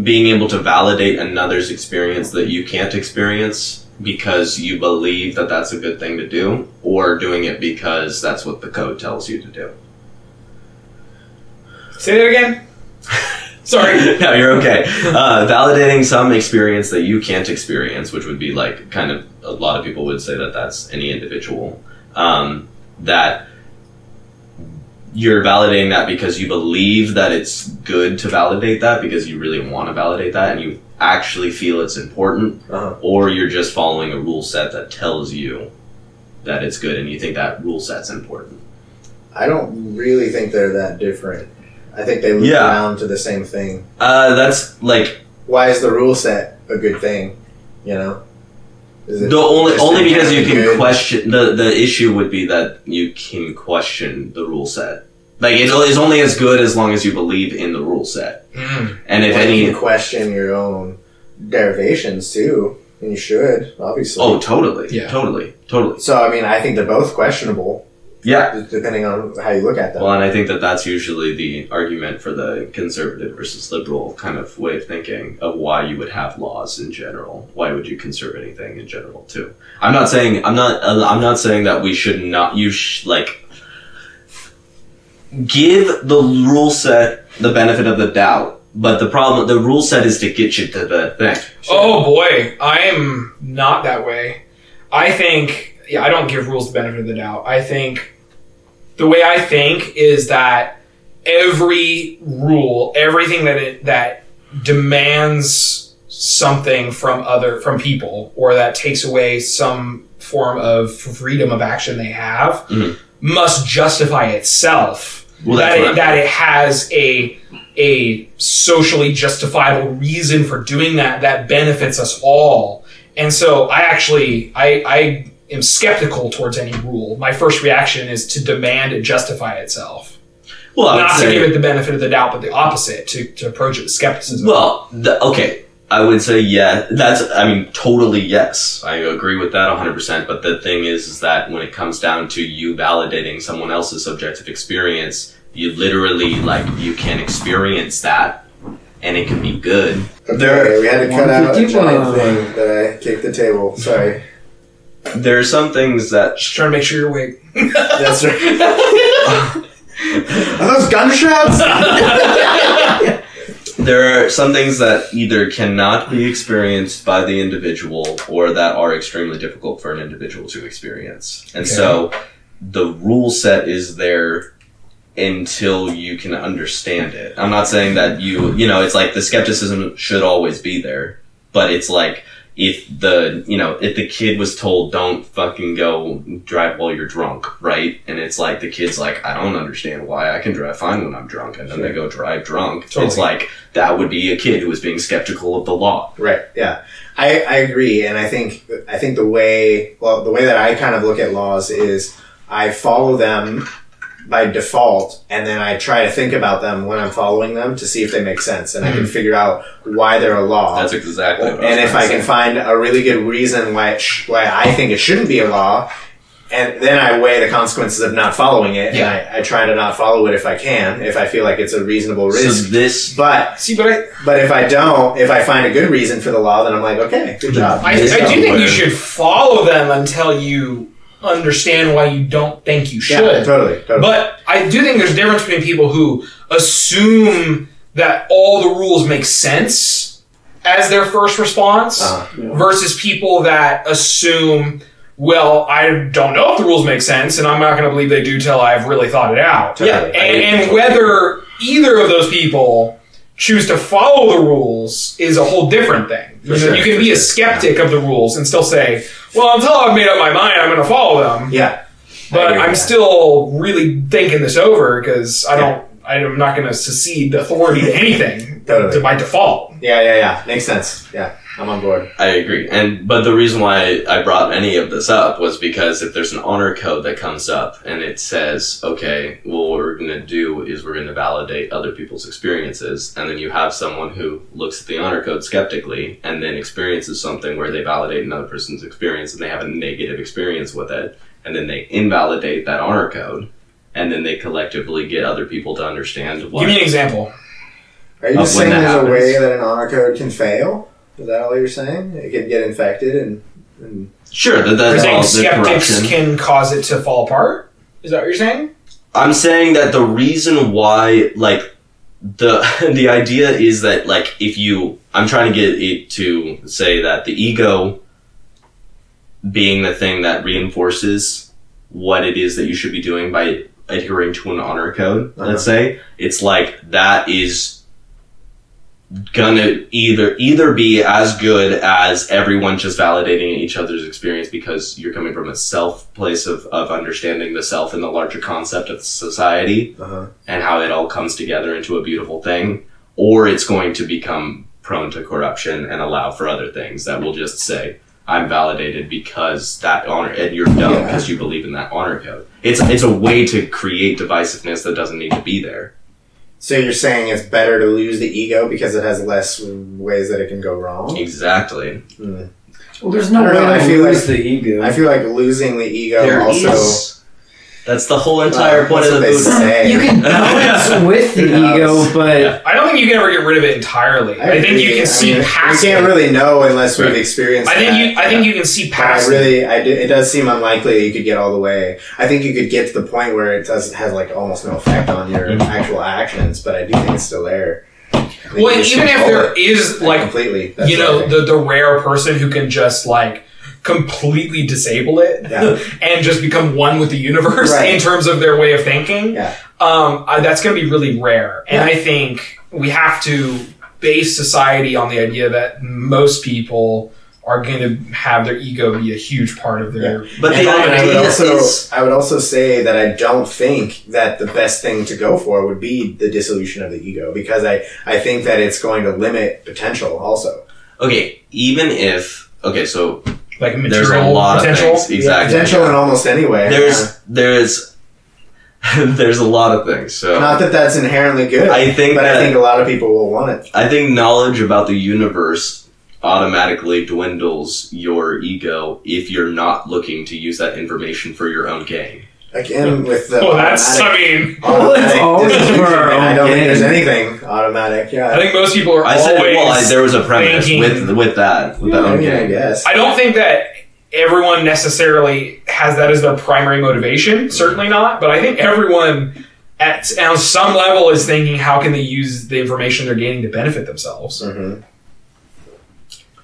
being able to validate another's experience that you can't experience because you believe that that's a good thing to do, or doing it because that's what the code tells you to do. Say that again. Sorry. no, you're okay. Uh, validating some experience that you can't experience, which would be like kind of a lot of people would say that that's any individual. Um, that you're validating that because you believe that it's good to validate that because you really want to validate that and you actually feel it's important, Uh-huh. or you're just following a rule set that tells you that it's good and you think that rule set's important. I don't really think they're that different. I think they loop Yeah. around to the same thing. Uh, that's like Why is the rule set a good thing? You know, The only only because you can good? question the the issue would be that you can question the rule set. Like it is only as good as long as you believe in the rule set. Mm. And if Well, any, can question your own derivations too, and you should obviously. oh, totally, Yeah. totally, totally, so I mean, I think they're both questionable yeah. depending on how you look at them. Well, and I think that that's usually the argument for the conservative versus liberal kind of way of thinking of why you would have laws in general. Why would you conserve anything in general too? I'm not saying I'm not I'm not saying that we should not you sh- like give the rule set the benefit of the doubt. But the problem, the rule set is to get you to the thing. Oh boy, I am not that way. I think, yeah, I don't give rules the benefit of the doubt. I think the way I think is that every rule, everything that it, that demands something from other from people or that takes away some form of freedom of action they have Mhm. must justify itself Well, that it, that it has a a socially justifiable reason for doing that that benefits us all. And so I actually I I am skeptical towards any rule. My first reaction is to demand it justify itself. Well, Not to give it the benefit of the doubt, but the opposite, to, to approach it with skepticism. Well, the, okay, I would say yeah. That's I mean totally yes. I agree with that 100. percent But the thing is, is that when it comes down to you validating someone else's subjective experience, you literally like you can experience that, and it can be good. There, we had to cut out a giant thing that I kicked the table. Sorry. There are some things that Just trying to make sure you're awake. That's right. Are those gunshots? there are some things that either cannot be experienced by the individual or that are extremely difficult for an individual to experience. And Okay. so the rule set is there until you can understand it. I'm not saying that you, you know, it's like the skepticism should always be there, but it's like if the, you know, if the kid was told don't fucking go drive while you're drunk, right? And it's like the kid's like, I don't understand why I can drive fine when I'm drunk, and then they go drive drunk. It's like that would be a kid who was being skeptical of the law. Right. Yeah. I, I agree, and I think I think the way well the way that I kind of look at laws is I follow them by default, and then I try to think about them when I'm following them to see if they make sense, and I can hmm. figure out why they're a law. That's exactly what I and if I can say. find a really good reason why it sh- why I think it shouldn't be a law, and then I weigh the consequences of not following it, Yeah. and I, I try to not follow it if I can, if I feel like it's a reasonable So risk. this but See, but I, but if I don't, if I find a good reason for the law, then I'm like, okay, good job. I, I do think you should follow them until you understand why you don't think you should. Yeah, totally, totally. But I do think there's a difference between people who assume that all the rules make sense as their first response Uh-huh. versus people that assume, well, I don't know if the rules make sense and I'm not going to believe they do till I've really thought it out. Totally. Yeah, And, and whether either of those people choose to follow the rules is a whole different thing. You, know, sure, you can be a sure. skeptic of the rules and still say, well, until I've made up my mind, I'm going to follow them. yeah, But I'm that. still really thinking this over because I don't. I'm not going to secede authority to anything Totally. to by default. yeah, yeah, yeah. Makes sense. Yeah. I'm on board. I agree. And but the reason why I brought any of this up was because if there's an honor code that comes up and it says, okay, well what we're gonna do is we're gonna validate other people's experiences, and then you have someone who looks at the honor code skeptically and then experiences something where they validate another person's experience and they have a negative experience with it, and then they invalidate that honor code, and then they collectively get other people to understand what Give me an example. Are you just saying that there's a way that an honor code can fail? Is that all you're saying? It can get infected and, and Sure, that You're that's all the skeptics corruption. can cause it to fall apart? Is that what you're saying? I'm saying that the reason why, like, the the idea is that, like, if you, I'm trying to get it to say that the ego, being the thing that reinforces what it is that you should be doing by adhering to an honor code, Uh-huh. let's say, it's like that is gonna either either be as good as everyone just validating each other's experience because you're coming from a self place of, of understanding the self and the larger concept of society uh-huh. and how it all comes together into a beautiful thing or it's going to become prone to corruption and allow for other things that will just say i'm validated because that honor and you're dumb Yeah. because you believe in that honor code it's it's a way to create divisiveness that doesn't need to be there So you're saying it's better to lose the ego because it has less ways that it can go wrong? exactly Hmm. Well, there's no I way know, to I feel lose like- the ego. I feel like losing the ego There also. is- that's the whole entire Well, point of the that's what they Buddha. say. you can balance with the ego, but I don't think you can ever get rid of it entirely. I, think you can I see mean, past We can't it. really know unless we've experienced. I think that. you. I think you can see But past I really, I do, it does seem unlikely that you could get all the way. I think you could get to the point where it does has like almost no effect on your Mhm. actual actions, but I do think it's still there. I think it. Well, you and just even if control there it, is like, like completely, that's you know the the rare person who can just like completely disable it Yeah. and just become one with the universe Right. in terms of their way of thinking. Yeah. Um, I, that's going to be really rare, and Yeah. I think we have to base society on the idea that most people are going to have their ego be a huge part of their. But the I, I would idea also, is I would also say that I don't think that the best thing to go for would be the dissolution of the ego because I, I think that it's going to limit potential also. okay. Even if okay, so Like there's material a lot potential. of things exactly. Potential in almost any way. There's there's there's a lot of things. So Not that that's inherently good, I think but that I think a lot of people will want it. I think knowledge about the universe automatically dwindles your ego if you're not looking to use that information for your own gain. Again, with the Well, that's. I automatic, mean, Well, it's automatic always dissolution, for our and I don't think there's anything automatic. Yeah, I think most people are I said always. well, I, there was a premise thinking- with with that with Yeah, that I mean, I guess. I don't think that everyone necessarily has that as their primary motivation. Certainly not. But I think everyone at on some level is thinking, how can they use the information they're gaining to benefit themselves? Mhm.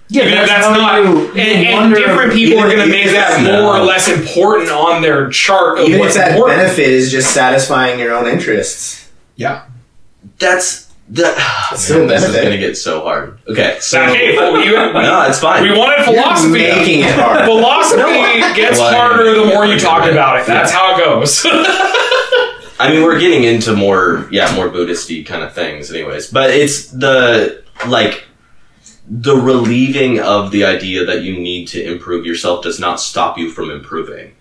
Yeah, Even if that's how not, you- and, you and different people are going to make that if- more or less important on their chart of Even if what's that important. benefit is just satisfying your own interests. Yeah, that's the still a this is gonna get so hard. Okay, so okay, well, you, no, it's fine. we wanted philosophy. Making it hard. Philosophy No. gets Well, harder the more you talk yeah. about it. That's how it goes. I mean, we're getting into more, yeah, more Buddhisty kind of things, anyways. But it's the like the relieving of the idea that you need to improve yourself does not stop you from improving.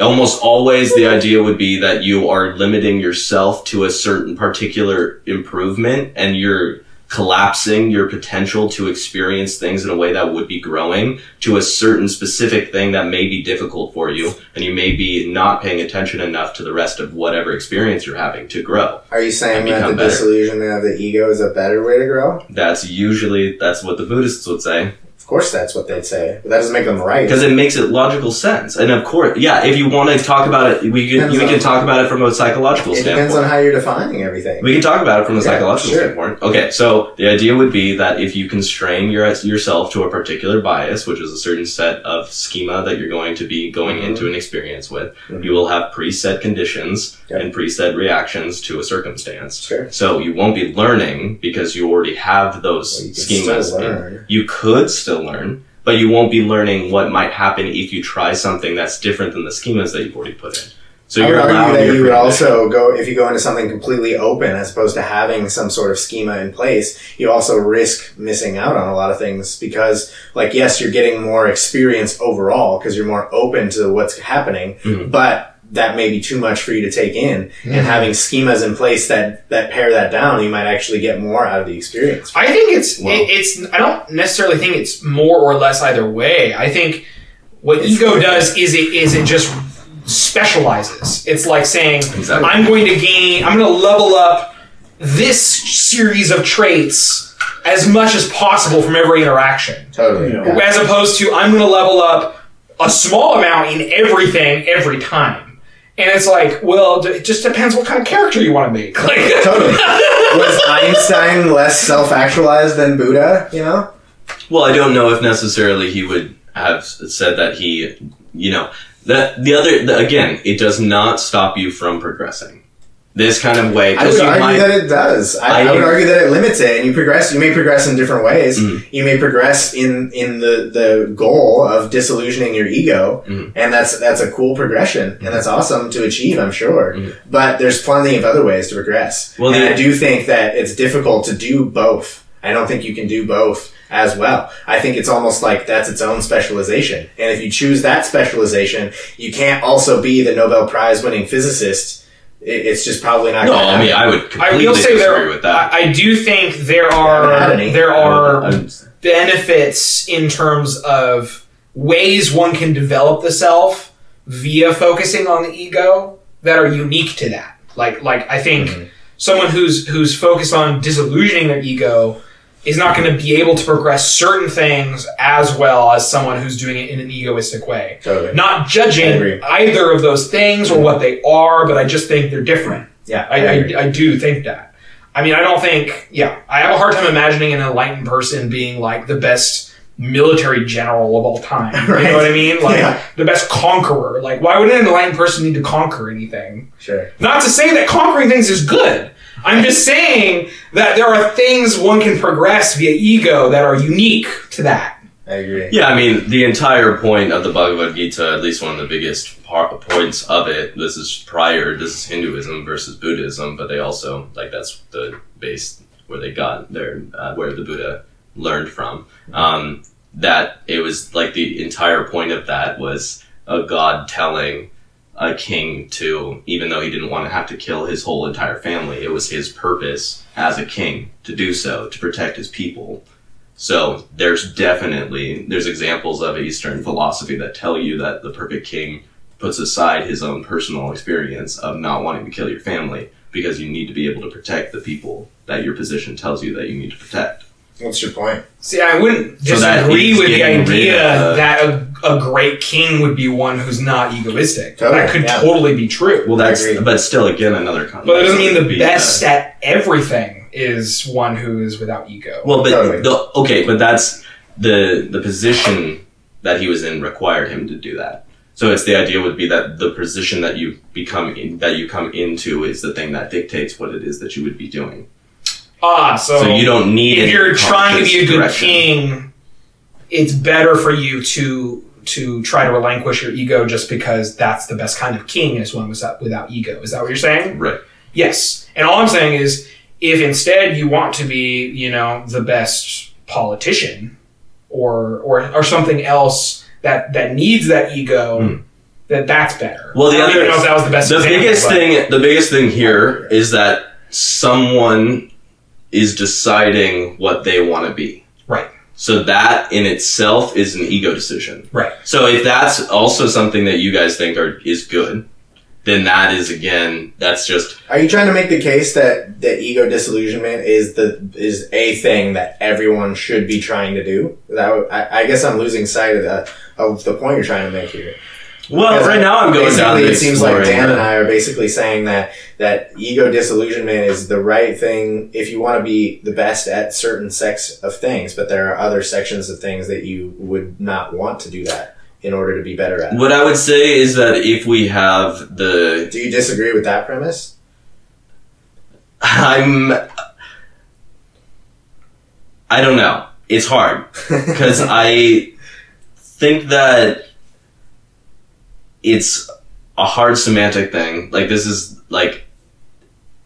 Almost always, the idea would be that you are limiting yourself to a certain particular improvement, and you're collapsing your potential to experience things in a way that would be growing to a certain specific thing that may be difficult for you and you may be not paying attention enough to the rest of whatever experience you're having to grow Are you saying that the better. disillusionment of the ego is a better way to grow? that's usually that's what the buddhists would say Of course, that's what they'd say, but that doesn't make them right. because it makes it logical sense and of course yeah if you want to talk about it we can Depends we can talk about it from a psychological it standpoint depends on how you're defining everything. We can talk about it from a Yeah, psychological sure. standpoint. Okay, so the idea would be that if you constrain your, yourself to a particular bias, which is a certain set of schema that you're going to be going Mhm. into an experience with, Mhm. you will have preset conditions Yep. and preset reactions to a circumstance. Sure. So you won't be learning because you already have those Well, you schemas. You could still learn, but you won't be learning what might happen if you try something that's different than the schemas that you've already put in. So I would argue that you would also go if you go into something completely open as opposed to having some sort of schema in place. You also risk missing out on a lot of things because, like, yes, you're getting more experience overall because you're more open to what's happening, Mhm. but that may be too much for you to take in. And mm-hmm. having schemas in place that that pare that down, you might actually get more out of the experience. I think it's Well- it, it's. I don't necessarily think it's more or less either way. I think what ego does is it is it just specializes. It's like saying Exactly. I'm going to gain. I'm going to level up this series of traits as much as possible from every interaction, Totally. Yeah. Yeah. as opposed to I'm going to level up a small amount in everything every time. And it's like, well, it just depends what kind of character you want to make. Like, Totally. Was Einstein less self-actualized than Buddha? You know. Well, I don't know if necessarily he would have said that he, you know, that the other the, again, it does not stop you from progressing. This kind of way, I would argue might. that it does. I, I, I- would argue that it limits it, and you progress. You may progress in different ways. Mm. You may progress in in the the goal of disillusioning your ego, Mm. and that's that's a cool progression, and that's awesome to achieve. I'm sure, Mm. but there's plenty of other ways to progress. Well, and the- I do think that it's difficult to do both. I don't think you can do both as well. I think it's almost like that's its own specialization. And if you choose that specialization, you can't also be the Nobel Prize winning physicist. It- It's just probably not no, going to I mean I would I completely will say disagree there. with that. I, I do think there are there are benefits in terms of ways one can develop the self via focusing on the ego that are unique to that. Like like I think Mhm. someone who's who's focused on disillusioning their ego is not going to be able to progress certain things as well as someone who's doing it in an egoistic way. Totally. Not judging either of those things or what they are, but I just think they're different. Yeah, I, agree. I, I do think that. I mean, I don't think, yeah, I have a hard time imagining an enlightened person being like the best military general of all time. You Right. know what I mean? Like Yeah. the best conqueror. Like, why would an enlightened person need to conquer anything? sure. Not to say that conquering things is good. I'm just saying that there are things one can progress via ego that are unique to that. I agree. Yeah, I mean, the entire point of the Bhagavad Gita, at least one of the biggest par- points of it, this is prior, this is Hinduism versus Buddhism, but they also, like, that's the base where they got their, uh, where the Buddha learned from. Um, that it was, like, the entire point of that was a god telling a king to, even though he didn't want to have to kill his whole entire family, it was his purpose as a king to do so, to protect his people. So there's definitely there's examples of Eastern philosophy that tell you that the perfect king puts aside his own personal experience of not wanting to kill your family because you need to be able to protect the people that your position tells you that you need to protect. What's your point? See, I wouldn't So that disagree with the idea of- that a, a great king would be one who's not egoistic. Totally, that could yeah. totally be true. Well, that's but still again another context. But that doesn't mean the be best that- at everything is one who is without ego. Well, but Totally. the, okay, but that's the the position that he was in required him to do that. So it's the idea would be that the position that you become in, that you come into is the thing that dictates what it is that you would be doing. Ah, so, So, you don't need. if you're trying to be a good direction. king, it's better for you to to try to relinquish your ego just because that's the best kind of king is one without without ego. Is that what you're saying? right? Yes. And all I'm saying is if instead you want to be, you know, the best politician or or or something else that that needs that ego, Hmm. that that's better. Well, the I other- know if that was the best The example, biggest thing, the biggest thing here is that someone is deciding what they want to be. Right. So that in itself is an ego decision. Right. So if that's also something that you guys think are is good, then that is again that's just Are you trying to make the case that that ego disillusionment is the is a thing that everyone should be trying to do? That I, I guess I'm losing sight of the of the point you're trying to make here. Well right now I'm going down. It seems like Dan and I are basically saying that that ego disillusionment is the right thing if you want to be the best at certain sects of things, but there are other sections of things that you would not want to do that in order to be better at. What I would say is that if we have the Do you disagree with that premise? I'm I don't know. It's hard because I think that it's a hard semantic thing. Like this is like,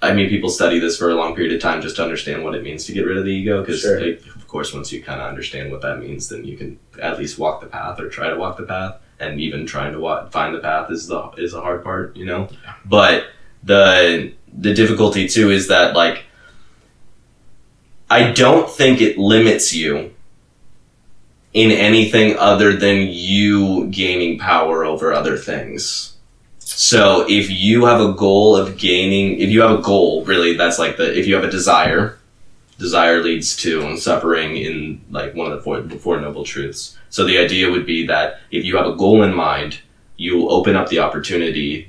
I mean, people study this for a long period of time just to understand what it means to get rid of the ego. Because Sure. of course, once you kind of understand what that means, then you can at least walk the path or try to walk the path. And even trying to wa- find the path is the is a hard part, you know. But the the difficulty too is that like I don't think it limits you in anything other than you gaining power over other things. So if you have a goal of gaining, if you have a goal, really, that's like the, if you have a desire, desire leads to suffering in like one of the four, the four noble truths. So the idea would be that if you have a goal in mind, you open up the opportunity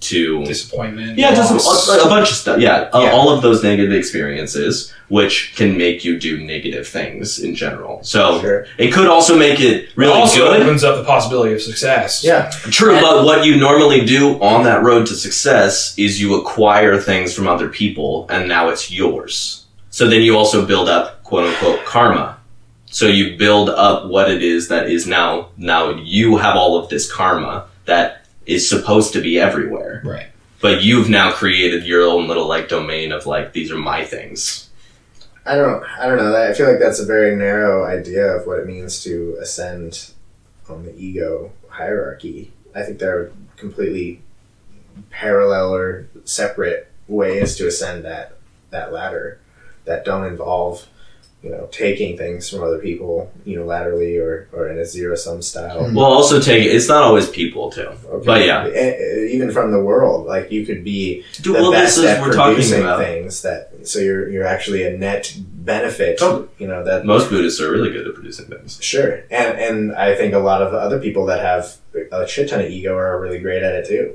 to Disappointment. yeah, just loss. a, a bunch of stuff. Yeah, Yeah. all of those negative experiences, which can make you do negative things in general. So Sure. it could also make it really it also good. opens up the possibility of success. Yeah. True, but what you normally do on that road to success is you acquire things from other people, and now it's yours. So then you also build up quote unquote karma. So you build up what it is that is now now you have all of this karma that is supposed to be everywhere. Right. But you've now created your own little like domain of like these are my things. I don't. I don't know. I feel like that's a very narrow idea of what it means to ascend on the ego hierarchy. I think there are completely parallel or separate ways to ascend that that ladder that don't involve, you know, taking things from other people unilaterally or, or in a zero sum style. Hmm. Well, also take it's not always people too. Okay. But yeah. E- e- even from the world, like you could be Dude, the well, this best is at we're talking producing about. things that so you're you're actually a net benefit. Totally. You know that Most Buddhists are really good at producing things. Sure, and and I think a lot of other people that have a shit ton of ego are really great at it too.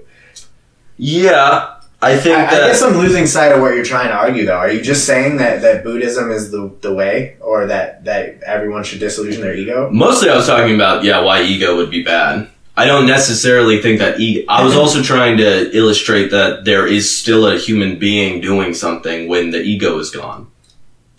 Yeah, I think I, I guess I'm losing sight of what you're trying to argue, though. Are you just saying that, that Buddhism is the, the way, or that, that everyone should disillusion their ego? Mostly, I was talking about yeah, why ego would be bad. I don't necessarily think that ego. I was also trying to illustrate that there is still a human being doing something when the ego is gone.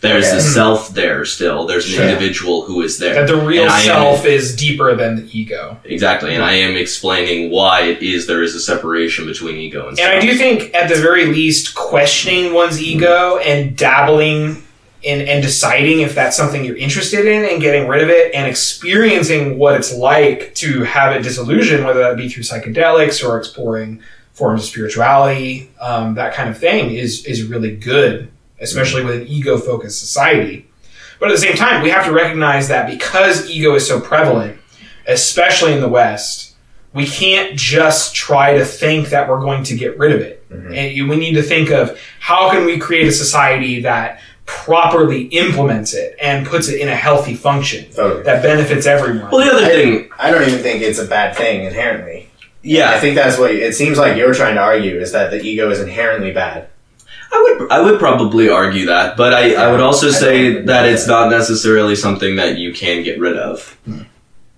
There's Okay. a self there still. There's an Sure. individual who is there. That the real And I am- self is deeper than the ego. Exactly, and I am explaining why it is there is a separation between ego and. Self- And I do think, at the very least, questioning one's ego and dabbling in and deciding if that's something you're interested in and getting rid of it and experiencing what it's like to have it disillusion, whether that be through psychedelics or exploring forms of spirituality, um, that kind of thing is is really good, especially with an ego focused society. But at the same time, we have to recognize that because ego is so prevalent, especially in the West, we can't just try to think that we're going to get rid of it. Mhm. And we need to think of how can we create a society that properly implements it and puts it in a healthy function Totally. that benefits everyone. well, the other I- thing, I don't even think it's a bad thing inherently. Yeah, I think that's what it seems like you're trying to argue is that the ego is inherently bad. I would I would probably argue that, but I, I would also say that it's not necessarily something that you can get rid of.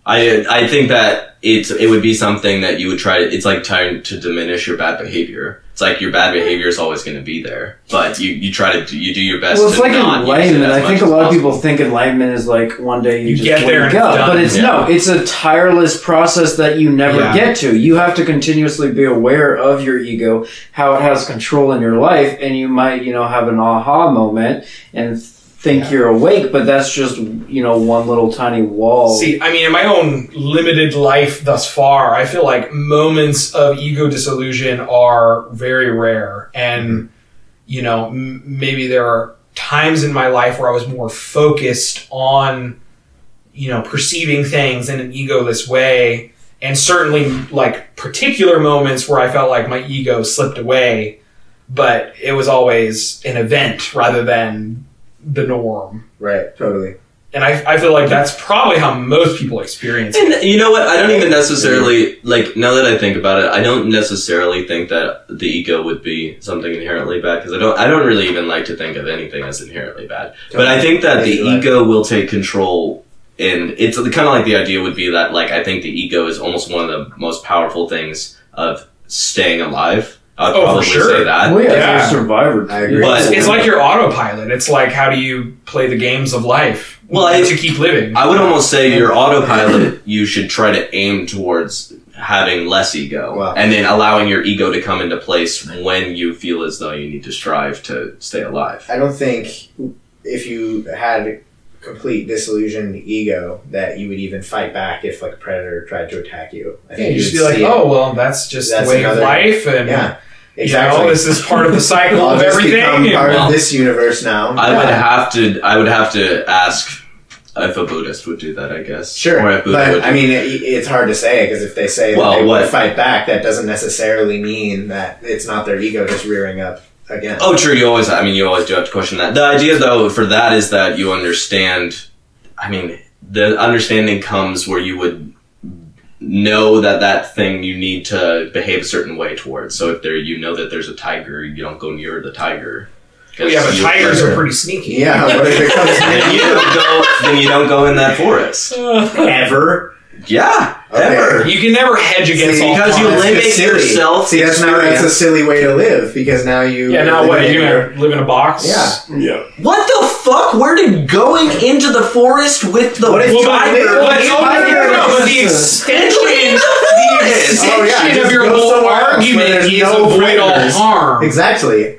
I I think that it's it would be something that you would try. It's like trying to diminish your bad behavior. It's like your bad behavior is always going to be there, but you, you try to do, you do your best. Well, it's to like not use it enlightenment. I think a as lot of possible. people think enlightenment is like one day you, You just get there wake and up, it's done. but it's Yeah. no. It's a tireless process that you never Yeah. get to. You have to continuously be aware of your ego, how it has control in your life, and you might, you know, have an aha moment and think you're awake, but that's just, you know, one little tiny wall. See, I mean, in my own limited life thus far, I feel like moments of ego disillusion are very rare. And, you know, m- maybe there are times in my life where I was more focused on, you know, perceiving things in an egoless way. And certainly, like, particular moments where I felt like my ego slipped away, but it was always an event rather than the norm. Right. Totally. And I, I feel like that's probably how most people experience it. And you know what? I don't even necessarily like. Now that I think about it, I don't necessarily think that the ego would be something inherently bad because I don't. I don't really even like to think of anything as inherently bad. But I think that the like- ego will take control, and it's kind of like the idea would be that like I think the ego is almost one of the most powerful things of staying alive. I would Oh, for sure. say that. well, yeah, Yeah. survivor. I agree. But- It's like your autopilot. It's like how do you play the games of life? Well, I- to keep living. I would almost say your autopilot, you should try to aim towards having less ego Wow. and then allowing your ego to come into place when you feel as though you need to strive to stay alive. I don't think if you had complete disillusioned ego that you would even fight back if like a predator tried to attack you. I Yeah, you you just would be like, oh well, that's just That's the way another- of life, and yeah, you exactly. know, this is part of the cycle of everything. part and- of this universe now. I Yeah. would have to. I would have to ask if a Buddhist would do that. I guess. Sure, Or if Buddha but would I mean, it, it's hard to say because if they say Well, that they what- would fight back, that doesn't necessarily mean that it's not their ego just rearing up again. Oh, true. You always. I mean, you always do have to question that. The idea, though, for that is that you understand. I mean, the understanding comes where you would know that that thing you need to behave a certain way towards. So if there, you know that there's a tiger, you don't go near the tiger. 'Cause yeah, but tigers are pretty sneaky. Yeah, what if it comes Then you don't go. Then you don't go in that forest. ever? Yeah, Okay. ever. You can never hedge against See, all because you harm. That's limit yourself See, that's now that's a experience. silly way to live because now you. Yeah, now what? eliminate You're your- gonna live in a box? Yeah. Yeah. What the fuck? Where did going into the forest with the What if Well, you but, tiger? well, What it's all- no, no, no, no, but the Just, extension, the Oh, yeah, just of your go whole somewhere else where argument there's is no avoid all predators. harm. Exactly.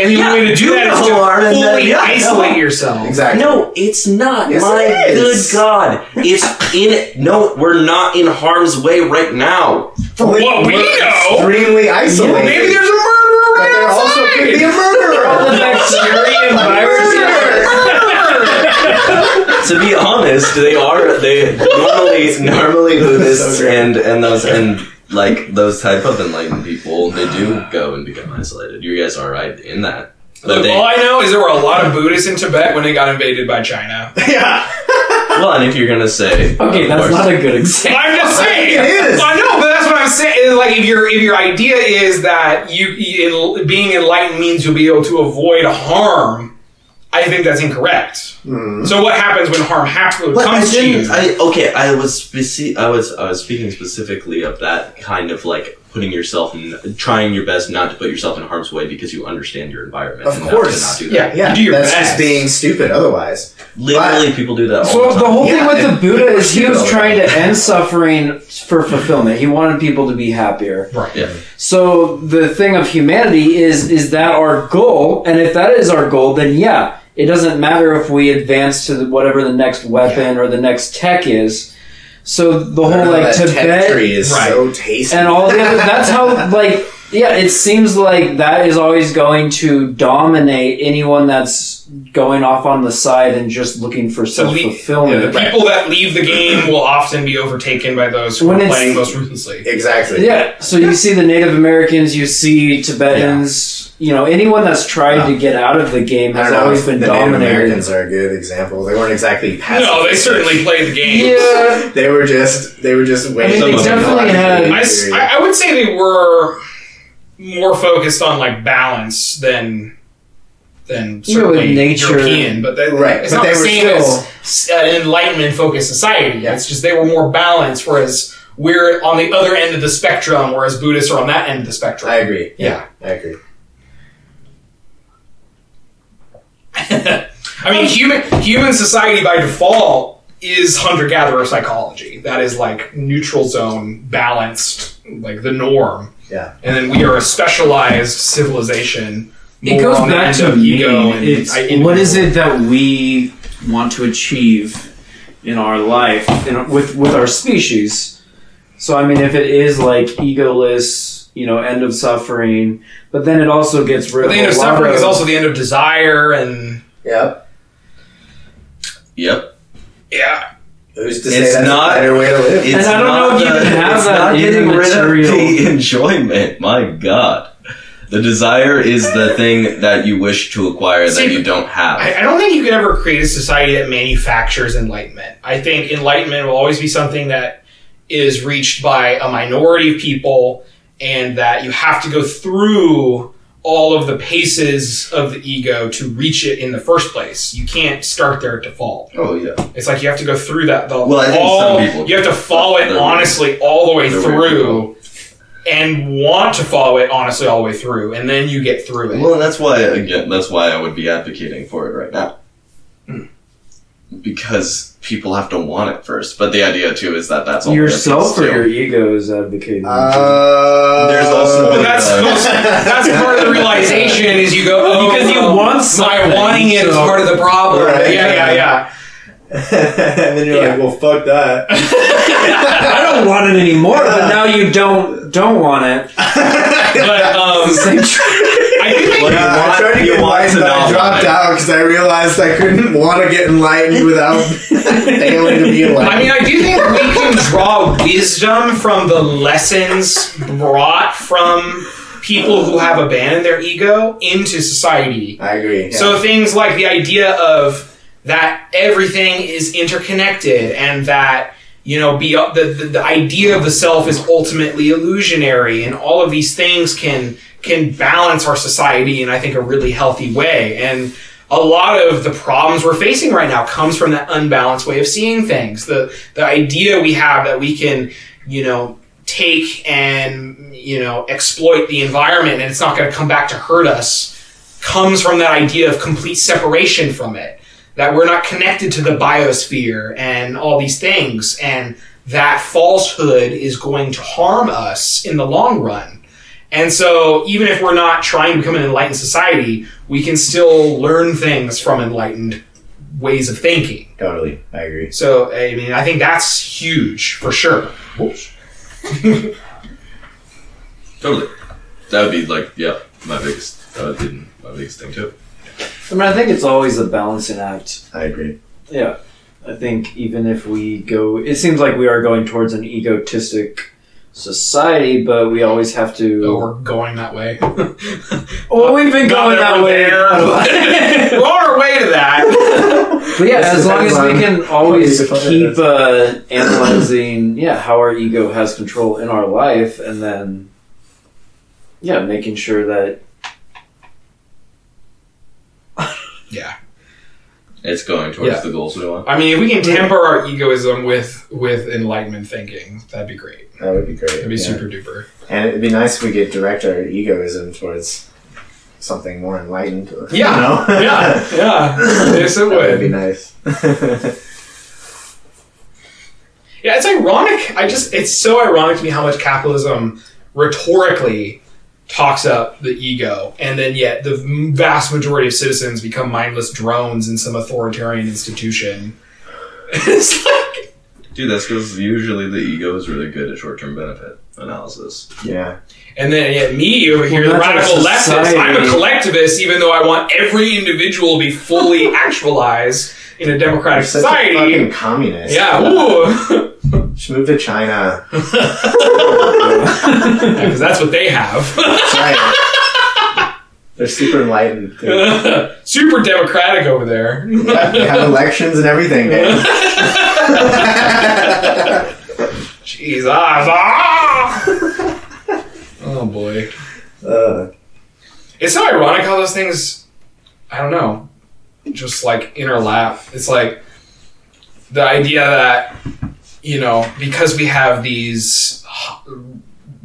And the Yeah, only way to do do that is no to harm and then- yeah, isolate no. yourself. Exactly. No, it's not. Yes, My it is. good God, it's in. No, we're not in harm's way right now. For what we We're know, extremely isolated. well, maybe there's a murderer But right there also could be a murderer. All the bacteria and viruses. to be honest, they are they normally normally Buddhists So and and those and like those type of enlightened people, they do go and become isolated. You guys are right in that. But Look, they, all I know is there were a lot of Buddhists in Tibet when they got invaded by China. yeah. well, and if you're gonna say Okay, of that's course- not a good example. I'm just saying. It is. I know, but that's what I'm saying. Like, if your if your idea is that you, you being enlightened means you'll be able to avoid harm, I think that's incorrect. Hmm. So, what happens when harm happens But I comes to you? I okay. I was speci- I was I was speaking specifically of that kind of like putting yourself in, trying your best not to put yourself in harm's way because you understand your environment. Of and course. to not do Yeah. that. Yeah, You do your that's best. just being stupid otherwise. Literally, people do that. All So the the whole Yeah, thing with the Buddha is he was trying to end suffering for fulfillment. He wanted people to be happier. right. Yeah. So the thing of humanity is is that our goal? And if that is our goal, then yeah, it doesn't matter if we advance to the, whatever the next weapon or the next tech is. So the whole like that tech Tibet tree is Right. so tasty. and all the other that's how like yeah it seems like that is always going to dominate anyone that's going off on the side and just looking for self-fulfillment yeah, the people that leave the game will often be overtaken by those who When are playing most ruthlessly. exactly. yeah so you see the native americans you see tibetans you know anyone that's tried to uh-huh. get out of the game has don't know always been the Native dominated Americans are a good example. They weren't exactly passive. No, they certainly played the game. yeah They were just they were just way. mean, they definitely had- I would say they were more focused on like balance than than You know, certainly nature- European, but they, Right, it's but not they the were same still- as an enlightenment focused society. Yeah. It's just they were more balanced, whereas we're on the other end of the spectrum, whereas Buddhists are on that end of the spectrum. I agree. Yeah. I agree. I mean, human human society by default is hunter gatherer psychology. That is like neutral zone, balanced, like the norm. Yeah. And then we are a specialized civilization. It goes on the back end to of me. ego and It's I- what is it that we want to achieve in our life in, with with our species? So I mean, if it is like egoless, you know, end of suffering, but then it also gets rid But the end of of a lot suffering is also the end of desire, and Yep. Yep. yeah, Who's to say It's that's not- a better way to live? It's And I don't not know if you the- can have it's that not in getting rid of material. the enjoyment. My God, the desire is the thing that you wish to acquire See, that you don't have. I, I don't think you could ever create a society that manufactures enlightenment. I think enlightenment will always be something that is reached by a minority of people, and that you have to go through all of the paces of the ego to reach it in the first place. You can't start there at default. oh yeah. It's like you have to go through that. The, Well, I think all, some people- you have to follow it honestly all the way through, and want to follow it honestly all the way through, and then you get through it. Well, that's why again, that's why I would be advocating for it right now. because people have to want it first. But the idea too is that that's all Yourself or too. your ego is advocating. Uh, There's also- But that's supposed, that's part of the realization is you go oh, Because you well, want my wanting it is so- part of the problem. Right. Yeah, yeah, yeah. and then you're Yeah. like, well, fuck that. I don't want it anymore, but now you don't don't want it. But um, I do think Well, Yeah, You want- I tried to you get want enlightened, but I dropped out because I realized I couldn't want to get enlightened without failing to be enlightened. I mean, I do think we can draw wisdom from the lessons brought from people who have abandoned their ego into society. I agree. yeah. So things like the idea of that everything is interconnected and that you know be uh, the, the the idea of the self is ultimately illusionary and all of these things can can balance our society in I think a really healthy way. And a lot of the problems we're facing right now comes from that unbalanced way of seeing things. The the idea we have that we can you know take and you know exploit the environment and it's not going to come back to hurt us comes from that idea of complete separation from it that we're not connected to the biosphere and all these things and that falsehood is going to harm us in the long run and so even if we're not trying to become an enlightened society we can still learn things from enlightened ways of thinking totally, I agree. so i mean i think that's huge for sure Totally. That would be like yeah, my biggest. That would be my biggest thing too. I mean, I think it's always a balancing act. I agree. Yeah, I think even if we go, it seems like we are going towards an egotistic society, but we always have to. oh, we're going that way well, we've been going that that way. there. we're on our way to that But yeah, This as long as we can always how you define keep uh, analyzing, yeah, how our ego has control in our life, and then, yeah, making sure that yeah It's going towards Yeah. the goals we want. I mean, if we can temper our egoism with with enlightenment thinking, that'd be great. That would be great. It'd be yeah. super duper. And it'd be nice if we could direct our egoism towards something more enlightened. you Yeah. know? Yeah, yeah. Yes, it that would be nice. Yeah, it's ironic. I just it's so ironic to me how much capitalism rhetorically talks up the ego, and then yet the vast majority of citizens become mindless drones in some authoritarian institution. it's like Dude, that's because usually the ego is really good at short-term benefit analysis. yeah. And then yeah, me over here, Well, the radical leftist, I'm a collectivist, even though I want every individual to be fully actualized in a democratic You're such a fucking communist. Yeah, ooh. Just move to China. because that's what they have. Right. They're super enlightened. Super democratic over there. They have elections and everything, man. Jesus. Ah! Oh boy. uh, It's so ironic how those things, I don't know, just like interlap. It's like the idea that, you know, because we have these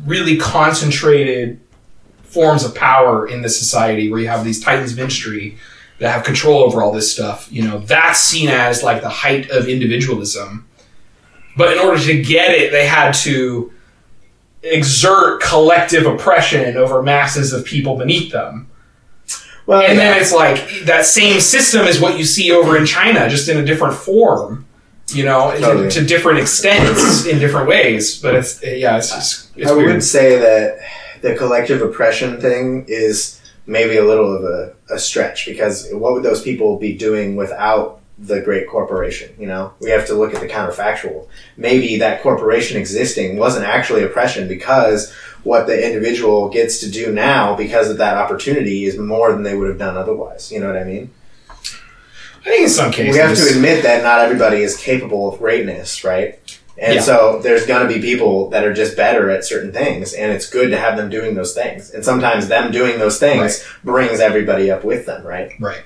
really concentrated forms of power in this society where you have these titans of industry that have control over all this stuff, you know, that's seen as like the height of individualism. But in order to get it, they had to exert collective oppression over masses of people beneath them. well, And yeah. then it's like that same system is what you see over in China, just in a different form, you know, to- Totally. to, different extents in different ways. But it's yeah, it's just it's I weird. would say that the collective oppression thing is maybe a little of a, a stretch because what would those people be doing without the great corporation? You know, we have to look at the counterfactual. Maybe that corporation existing wasn't actually oppression because what the individual gets to do now because of that opportunity is more than they would have done otherwise. You know what I mean? I think in some cases We have to admit that not everybody is capable of greatness, right? And Yeah. so there's going to be people that are just better at certain things, and it's good to have them doing those things. And sometimes them doing those things brings everybody up with them, right? Right.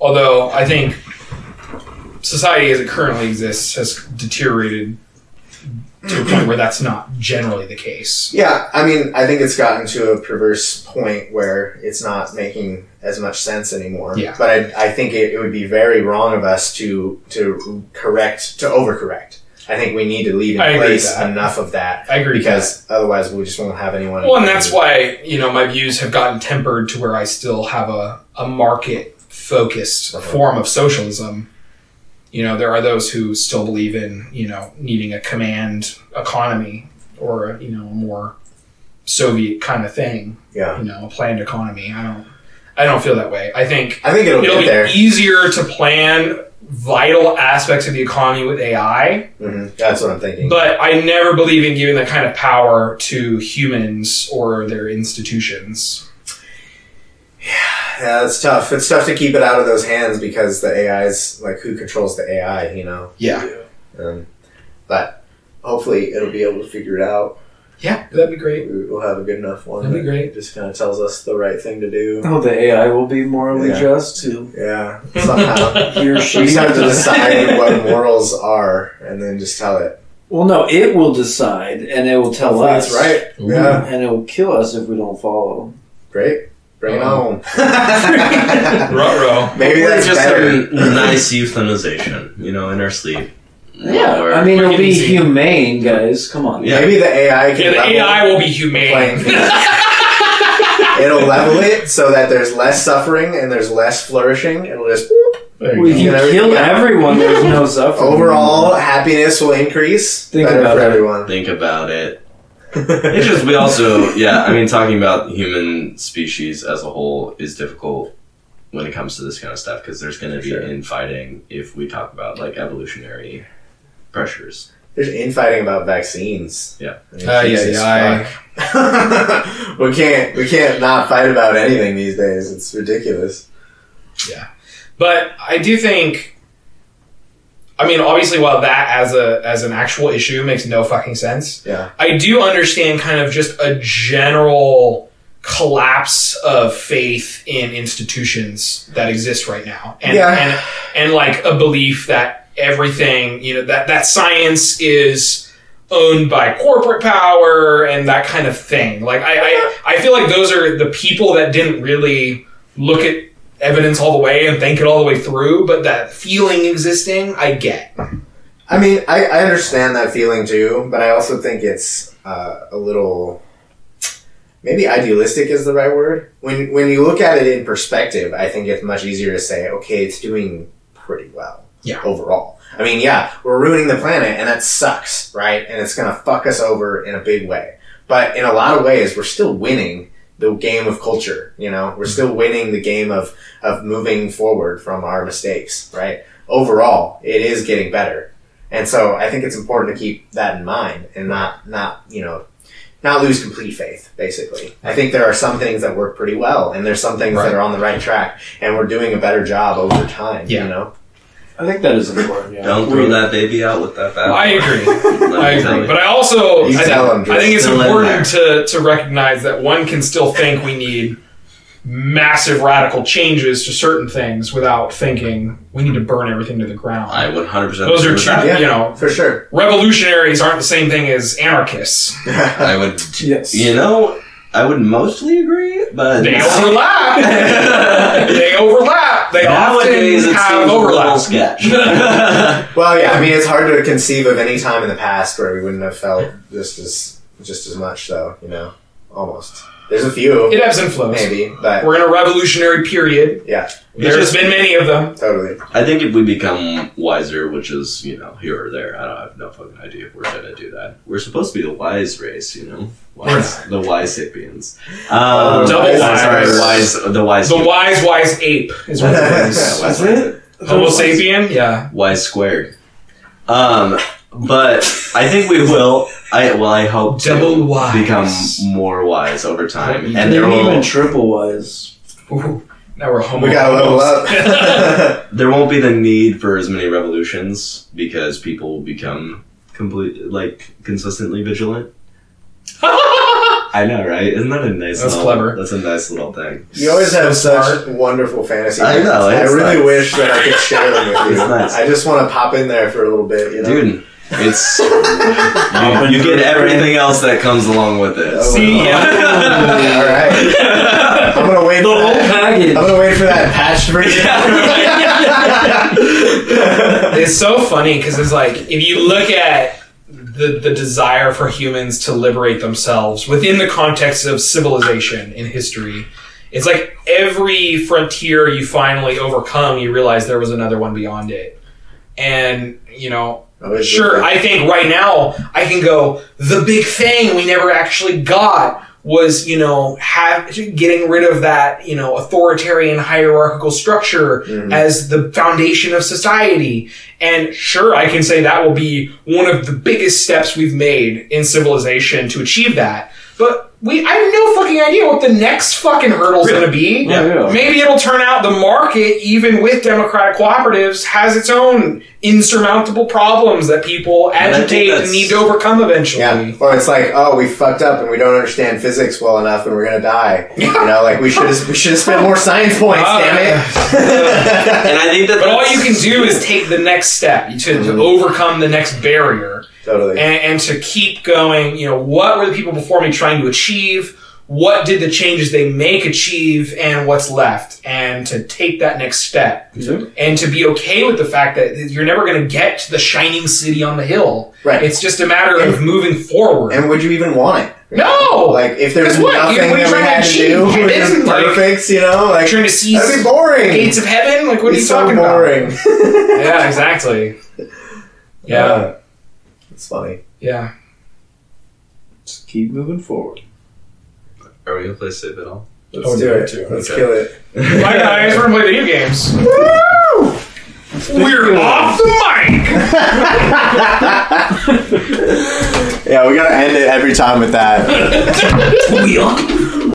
Although I think society as it currently exists has deteriorated to a point where that's not generally the case. Yeah, I mean, I think it's gotten to a perverse point where it's not making as much sense anymore. Yeah. But I, I think it, it would be very wrong of us to to correct to overcorrect. I think we need to leave in I place enough of that I agree because otherwise we just won't have anyone. Well, and that's why you know my views have gotten tempered to where I still have a a market focused Uh-huh. form of socialism. You know, there are those who still believe in you know needing a command economy or you know a more Soviet kind of thing. Yeah. You know, a planned economy. I don't. I don't feel that way. I think I think it'll, it'll be there. easier to plan vital aspects of the economy with AI hmm That's what I'm thinking. but I never believe in giving that kind of power to humans or their institutions. Yeah, yeah, it's tough. It's tough to keep it out of those hands because the AI's like who controls the AI, you know. Yeah. Um, but hopefully it'll be able to figure it out. Yeah, that'd be great. We- We'll have a good enough one. That'd be that great. Just kind of tells us the right thing to do. Oh, the AI will be morally Yeah. just too. Yeah, somehow. he or we she. just have to decide what morals are, and then just tell it. Well, no, it will decide, and it will tell Hopefully us. it's right. Yeah, And it will kill us if we don't follow. great. Bring it Uh-oh. home. Ruh-roh. Maybe Or that's just better. some nice euthanization, you know, in our sleep. Yeah, Or- I mean, it'll be Easy. humane, guys. Come on. Yeah. Maybe the AI can Yeah, the level, AI will be humane. playing field. it'll level it so that there's less suffering and there's less flourishing. It'll just There you We go. can You kill yeah. everyone. There's no suffering. overall happiness will increase. Think better about for it. everyone. Think about it. It's just we also, yeah. I mean, talking about human species as a whole is difficult when it comes to this kind of stuff because there's going to be Sure. infighting if we talk about like evolutionary pressures. There's infighting about vaccines. Yeah. I mean, Uh, yeah, yeah, we can't we can't not fight about anything these days. It's ridiculous. Yeah but I do think. I mean, obviously, while that as a as an actual issue makes no fucking sense, Yeah. I do understand kind of just a general collapse of faith in institutions that exist right now, and Yeah. and and like a belief that everything you know that that science is owned by corporate power and that kind of thing. Like I I, I feel like those are the people that didn't really look at evidence all the way and think it all the way through, but that feeling existing, I get. I mean, I, I understand that feeling too, but I also think it's uh, a little maybe idealistic is the right word. When when you look at it in perspective, I think it's much easier to say, okay, it's doing pretty well. Yeah. Overall. I mean, yeah, we're ruining the planet and that sucks, right? And it's gonna fuck us over in a big way. But in a lot of ways, we're still winning the game of culture, you know? We're mm-hmm. still winning the game of, of moving forward from our mistakes, right? Overall, it is getting better. And so I think it's important to keep that in mind and not, not, you know, not lose complete faith, basically. I think there are some things that work pretty well and there's some things Right. that are on the right track and we're doing a better job over time, Yeah. you know? I think that is important. Yeah. Don't throw that baby out with that bath. I agree. I agree, but I also I, tell think, I think it's important to to recognize that one can still think we need massive radical changes to certain things without thinking we need to burn everything to the ground. I would 100% Those are agree with two, that. Yeah. you know, For sure. revolutionaries aren't the same thing as anarchists. I would, Yes. you know, I would mostly agree, but They overlap. they overlap. They nowadays often have overlap. sketch. Well, yeah, I mean, it's hard to conceive of any time in the past where we wouldn't have felt just as just as much, though. You know, almost. There's a few, It ebbs and flows. maybe, but We're in a revolutionary period. yeah, There's just- been many of them. totally. I think if we become wiser, which is, you know, here or there, I don't have no fucking idea if we're gonna do that. We're supposed to be the wise race, you know? Wise, the wise sapiens. Um, Double I'm wise. Sorry, wise, the wise. The wise, wise ape is what it Yeah, wise, Is it? Homo sapien? Yeah. wise squared. Um, but I think we will. I well, I hope Double to wise. become more wise over time, you and Maybe there will even triple wise. Ooh, now we're homo. We gotta level up. there won't be the need for as many revolutions because people will become complete like consistently vigilant. I know, right? Isn't that a nice? That's little, clever. That's a nice little thing. you always have So such wonderful fantasy. I know, I it's really nice. wish that I could share them with you. It's nice. I just want to pop in there for a little bit, you know. Dude, It's you, you get everything else that comes along with it. Oh, See, yeah. All right. I'm gonna wait. The whole that. package. I'm gonna wait for that patched version. it's so funny because it's like if you look at the the desire for humans to liberate themselves within the context of civilization in history, it's like every frontier you finally overcome, you realize there was another one beyond it, and you know. Always Sure, I think right now I can go. The big thing we never actually got was, you know, have getting rid of that, you know, authoritarian hierarchical structure Mhm. as the foundation of society. And sure, I can say that will be one of the biggest steps we've made in civilization to achieve that. But we, I have no fucking idea what the next fucking hurdle's going to be. Yeah, yeah. Maybe it'll turn out the market, even with democratic cooperatives, has its own insurmountable problems that people I think agitate and need to overcome eventually. Yeah, or it's like, oh, we fucked up and we don't understand physics well enough, and we're gonna die. You know, like we should have we should have spent more science points. Ah. damn it! And I think that But all you can do is take the next step to, to Mhm. overcome the next barrier. totally. and, and to keep going, you know, what were the people before me trying to achieve? What did the changes they make achieve, and what's left? And to take that next step, and to be okay with the fact that you're never going to get to the shining city on the hill. Right. It's just a matter of moving forward. and would you even want it? no, Like if there's what? nothing You- that we had to achieve? do, It isn't like- perfect, you know, like trying to seize that'd be boring. gates of heaven. Like, what are you so talking boring. about? Yeah, exactly. Yeah, Uh, it's funny. yeah. Just keep moving forward. Are we gonna play Save It All? Let's Oh, do it. too. Let's Okay. kill it. Bye guys, we're gonna play video games. We're off the mic. Yeah, we gotta end it every time with that. We are.